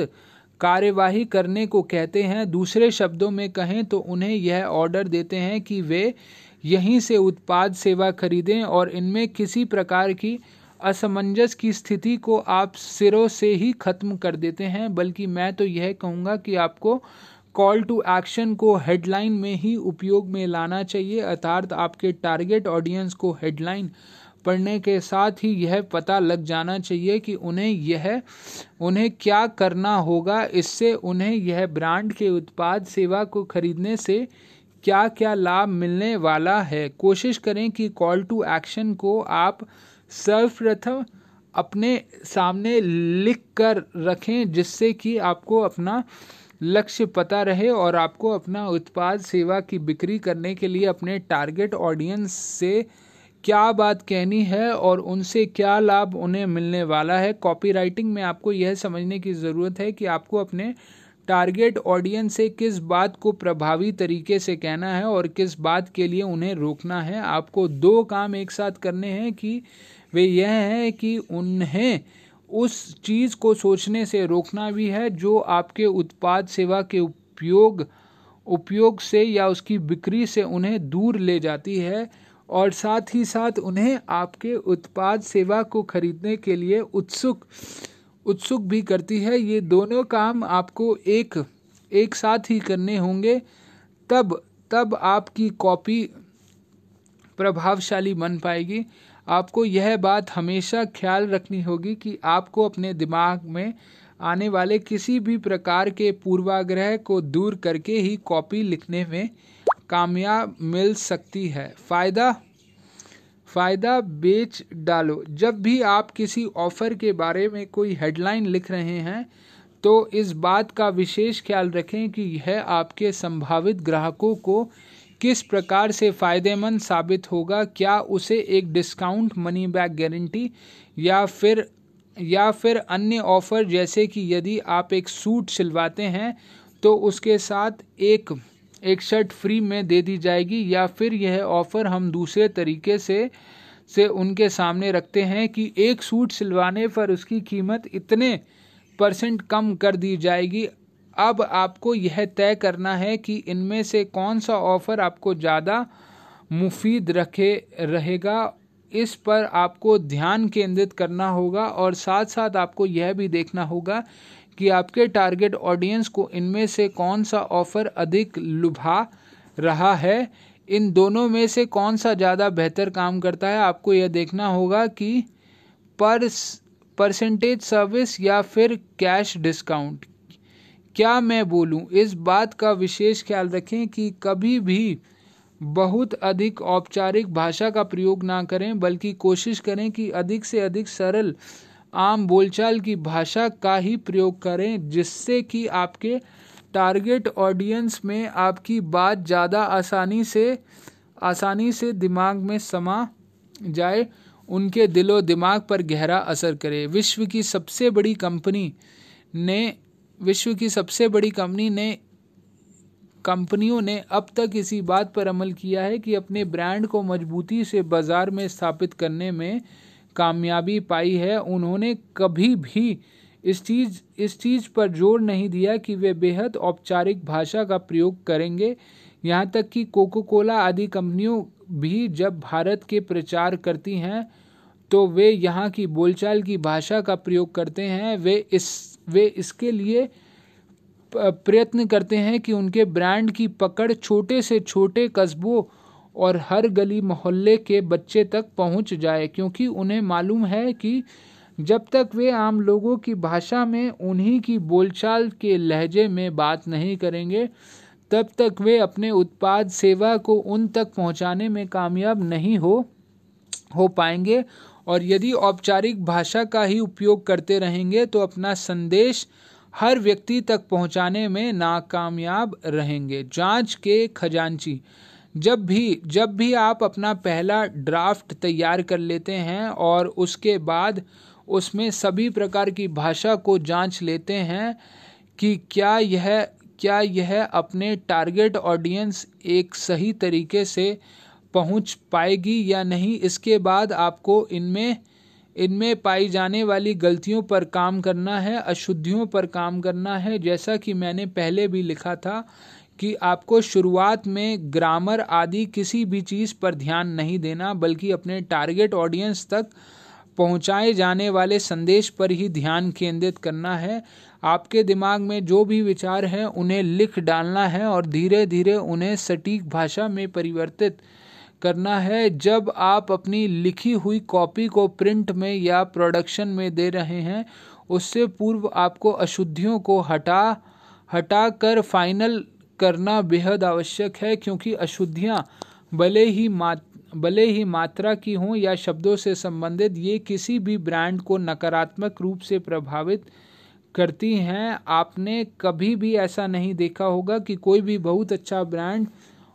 कार्यवाही करने को कहते हैं। दूसरे शब्दों में कहें तो उन्हें यह ऑर्डर देते हैं कि वे यहीं से उत्पाद सेवा खरीदें और इनमें किसी प्रकार की असमंजस की स्थिति को आप सिरों से ही खत्म कर देते हैं। बल्कि मैं तो यह कहूँगा कि आपको कॉल टू एक्शन को हेडलाइन में ही उपयोग में लाना चाहिए। अर्थात आपके टारगेट ऑडियंस को हेडलाइन पढ़ने के साथ ही यह पता लग जाना चाहिए कि उन्हें यह, उन्हें क्या करना होगा। इससे उन्हें यह ब्रांड के उत्पाद सेवा को खरीदने से क्या क्या लाभ मिलने वाला है। कोशिश करें कि कॉल टू एक्शन को आप सर्वप्रथम अपने सामने लिख कर रखें, जिससे कि आपको अपना लक्ष्य पता रहे और आपको अपना उत्पाद सेवा की बिक्री करने के लिए अपने टारगेट ऑडियंस से क्या बात कहनी है और उनसे क्या लाभ उन्हें मिलने वाला है। कॉपी राइटिंग में आपको यह समझने की ज़रूरत है कि आपको अपने टारगेट ऑडियंस से किस बात को प्रभावी तरीके से कहना है और किस बात के लिए उन्हें रोकना है। आपको दो काम एक साथ करने हैं कि वे यह है कि उन्हें उस चीज़ को सोचने से रोकना भी है जो आपके उत्पाद सेवा के उपयोग उपयोग से या उसकी बिक्री से उन्हें दूर ले जाती है और साथ ही साथ उन्हें आपके उत्पाद सेवा को खरीदने के लिए उत्सुक उत्सुक भी करती है। ये दोनों काम आपको एक एक साथ ही करने होंगे। तब तब आपकी कॉपी प्रभावशाली बन पाएगी। आपको यह बात हमेशा ख्याल रखनी होगी कि आपको अपने दिमाग में आने वाले किसी भी प्रकार के पूर्वाग्रह को दूर करके ही कॉपी लिखने में कामयाब मिल सकती है। फ़ायदा? फ़ायदा, बेच डालो। जब भी आप किसी ऑफ़र के बारे में कोई हेडलाइन लिख रहे हैं तो इस बात का विशेष ख्याल रखें कि यह आपके संभावित ग्राहकों को किस प्रकार से फ़ायदेमंद साबित होगा? क्या उसे एक डिस्काउंट मनी बैक गारंटी या फिर या फिर अन्य ऑफ़र जैसे कि यदि आप एक सूट सिलवाते हैं तो उसके साथ एक एक शर्ट फ्री में दे दी जाएगी या फिर यह ऑफ़र हम दूसरे तरीके से से उनके सामने रखते हैं कि एक सूट सिलवाने पर उसकी कीमत इतने परसेंट कम कर दी जाएगी। अब आपको यह तय करना है कि इनमें से कौन सा ऑफ़र आपको ज़्यादा मुफीद रखे, रहेगा। इस पर आपको ध्यान केंद्रित करना होगा और साथ साथ आपको यह भी देखना होगा कि आपके टारगेट ऑडियंस को इनमें से कौन सा ऑफ़र अधिक लुभा रहा है। इन दोनों में से कौन सा ज़्यादा बेहतर काम करता है, आपको यह देखना होगा कि पर परसेंटेज सर्विस या फिर कैश डिस्काउंट। क्या मैं बोलूँ? इस बात का विशेष ख्याल रखें कि कभी भी बहुत अधिक औपचारिक भाषा का प्रयोग ना करें, बल्कि कोशिश करें कि अधिक से अधिक सरल, आम बोलचाल की भाषा का ही प्रयोग करें, जिससे कि आपके टारगेट ऑडियंस में आपकी बात ज़्यादा आसानी से आसानी से दिमाग में समा जाए, उनके दिलो दिमाग पर गहरा असर करे। विश्व की सबसे बड़ी कंपनी ने विश्व की सबसे बड़ी कंपनी ने, कंपनियों ने अब तक इसी बात पर अमल किया है कि अपने ब्रांड को मजबूती से बाज़ार में स्थापित करने में कामयाबी पाई है। उन्होंने कभी भी इस चीज़ इस चीज़ पर ज़ोर नहीं दिया कि वे बेहद औपचारिक भाषा का प्रयोग करेंगे। यहाँ तक कि कोको कोला आदि कंपनियों भी जब भारत के प्रचार करती हैं तो वे यहाँ की बोलचाल की भाषा का प्रयोग करते हैं। वे इस वे इसके लिए प्रयत्न करते हैं कि उनके ब्रांड की पकड़ छोटे से छोटे कस्बों और हर गली मोहल्ले के बच्चे तक पहुँच जाए, क्योंकि उन्हें मालूम है कि जब तक वे आम लोगों की भाषा में उन्हीं की बोलचाल के लहजे में बात नहीं करेंगे, तब तक वे अपने उत्पाद सेवा को उन तक पहुँचाने में कामयाब नहीं हो हो पाएँगे और यदि औपचारिक भाषा का ही उपयोग करते रहेंगे तो अपना संदेश हर व्यक्ति तक पहुँचाने में नाकामयाब रहेंगे। जाँच के खजांची। जब भी जब भी आप अपना पहला ड्राफ्ट तैयार कर लेते हैं और उसके बाद उसमें सभी प्रकार की भाषा को जाँच लेते हैं कि क्या यह क्या यह अपने टारगेट ऑडियंस एक सही तरीके से पहुँच पाएगी या नहीं, इसके बाद आपको इनमें इनमें पाई जाने वाली गलतियों पर काम करना है, अशुद्धियों पर काम करना है। जैसा कि मैंने पहले भी लिखा था कि आपको शुरुआत में ग्रामर आदि किसी भी चीज़ पर ध्यान नहीं देना, बल्कि अपने टारगेट ऑडियंस तक पहुँचाए जाने वाले संदेश पर ही ध्यान केंद्रित करना है। आपके दिमाग में जो भी विचार हैं, उन्हें लिख डालना है और धीरे धीरे उन्हें सटीक भाषा में परिवर्तित करना है जब आप अपनी लिखी हुई कॉपी को प्रिंट में या प्रोडक्शन में दे रहे हैं, उससे पूर्व आपको अशुद्धियों को हटा हटा कर फाइनल करना बेहद आवश्यक है, क्योंकि अशुद्धियाँ भले ही मात, भले ही मात्रा की हों या शब्दों से संबंधित, ये किसी भी ब्रांड को नकारात्मक रूप से प्रभावित करती हैं। आपने कभी भी ऐसा नहीं देखा होगा कि कोई भी बहुत अच्छा ब्रांड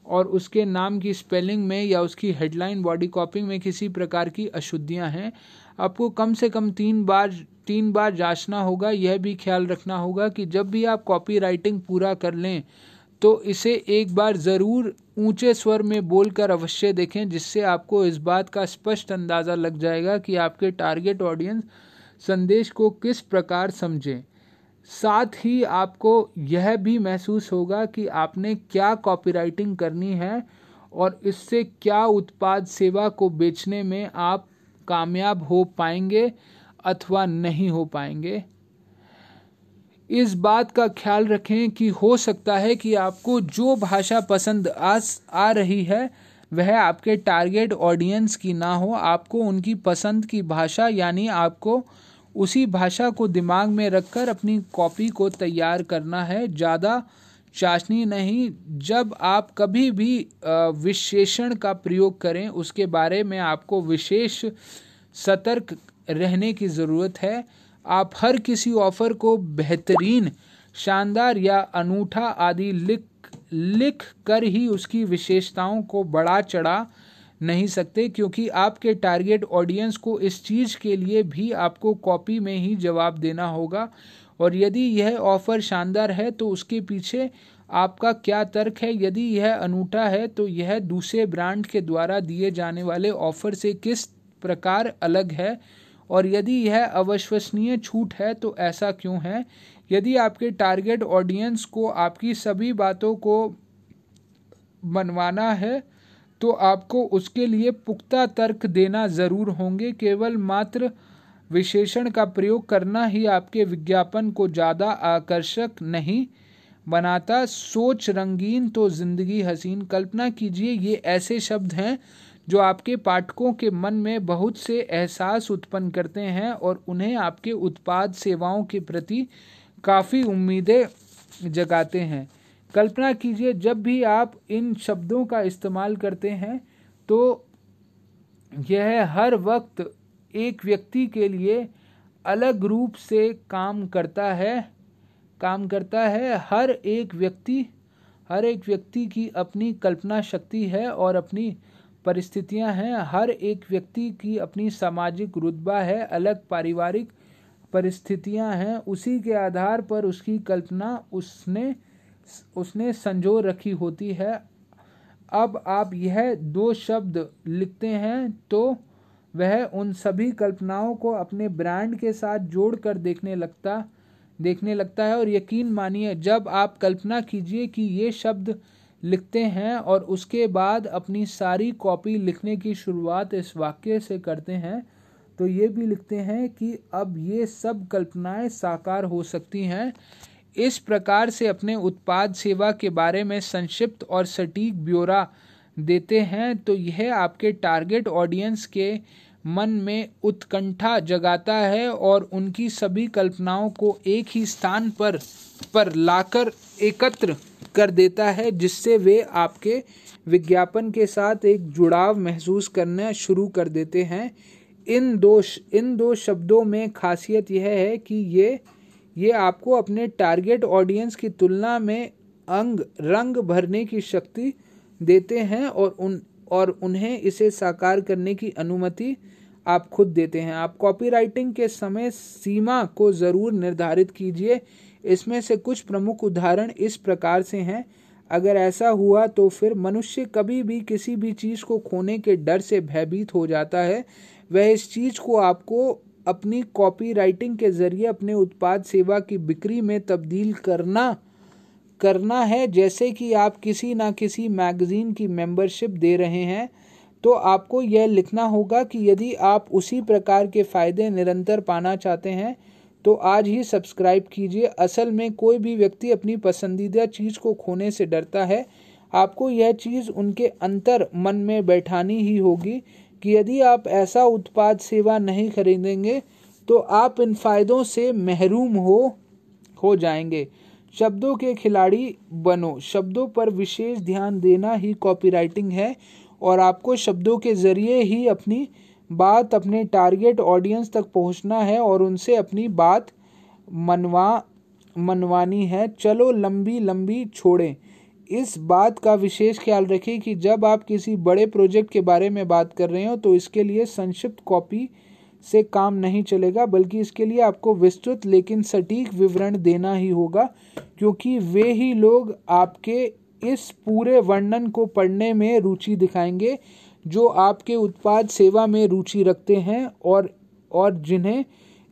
और उसके नाम की स्पेलिंग में या उसकी हेडलाइन बॉडी कॉपी में किसी प्रकार की अशुद्धियाँ हैं। आपको कम से कम तीन बार तीन बार जांचना होगा, यह भी ख्याल रखना होगा कि जब भी आप कॉपी राइटिंग पूरा कर लें तो इसे एक बार ज़रूर ऊँचे स्वर में बोलकर अवश्य देखें, जिससे आपको इस बात का स्पष्ट अंदाज़ा लग जाएगा कि आपके टारगेट ऑडियंस संदेश को किस प्रकार समझें। साथ ही आपको यह भी महसूस होगा कि आपने क्या कॉपीराइटिंग करनी है और इससे क्या उत्पाद सेवा को बेचने में आप कामयाब हो पाएँगे अथवा नहीं हो पाएँगे। इस बात का ख्याल रखें कि हो सकता है कि आपको जो भाषा पसंद आ आ रही है, वह आपके टारगेट ऑडियंस की ना हो। आपको उनकी पसंद की भाषा, यानी आपको उसी भाषा को दिमाग में रखकर अपनी कॉपी को तैयार करना है। ज़्यादा चाशनी नहीं, जब आप कभी भी विशेषण का प्रयोग करें, उसके बारे में आपको विशेष सतर्क रहने की ज़रूरत है। आप हर किसी ऑफ़र को बेहतरीन, शानदार या अनूठा आदि लिख लिख कर ही उसकी विशेषताओं को बढ़ा चढ़ा नहीं सकते क्योंकि आपके टारगेट ऑडियंस को इस चीज़ के लिए भी आपको कॉपी में ही जवाब देना होगा। और यदि यह ऑफ़र शानदार है तो उसके पीछे आपका क्या तर्क है? यदि यह अनूठा है तो यह दूसरे ब्रांड के द्वारा दिए जाने वाले ऑफ़र से किस प्रकार अलग है? और यदि यह अविश्वसनीय छूट है तो ऐसा क्यों है? यदि आपके टारगेट ऑडियंस को आपकी सभी बातों को मनवाना है तो आपको उसके लिए पुख्ता तर्क देना ज़रूर होंगे। केवल मात्र विशेषण का प्रयोग करना ही आपके विज्ञापन को ज़्यादा आकर्षक नहीं बनाता। सोच रंगीन तो ज़िंदगी हसीन। कल्पना कीजिए, ये ऐसे शब्द हैं जो आपके पाठकों के मन में बहुत से एहसास उत्पन्न करते हैं और उन्हें आपके उत्पाद सेवाओं के प्रति काफ़ी उम्मीदें जगाते हैं। कल्पना कीजिए, जब भी आप इन शब्दों का इस्तेमाल करते हैं तो यह हर वक्त एक व्यक्ति के लिए अलग रूप से काम करता है। काम करता है हर एक व्यक्ति, हर एक व्यक्ति की अपनी कल्पना शक्ति है और अपनी परिस्थितियाँ हैं। हर एक व्यक्ति की अपनी सामाजिक रुतबा है, अलग पारिवारिक परिस्थितियाँ हैं। उसी के आधार पर उसकी कल्पना उसने उसने संजो रखी होती है। अब आप यह दो शब्द लिखते हैं तो वह उन सभी कल्पनाओं को अपने ब्रांड के साथ जोड़कर देखने लगता देखने लगता है और यकीन मानिए, जब आप कल्पना कीजिए कि ये शब्द लिखते हैं और उसके बाद अपनी सारी कॉपी लिखने की शुरुआत इस वाक्य से करते हैं तो ये भी लिखते हैं कि अब ये सब कल्पनाएँ साकार हो सकती हैं। इस प्रकार से अपने उत्पाद सेवा के बारे में संक्षिप्त और सटीक ब्यौरा देते हैं तो यह आपके टारगेट ऑडियंस के मन में उत्कंठा जगाता है और उनकी सभी कल्पनाओं को एक ही स्थान पर पर लाकर एकत्र कर देता है, जिससे वे आपके विज्ञापन के साथ एक जुड़ाव महसूस करना शुरू कर देते हैं। इन दो इन दो शब्दों में खासियत यह है कि ये ये आपको अपने टारगेट ऑडियंस की तुलना में अंग, रंग भरने की शक्ति देते हैं और उन, और उन्हें इसे साकार करने की अनुमति आप खुद देते हैं। आप कॉपीराइटिंग के समय सीमा को ज़रूर निर्धारित कीजिए। इसमें से कुछ प्रमुख उदाहरण इस प्रकार से हैं। अगर ऐसा हुआ तो फिर मनुष्य कभी भी किसी भी चीज़ को खोने के डर से भयभीत हो जाता है। वह इस चीज़ को आपको अपनी कॉपी राइटिंग के ज़रिए अपने उत्पाद सेवा की बिक्री में तब्दील करना करना है। जैसे कि आप किसी ना किसी मैगज़ीन की मेंबरशिप दे रहे हैं तो आपको यह लिखना होगा कि यदि आप उसी प्रकार के फ़ायदे निरंतर पाना चाहते हैं तो आज ही सब्सक्राइब कीजिए। असल में कोई भी व्यक्ति अपनी पसंदीदा चीज़ को खोने से डरता है। आपको यह चीज़ उनके अंतर मन में बैठानी ही होगी। कि यदि आप ऐसा उत्पाद सेवा नहीं खरीदेंगे तो आप इन फायदों से महरूम हो हो जाएँगे। शब्दों के खिलाड़ी बनो। शब्दों पर विशेष ध्यान देना ही कॉपीराइटिंग है, और आपको शब्दों के ज़रिए ही अपनी बात, अपने टारगेट ऑडियंस तक पहुँचना है और उनसे अपनी बात मनवा, मनवानी है। चलो लंबी लंबी छोड़ें। इस बात का विशेष ख्याल रखें कि जब आप किसी बड़े प्रोजेक्ट के बारे में बात कर रहे हो तो इसके लिए संक्षिप्त कॉपी से काम नहीं चलेगा, बल्कि इसके लिए आपको विस्तृत लेकिन सटीक विवरण देना ही होगा, क्योंकि वे ही लोग आपके इस पूरे वर्णन को पढ़ने में रुचि दिखाएँगे, जो आपके उत्पाद सेवा में रुचि रखते हैं और और जिन्हें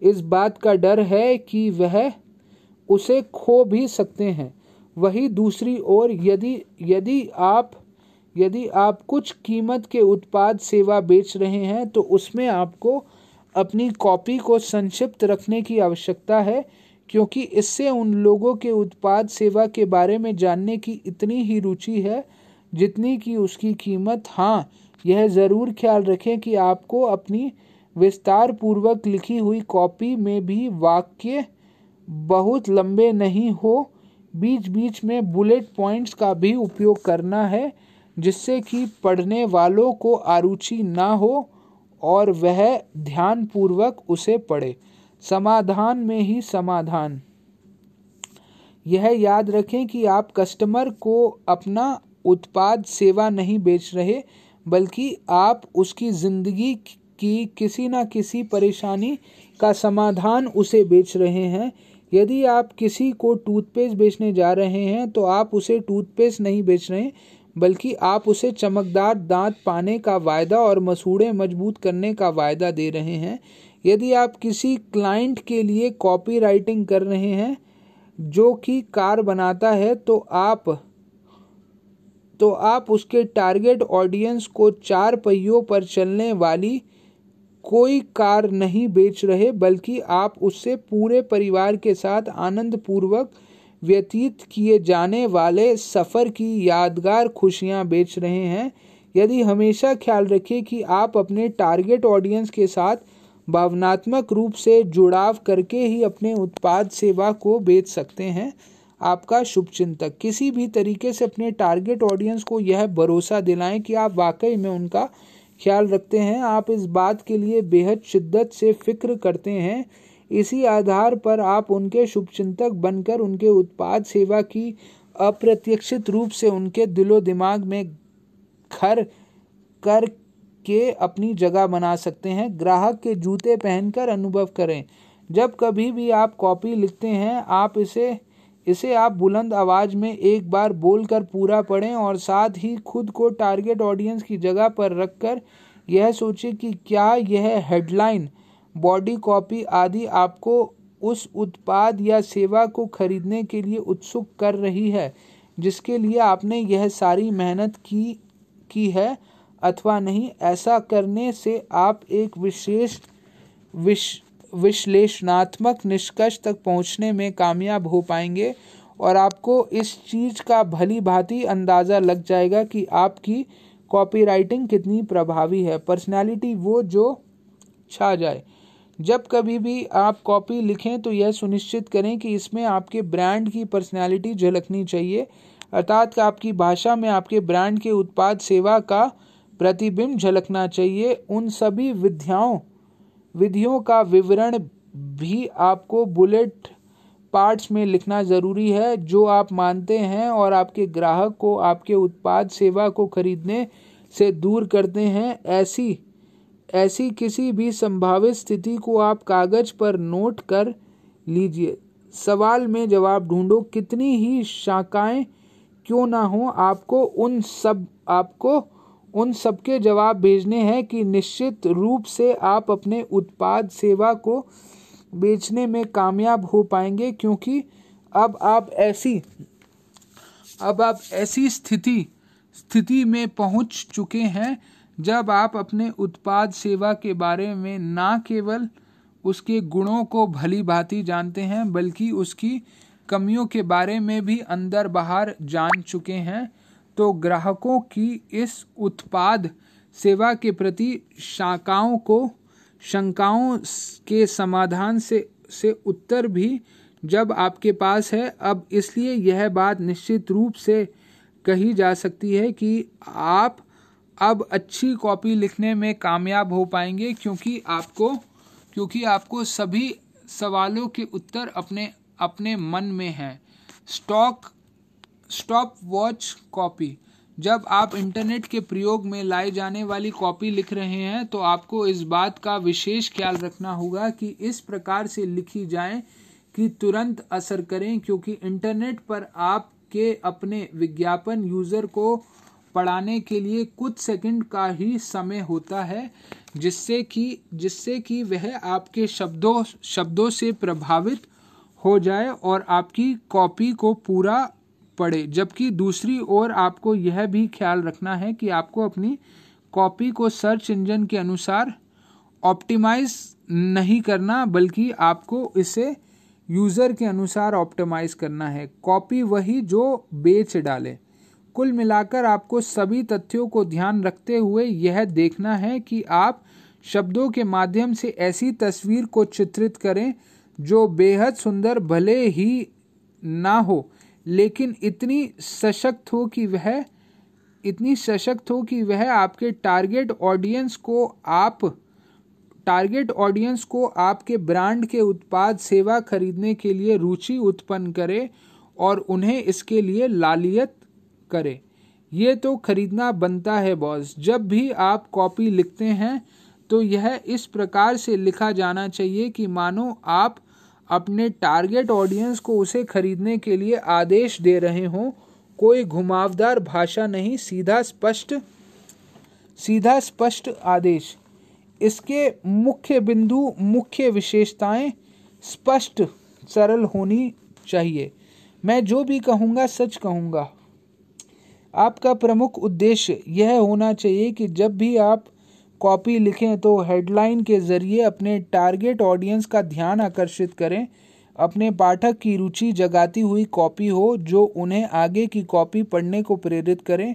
इस बात का डर है कि वह उसे खो भी सकते हैं। वही दूसरी ओर यदि यदि आप यदि आप कुछ कीमत के उत्पाद सेवा बेच रहे हैं तो उसमें आपको अपनी कॉपी को संक्षिप्त रखने की आवश्यकता है, क्योंकि इससे उन लोगों के उत्पाद सेवा के बारे में जानने की इतनी ही रुचि है, जितनी कि उसकी कीमत। हाँ यह ज़रूर ख्याल रखें कि आपको अपनी विस्तार पूर्वक लिखी हुई कॉपी में भी वाक्य बहुत लंबे नहीं हो बीच बीच में बुलेट पॉइंट्स का भी उपयोग करना है, जिससे कि पढ़ने वालों को आरुचि ना हो और वह ध्यानपूर्वक उसे पढ़े। समाधान में ही समाधान। यह याद रखें कि आप कस्टमर को अपना उत्पाद सेवा नहीं बेच रहे, बल्कि आप उसकी ज़िंदगी की किसी न किसी परेशानी का समाधान उसे बेच रहे हैं। यदि आप किसी को टूथपेस्ट बेचने जा रहे हैं तो आप उसे टूथपेस्ट नहीं बेच रहे, बल्कि आप उसे चमकदार दांत पाने का वायदा और मसूड़े मज़बूत करने का वायदा दे रहे हैं। यदि आप किसी क्लाइंट के लिए कॉपी राइटिंग कर रहे हैं, जो कि कार बनाता है तो आप तो आप उसके टारगेट ऑडियंस को चार पहियों पर चलने वाली कोई कार नहीं बेच रहे, बल्कि आप उससे पूरे परिवार के साथ आनंद पूर्वक व्यतीत किए जाने वाले सफ़र की यादगार खुशियाँ बेच रहे हैं। यदि हमेशा ख्याल रखें कि आप अपने टारगेट ऑडियंस के साथ भावनात्मक रूप से जुड़ाव करके ही अपने उत्पाद सेवा को बेच सकते हैं, आपका शुभ चिंतक। किसी भी तरीके से अपने टारगेट ऑडियंस को यह भरोसा दिलाएँ कि आप वाकई में उनका ख्याल रखते हैं, आप इस बात के लिए बेहद शिद्दत से फ़िक्र करते हैं। इसी आधार पर आप उनके शुभचिंतक बनकर उनके उत्पाद सेवा की अप्रत्यक्षित रूप से उनके दिलो दिमाग में घर कर के अपनी जगह बना सकते हैं। ग्राहक के जूते पहनकर अनुभव करें। जब कभी भी आप कॉपी लिखते हैं, आप इसे इसे आप बुलंद आवाज़ में एक बार बोलकर पूरा पढ़ें और साथ ही खुद को टारगेट ऑडियंस की जगह पर रखकर यह सोचें कि क्या यह हेडलाइन, बॉडी कॉपी आदि आपको उस उत्पाद या सेवा को खरीदने के लिए उत्सुक कर रही है, जिसके लिए आपने यह सारी मेहनत की की है अथवा नहीं, ऐसा करने से आप एक विशेष, विश विश्लेषणात्मक निष्कर्ष तक पहुँचने में कामयाब हो पाएँगे और आपको इस चीज़ का भली भांति अंदाज़ा लग जाएगा कि आपकी कॉपीराइटिंग कितनी प्रभावी है। पर्सनालिटी वो जो छा जाए। जब कभी भी आप कॉपी लिखें तो यह सुनिश्चित करें कि इसमें आपके ब्रांड की पर्सनालिटी झलकनी चाहिए, अर्थात आपकी भाषा में आपके ब्रांड के उत्पाद, सेवा का प्रतिबिंब झलकना चाहिए। उन सभी विद्याओं विधियों का विवरण भी आपको बुलेट पार्ट्स में लिखना ज़रूरी है, जो आप मानते हैं और आपके ग्राहक को, आपके उत्पाद सेवा को खरीदने से दूर करते हैं, ऐसी ऐसी किसी भी संभावित स्थिति को आप कागज़ पर नोट कर लीजिए। सवाल में जवाब ढूंढो, कितनी ही शाखाएँ क्यों ना हो, आपको उन सब, आपको उन सबके जवाब भेजने हैं कि निश्चित रूप से आप अपने उत्पाद सेवा को बेचने में कामयाब हो पाएँगे, क्योंकि अब आप ऐसी, अब आप ऐसी स्थिति स्थिति में पहुँच चुके हैं जब आप अपने उत्पाद सेवा के बारे में ना केवल उसके गुणों को भली भांति जानते हैं, बल्कि उसकी कमियों के बारे में भी अंदर बाहर जान चुके हैं। तो ग्राहकों की इस उत्पाद सेवा के प्रति शाखाओं को, शंकाओं के समाधान से से उत्तर भी जब आपके पास है, अब इसलिए यह बात निश्चित रूप से कही जा सकती है कि आप अब अच्छी कॉपी लिखने में कामयाब हो पाएँगे क्योंकि आपको क्योंकि आपको सभी सवालों के उत्तर अपने अपने मन में हैं। स्टॉक स्टॉप वॉच कॉपी जब आप इंटरनेट के प्रयोग में लाई जाने वाली कॉपी लिख रहे हैं तो आपको इस बात का विशेष ख्याल रखना होगा कि इस प्रकार से लिखी जाए कि तुरंत असर करें, क्योंकि इंटरनेट पर आपके अपने विज्ञापन यूज़र को पढ़ाने के लिए कुछ सेकंड का ही समय होता है, जिससे कि जिससे कि वह आपके शब्दों शब्दों से प्रभावित हो जाए और आपकी कॉपी को पूरा पढ़े जबकि दूसरी ओर आपको यह भी ख्याल रखना है कि आपको अपनी कॉपी को सर्च इंजन के अनुसार ऑप्टिमाइज नहीं करना, बल्कि आपको इसे यूज़र के अनुसार ऑप्टिमाइज करना है। कॉपी वही जो बेच डाले। कुल मिलाकर आपको सभी तथ्यों को ध्यान रखते हुए यह देखना है कि आप शब्दों के माध्यम से ऐसी तस्वीर को चित्रित करें जो बेहद सुंदर, भले ही ना हो। लेकिन इतनी सशक्त हो कि वह, इतनी सशक्त हो कि वह आपके टारगेट ऑडियंस को आप टारगेट ऑडियंस को आपके ब्रांड के उत्पाद सेवा खरीदने के लिए रुचि उत्पन्न करे और उन्हें इसके लिए लालियत करे। ये तो खरीदना बनता है बॉस जब भी आप कॉपी लिखते हैं तो यह इस प्रकार से लिखा जाना चाहिए कि मानो आप अपने टारगेट ऑडियंस को उसे खरीदने के लिए आदेश दे रहे हों। कोई घुमावदार भाषा नहीं, सीधा स्पष्ट सीधा स्पष्ट आदेश। इसके मुख्य बिंदु, मुख्य विशेषताएँ स्पष्ट, सरल होनी चाहिए। मैं जो भी कहूँगा, सच कहूँगा। आपका प्रमुख उद्देश्य यह होना चाहिए कि जब भी आप कॉपी लिखें तो हेडलाइन के ज़रिए अपने टारगेट ऑडियंस का ध्यान आकर्षित करें। अपने पाठक की रुचि जगाती हुई कॉपी हो, जो उन्हें आगे की कॉपी पढ़ने को प्रेरित करें।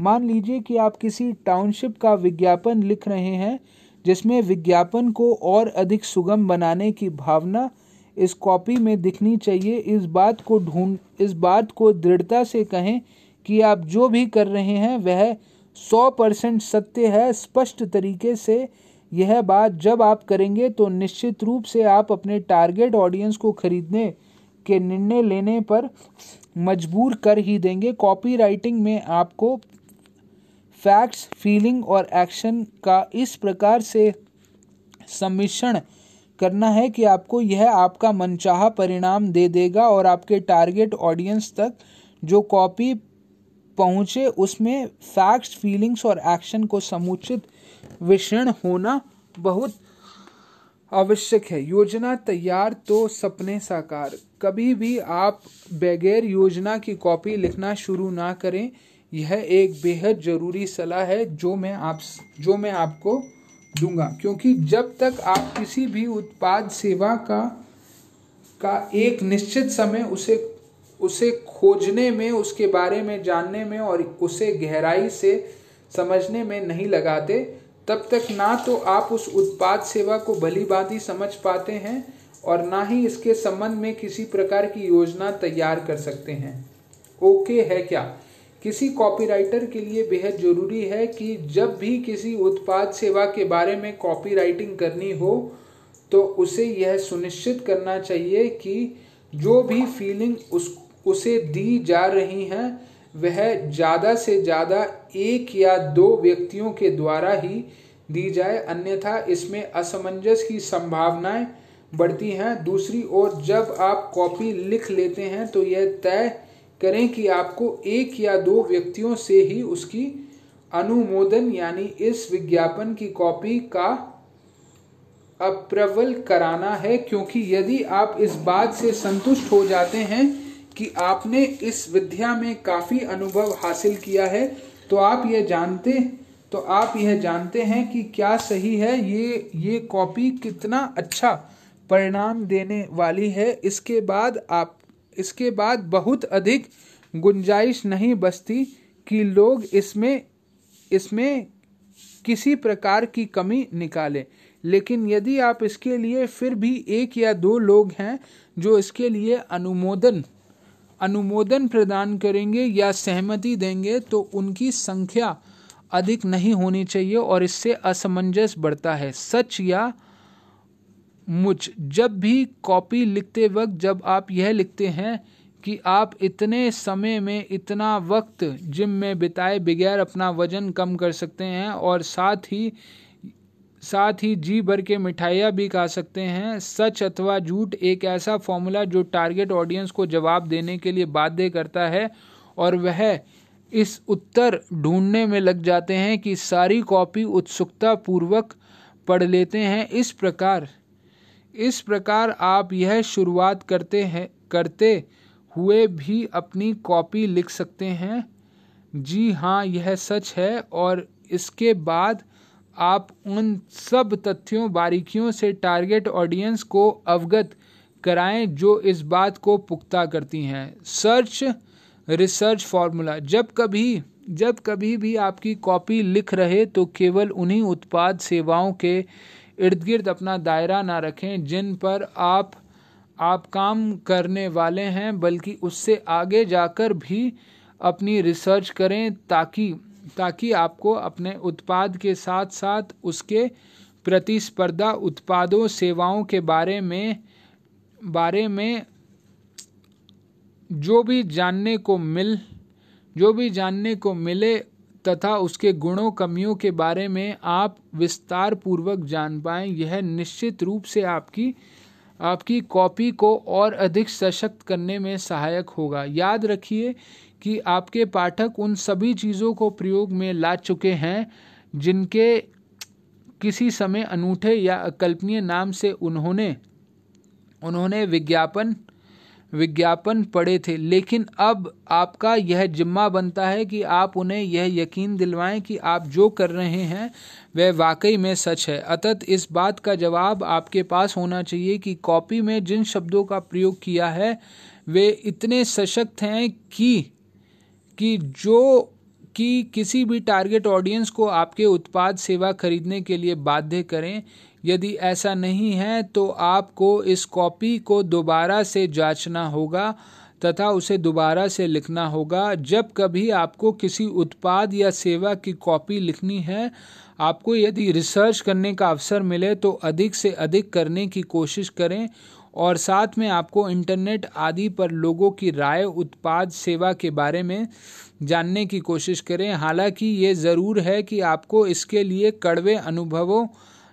मान लीजिए कि आप किसी टाउनशिप का विज्ञापन लिख रहे हैं, जिसमें विज्ञापन को और अधिक सुगम बनाने की भावना इस कॉपी में दिखनी चाहिए। इस बात को ढूंढ, इस बात को दृढ़ता से कहें कि आप जो भी कर रहे हैं, वह सौ परसेंट सत्य है, स्पष्ट तरीके से यह बात जब आप करेंगे तो निश्चित रूप से आप अपने टारगेट ऑडियंस को खरीदने के निर्णय लेने पर मजबूर कर ही देंगे। कॉपी राइटिंग में आपको फैक्ट्स, फीलिंग और एक्शन का इस प्रकार से सम्मिश्रण करना है कि आपको यह आपका मनचाहा परिणाम दे देगा और आपके टारगेट ऑडियंस तक जो कॉपी पहुँचे, उसमें फैक्ट्स फीलिंग्स और एक्शन को समुचित विषण होना बहुत आवश्यक है। योजना तैयार तो सपने साकार। कभी भी आप बगैर योजना की कॉपी लिखना शुरू ना करें। यह एक बेहद ज़रूरी सलाह है जो मैं आप, जो मैं आपको दूँगा। क्योंकि जब तक आप किसी भी उत्पाद, सेवा का का एक निश्चित समय उसे उसे खोजने में, उसके बारे में जानने में और उसे गहराई से समझने में नहीं लगाते। तब तक ना तो आप उस उत्पाद सेवा को भली भांति समझ पाते हैं और ना ही इसके संबंध में किसी प्रकार की योजना तैयार कर सकते हैं। ओके है क्या? किसी कॉपीराइटर के लिए बेहद ज़रूरी है कि जब भी किसी उत्पाद सेवा के बारे में कॉपीराइटिंग करनी हो तो उसे यह सुनिश्चित करना चाहिए कि जो भी फीलिंग उस उसे दी जा रही हैं, वह ज़्यादा से ज़्यादा एक या दो व्यक्तियों के द्वारा ही दी जाए, अन्यथा इसमें असमंजस की संभावनाएँ बढ़ती हैं। दूसरी ओर, जब आप कॉपी लिख लेते हैं तो यह तय करें कि आपको एक या दो व्यक्तियों से ही उसकी अनुमोदन, यानी इस विज्ञापन की कॉपी का अप्रवल कराना है, क्योंकि यदि आप इस बात से संतुष्ट हो जाते हैं कि आपने इस विद्या में काफ़ी अनुभव हासिल किया है तो आप यह जानते तो आप यह जानते हैं कि क्या सही है, ये ये कॉपी कितना अच्छा परिणाम देने वाली है। इसके बाद आप, इसके बाद बहुत अधिक गुंजाइश नहीं बचती कि लोग इसमें इसमें किसी प्रकार की कमी निकालें। लेकिन यदि आप इसके लिए फिर भी एक या दो लोग हैं जो इसके लिए अनुमोदन अनुमोदन प्रदान करेंगे या सहमति देंगे तो उनकी संख्या अधिक नहीं होनी चाहिए और इससे असमंजस बढ़ता है। सच या मुझ? जब भी कॉपी लिखते वक्त, जब आप यह लिखते हैं कि आप इतने समय में इतना वक्त जिम में बिताए बगैर अपना वज़न कम कर सकते हैं और साथ ही साथ ही जी भर के मिठाइयाँ भी खा सकते हैं। सच अथवा झूठ, एक ऐसा फॉर्मूला जो टारगेट ऑडियंस को जवाब देने के लिए बाध्य करता है और वह इस उत्तर ढूँढने में लग जाते हैं कि सारी कॉपी उत्सुकता पूर्वक पढ़ लेते हैं। इस प्रकार इस प्रकार आप यह शुरुआत करते हैं, करते हुए भी अपनी कॉपी लिख सकते हैं। जी हाँ यह सच है और इसके बाद आप उन सब तथ्यों, बारीकियों से टारगेट ऑडियंस को अवगत कराएँ जो इस बात को पुख्ता करती हैं। सर्च रिसर्च फार्मूला जब कभी जब कभी भी आपकी कॉपी लिख रहे तो केवल उन्हीं उत्पाद सेवाओं के इर्द गिर्द अपना दायरा ना रखें जिन पर आप आप काम करने वाले हैं, बल्कि उससे आगे जाकर भी अपनी रिसर्च करें ताकि ताकि आपको अपने उत्पाद के साथ साथ उसके प्रतिस्पर्धा उत्पादों, सेवाओं के बारे में बारे में जो भी जानने को मिल, जो भी जानने को मिले तथा उसके गुणों, कमियों के बारे में आप विस्तार पूर्वक जान पाएँ, यह निश्चित रूप से आपकी आपकी कॉपी को और अधिक सशक्त करने में सहायक होगा। याद रखिए कि आपके पाठक उन सभी चीज़ों को प्रयोग में ला चुके हैं, जिनके किसी समय अनूठे या अकल्पनीय नाम से उन्होंने उन्होंने विज्ञापन विज्ञापन पढ़े थे। लेकिन अब आपका यह जिम्मा बनता है कि आप उन्हें यह यकीन दिलवाएँ कि आप जो कर रहे हैं, वह वाकई में सच है। अतत इस बात का जवाब आपके पास होना चाहिए कि कॉपी में जिन शब्दों का प्रयोग किया है, वे इतने सशक्त हैं कि कि जो, कि किसी भी टारगेट ऑडियंस को आपके उत्पाद सेवा खरीदने के लिए बाध्य करें। यदि ऐसा नहीं है तो आपको इस कॉपी को दोबारा से जांचना होगा तथा उसे दोबारा से लिखना होगा। जब कभी आपको किसी उत्पाद या सेवा की कॉपी लिखनी है, आपको यदि रिसर्च करने का अवसर मिले तो अधिक से अधिक करने की कोशिश करें। और साथ में आपको इंटरनेट आदि पर लोगों की राय, उत्पाद, सेवा के बारे में जानने की कोशिश करें। हालाँकि ये ज़रूर है कि आपको इसके लिए कड़वे अनुभवों,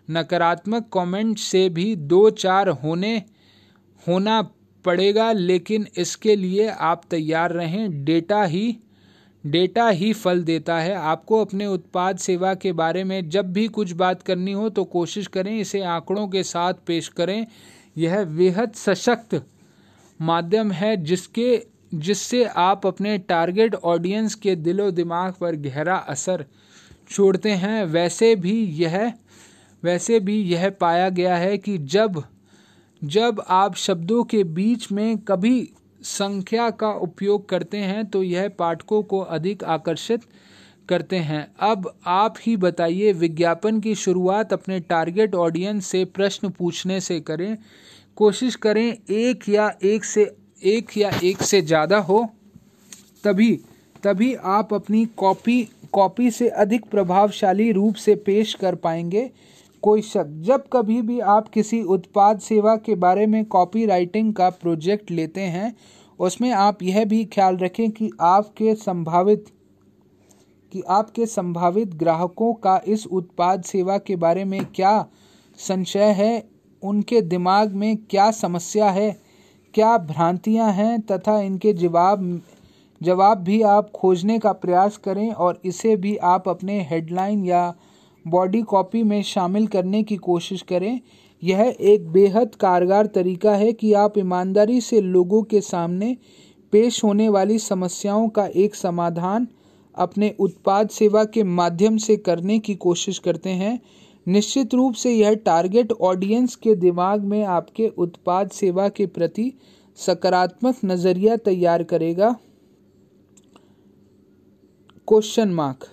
नकारात्मक कमेंट से भी दो चार होने, होना पड़ेगा, लेकिन इसके लिए आप तैयार रहें। डेटा ही डेटा ही फल देता है। आपको अपने उत्पाद, सेवा के बारे में जब भी कुछ बात करनी हो तो कोशिश करें, इसे आंकड़ों के साथ पेश करें। यह बेहद सशक्त माध्यम है जिसके, जिससे आप अपने टारगेट ऑडियंस के दिलो दिमाग पर गहरा असर छोड़ते हैं। वैसे भी यह, वैसे भी यह पाया गया है कि जब जब आप शब्दों के बीच में कभी संख्या का उपयोग करते हैं तो यह पाठकों को अधिक आकर्षित करते हैं। अब आप ही बताइए, विज्ञापन की शुरुआत अपने टारगेट ऑडियंस से प्रश्न पूछने से करें। कोशिश करें एक या एक से, एक या एक से ज़्यादा हो। तभी तभी आप अपनी कॉपी कॉपी से अधिक प्रभावशाली रूप से पेश कर पाएँगे। कोई शक, जब कभी भी आप किसी उत्पाद सेवा के बारे में कॉपी राइटिंग का प्रोजेक्ट लेते हैं, उसमें आप यह भी ख्याल रखें कि आपके संभावित कि आपके संभावित ग्राहकों का इस उत्पाद सेवा के बारे में क्या संशय है, उनके दिमाग में क्या समस्या है, क्या भ्रांतियाँ हैं तथा इनके जवाब जवाब भी आप खोजने का प्रयास करें और इसे भी आप अपने हेडलाइन या बॉडी कॉपी में शामिल करने की कोशिश करें। यह एक बेहद कारगर तरीका है कि आप ईमानदारी से लोगों के सामने पेश होने वाली समस्याओं का एक समाधान अपने उत्पाद सेवा के माध्यम से करने की कोशिश करते हैं। निश्चित रूप से यह टारगेट ऑडियंस के दिमाग में आपके उत्पाद सेवा के प्रति सकारात्मक नज़रिया तैयार करेगा। क्वेश्चन मार्क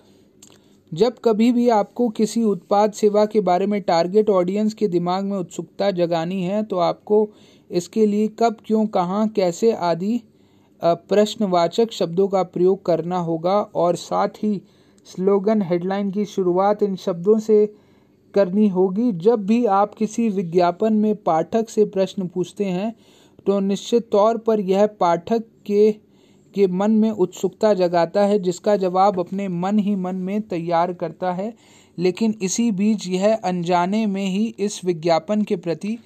जब कभी भी आपको किसी उत्पाद सेवा के बारे में टारगेट ऑडियंस के दिमाग में उत्सुकता जगानी है तो आपको इसके लिए कब, क्यों, कहाँ, कैसे आदि प्रश्नवाचक शब्दों का प्रयोग करना होगा और साथ ही स्लोगन हेडलाइन की शुरुआत इन शब्दों से करनी होगी। जब भी आप किसी विज्ञापन में पाठक से प्रश्न पूछते हैं तो निश्चित तौर पर यह पाठक के के मन में उत्सुकता जगाता है, जिसका जवाब अपने मन ही मन में तैयार करता है। लेकिन इसी बीच यह अनजाने में ही इस विज्ञापन के प्रति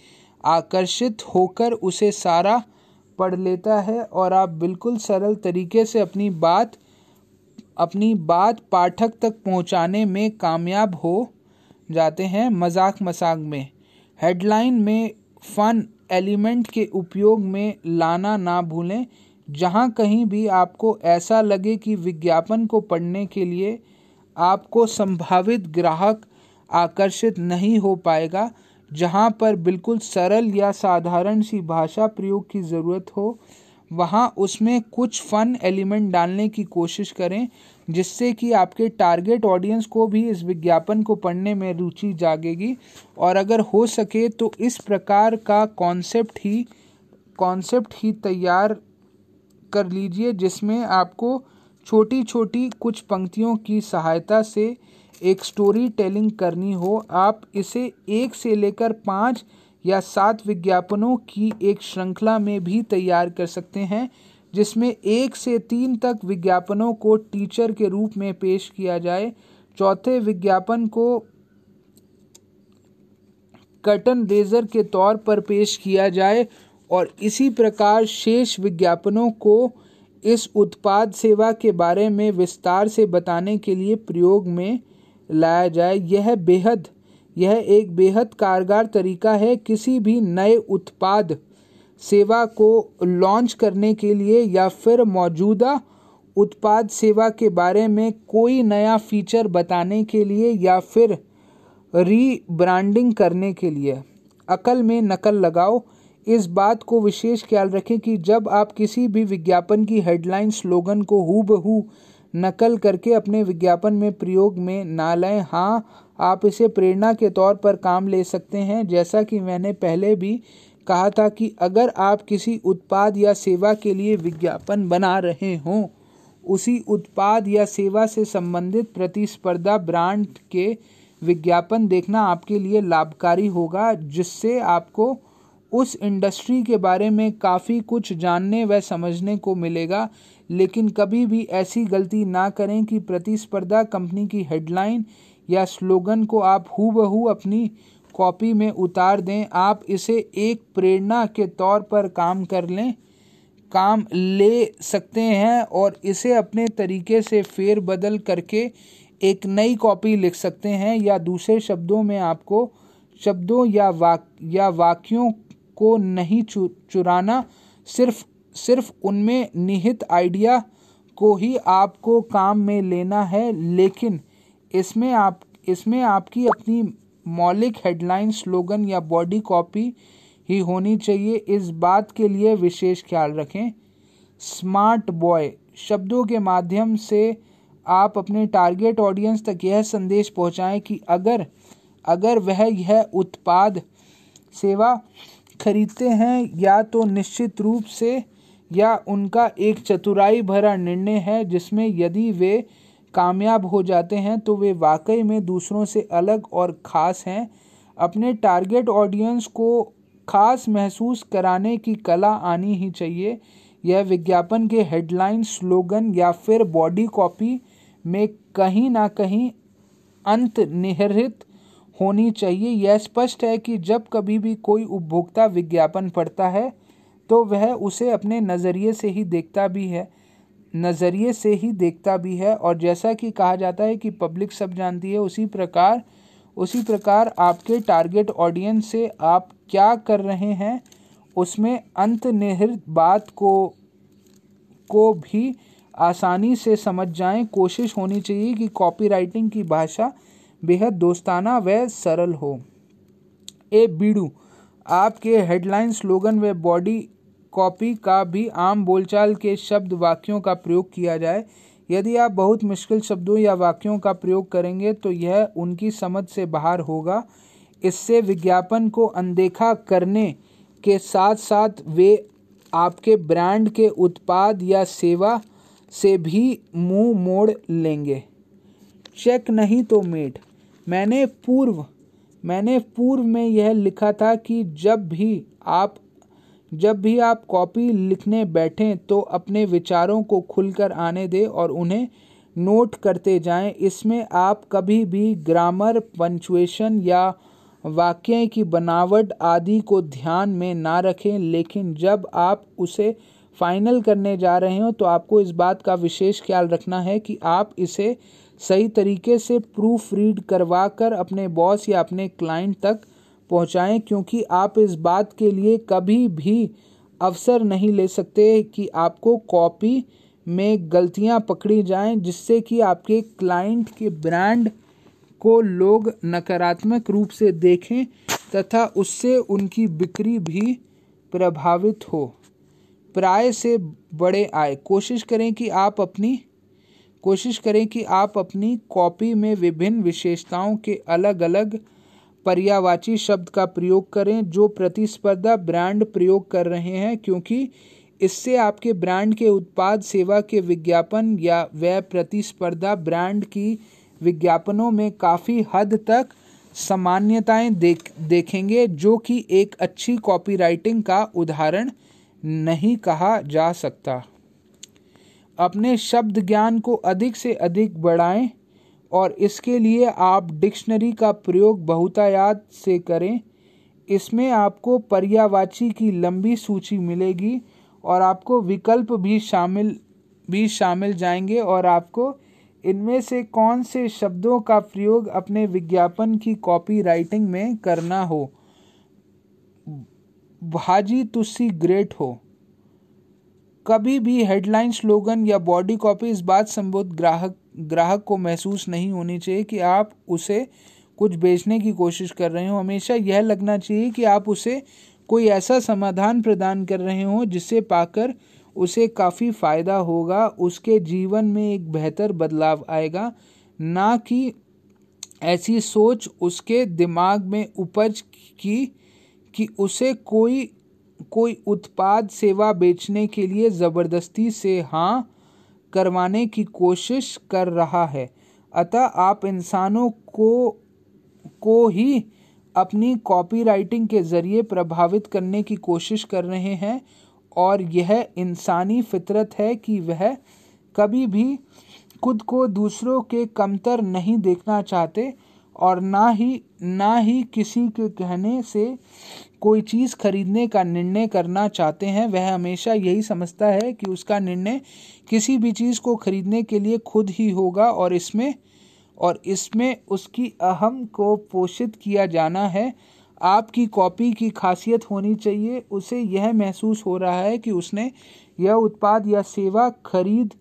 आकर्षित होकर उसे सारा पढ़ लेता है और आप बिल्कुल सरल तरीके से अपनी बात अपनी बात पाठक तक पहुँचाने में कामयाब हो जाते हैं मज़ाक मज़ाक में। हेडलाइन में फन एलिमेंट के उपयोग में लाना ना भूलें। जहाँ कहीं भी आपको ऐसा लगे कि विज्ञापन को पढ़ने के लिए आपको संभावित ग्राहक आकर्षित नहीं हो पाएगा जहाँ पर बिल्कुल सरल या साधारण सी भाषा प्रयोग की ज़रूरत हो, वहाँ उसमें कुछ फन एलिमेंट डालने की कोशिश करें, जिससे कि आपके टारगेट ऑडियंस को भी इस विज्ञापन को पढ़ने में रुचि जागेगी। और अगर हो सके तो इस प्रकार का कॉन्सेप्ट ही कॉन्सेप्ट ही तैयार कर लीजिए, जिसमें आपको छोटी छोटी कुछ पंक्तियों की सहायता से एक स्टोरी टेलिंग करनी हो, आप इसे एक से लेकर पाँच या सात विज्ञापनों की एक श्रृंखला में भी तैयार कर सकते हैं, जिसमें एक से तीन तक विज्ञापनों को टीचर के रूप में पेश किया जाए। चौथे विज्ञापन को कर्टन रेजर के तौर पर पेश किया जाए और इसी प्रकार शेष विज्ञापनों को इस उत्पाद सेवा के बारे में विस्तार से बताने के लिए प्रयोग में लाया जाए। यह बेहद, यह एक बेहद कारगर तरीका है किसी भी नए उत्पाद सेवा को लॉन्च करने के लिए या फिर मौजूदा उत्पाद सेवा के बारे में कोई नया फीचर बताने के लिए या फिर रीब्रांडिंग करने के लिए। अकल में नकल लगाओ। इस बात को विशेष ख्याल रखें कि जब आप किसी भी विज्ञापन की हेडलाइन स्लोगन को हु बहू नकल करके अपने विज्ञापन में प्रयोग में ना लाएँ। हाँ आप इसे प्रेरणा के तौर पर काम ले सकते हैं। जैसा कि मैंने पहले भी कहा था कि अगर आप किसी उत्पाद या सेवा के लिए विज्ञापन बना रहे हों, उसी उत्पाद या सेवा से संबंधित प्रतिस्पर्धा ब्रांड के विज्ञापन देखना आपके लिए लाभकारी होगा, जिससे आपको उस इंडस्ट्री के बारे में काफ़ी कुछ जानने व समझने को मिलेगा, लेकिन कभी भी ऐसी गलती ना करें कि प्रतिस्पर्धा कंपनी की हेडलाइन या स्लोगन को आप हु बहू अपनी कॉपी में उतार दें। आप इसे एक प्रेरणा के तौर पर काम कर लें, काम ले सकते हैं और इसे अपने तरीके से फेर बदल करके एक नई कॉपी लिख सकते हैं या दूसरे शब्दों में आपको शब्दों या वाक, या वाक्यों को नहीं चु, चुराना सिर्फ़ सिर्फ़ उनमें निहित आइडिया को ही आपको काम में लेना है लेकिन इसमें आप इसमें आपकी अपनी मौलिक हेडलाइन स्लोगन या बॉडी कॉपी ही होनी चाहिए। इस बात के लिए विशेष ख्याल रखें। स्मार्ट बॉय शब्दों के माध्यम से आप अपने टारगेट ऑडियंस तक यह संदेश पहुंचाएँ कि अगर अगर वह यह उत्पाद सेवा खरीदते हैं, या तो निश्चित रूप से, या उनका एक चतुराई भरा निर्णय है, जिसमें यदि वे कामयाब हो जाते हैं तो वे वाकई में दूसरों से अलग और ख़ास हैं। अपने टारगेट ऑडियंस को खास महसूस कराने की कला आनी ही चाहिए। यह विज्ञापन के हेडलाइन, स्लोगन, या फिर बॉडी कॉपी में कहीं ना कहीं अंत निहित होनी चाहिए। यह स्पष्ट है कि जब कभी भी कोई उपभोक्ता विज्ञापन पढ़ता है तो वह उसे अपने नज़रिए से ही देखता भी है। नज़रिए से ही देखता भी है, और जैसा कि कहा जाता है कि पब्लिक सब जानती है, उसी प्रकार उसी प्रकार आपके टारगेट ऑडियंस से आप क्या कर रहे हैं, उसमें अंतर्निहित बात को को भी आसानी से समझ जाएँ। कोशिश होनी चाहिए कि कॉपीराइटिंग की भाषा बेहद दोस्ताना व सरल हो। ए, बीड़ू, आपके हेडलाइन स्लोगन व बॉडी कॉपी का भी आम बोलचाल के शब्द वाक्यों का प्रयोग किया जाए। यदि आप बहुत मुश्किल शब्दों या वाक्यों का प्रयोग करेंगे तो यह उनकी समझ से बाहर होगा। इससे विज्ञापन को अनदेखा करने के साथ साथ वे आपके ब्रांड के उत्पाद या सेवा से भी मुँह मोड़ लेंगे। चेक नहीं तो मेट। मैंने पूर्व मैंने पूर्व में यह लिखा था कि जब भी आप, जब भी आप कॉपी लिखने बैठें तो अपने विचारों को खुलकर आने दें और उन्हें नोट करते जाएँ। इसमें आप कभी भी ग्रामर, पंचुएशन या वाक्य की बनावट आदि को ध्यान में ना रखें, लेकिन जब आप उसे फाइनल करने जा रहे हो तो आपको इस बात का विशेष ख्याल रखना है कि आप इसे सही तरीके से प्रूफ रीड करवा कर अपने बॉस या अपने क्लाइंट तक पहुंचाएँ, क्योंकि आप इस बात के लिए कभी भी अवसर नहीं ले सकते कि आपको कॉपी में गलतियाँ पकड़ी जाएँ, जिससे कि आपके क्लाइंट के ब्रांड को लोग नकारात्मक रूप से देखें तथा उससे उनकी बिक्री भी प्रभावित हो। प्राय से बड़े आए कोशिश करें कि आप अपनी कोशिश करें कि आप अपनी कॉपी में विभिन्न विशेषताओं के अलग अलग पर्यावाची शब्द का प्रयोग करें जो प्रतिस्पर्धा ब्रांड प्रयोग कर रहे हैं, क्योंकि इससे आपके ब्रांड के उत्पाद, सेवा के विज्ञापन या वह प्रतिस्पर्धा ब्रांड की विज्ञापनों में काफ़ी हद तक सामान्यताएँ देख, देखेंगे, जो कि एक अच्छी कॉपीराइटिंग का उदाहरण नहीं कहा जा सकता। अपने शब्द ज्ञान को अधिक से अधिक बढ़ाएँ और इसके लिए आप डिक्शनरी का प्रयोग बहुतायात से करें। इसमें आपको पर्यावाची की लंबी सूची मिलेगी और आपको विकल्प भी शामिल भी शामिल जाएँगे और आपको इनमें से कौन से शब्दों का प्रयोग अपने विज्ञापन की कॉपी राइटिंग में करना हो। भाजी तुसी ग्रेट हो। कभी भी हेडलाइन स्लोगन या बॉडी कॉपी इस बात संबोध ग्राहक ग्राहक को महसूस नहीं होनी चाहिए कि आप उसे कुछ बेचने की कोशिश कर रहे हो। हमेशा यह लगना चाहिए कि आप उसे कोई ऐसा समाधान प्रदान कर रहे हो जिससे पाकर उसे काफ़ी फ़ायदा होगा, उसके जीवन में एक बेहतर बदलाव आएगा। ना कि ऐसी सोच उसके दिमाग में उपज की, कि उसे कोई कोई उत्पाद सेवा बेचने के लिए ज़बरदस्ती से हाँ करवाने की कोशिश कर रहा है। अतः आप इंसानों को को ही अपनी कॉपीराइटिंग के ज़रिए प्रभावित करने की कोशिश कर रहे हैं और यह इंसानी फितरत है कि वह कभी भी खुद को दूसरों के कमतर नहीं देखना चाहते और ना ही ना ही किसी के कहने से कोई चीज़ खरीदने का निर्णय करना चाहते हैं, वह हमेशा यही समझता है कि उसका निर्णय किसी भी चीज़ को खरीदने के लिए खुद ही होगा और इसमें और इसमें उसकी अहम को पोषित किया जाना है। आपकी कॉपी की खासियत होनी चाहिए। उसे यह महसूस हो रहा है कि उसने यह उत्पाद या सेवा खरीद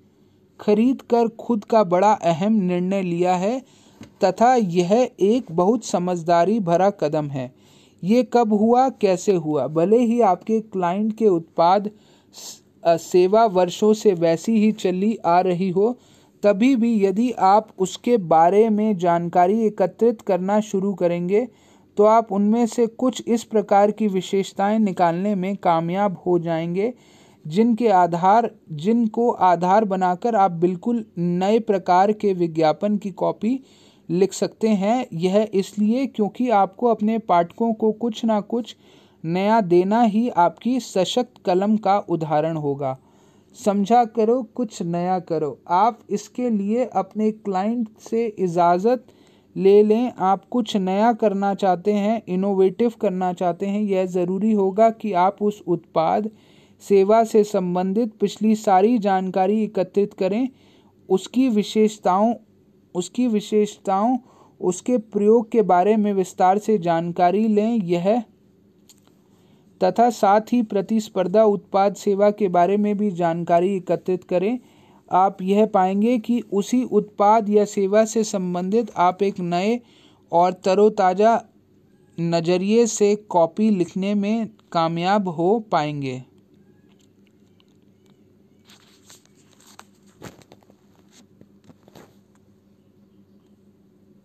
खरीद कर खुद का बड़ा अहम निर्णय लिया है, तथा यह एक बहुत समझदारी भरा कदम है। ये कब हुआ, कैसे हुआ? भले ही आपके क्लाइंट के उत्पाद सेवा वर्षों से वैसी ही चली आ रही हो, तभी भी यदि आप उसके बारे में जानकारी एकत्रित करना शुरू करेंगे तो आप उनमें से कुछ इस प्रकार की विशेषताएँ निकालने में कामयाब हो जाएँगे, जिनके आधार, जिनको आधार बनाकर आप बिल्कुल नए प्रकार के विज्ञापन की कॉपी लिख सकते हैं। यह इसलिए क्योंकि आपको अपने पाठकों को कुछ ना कुछ नया देना ही आपकी सशक्त कलम का उदाहरण होगा। समझा करो, कुछ नया करो। आप इसके लिए अपने क्लाइंट से इजाज़त ले लें। आप कुछ नया करना चाहते हैं इनोवेटिव करना चाहते हैं, यह ज़रूरी होगा कि आप उस उत्पाद, सेवा से संबंधित पिछली सारी जानकारी एकत्रित करें। उसकी विशेषताओं उसकी विशेषताओं, उसके प्रयोग के बारे में विस्तार से जानकारी लें। यह तथा साथ ही प्रतिस्पर्धा उत्पाद सेवा के बारे में भी जानकारी एकत्रित करें। आप यह पाएँगे कि उसी उत्पाद या सेवा से संबंधित आप एक नए और तरोताज़ा नज़रिए से कॉपी लिखने में कामयाब हो पाएँगे।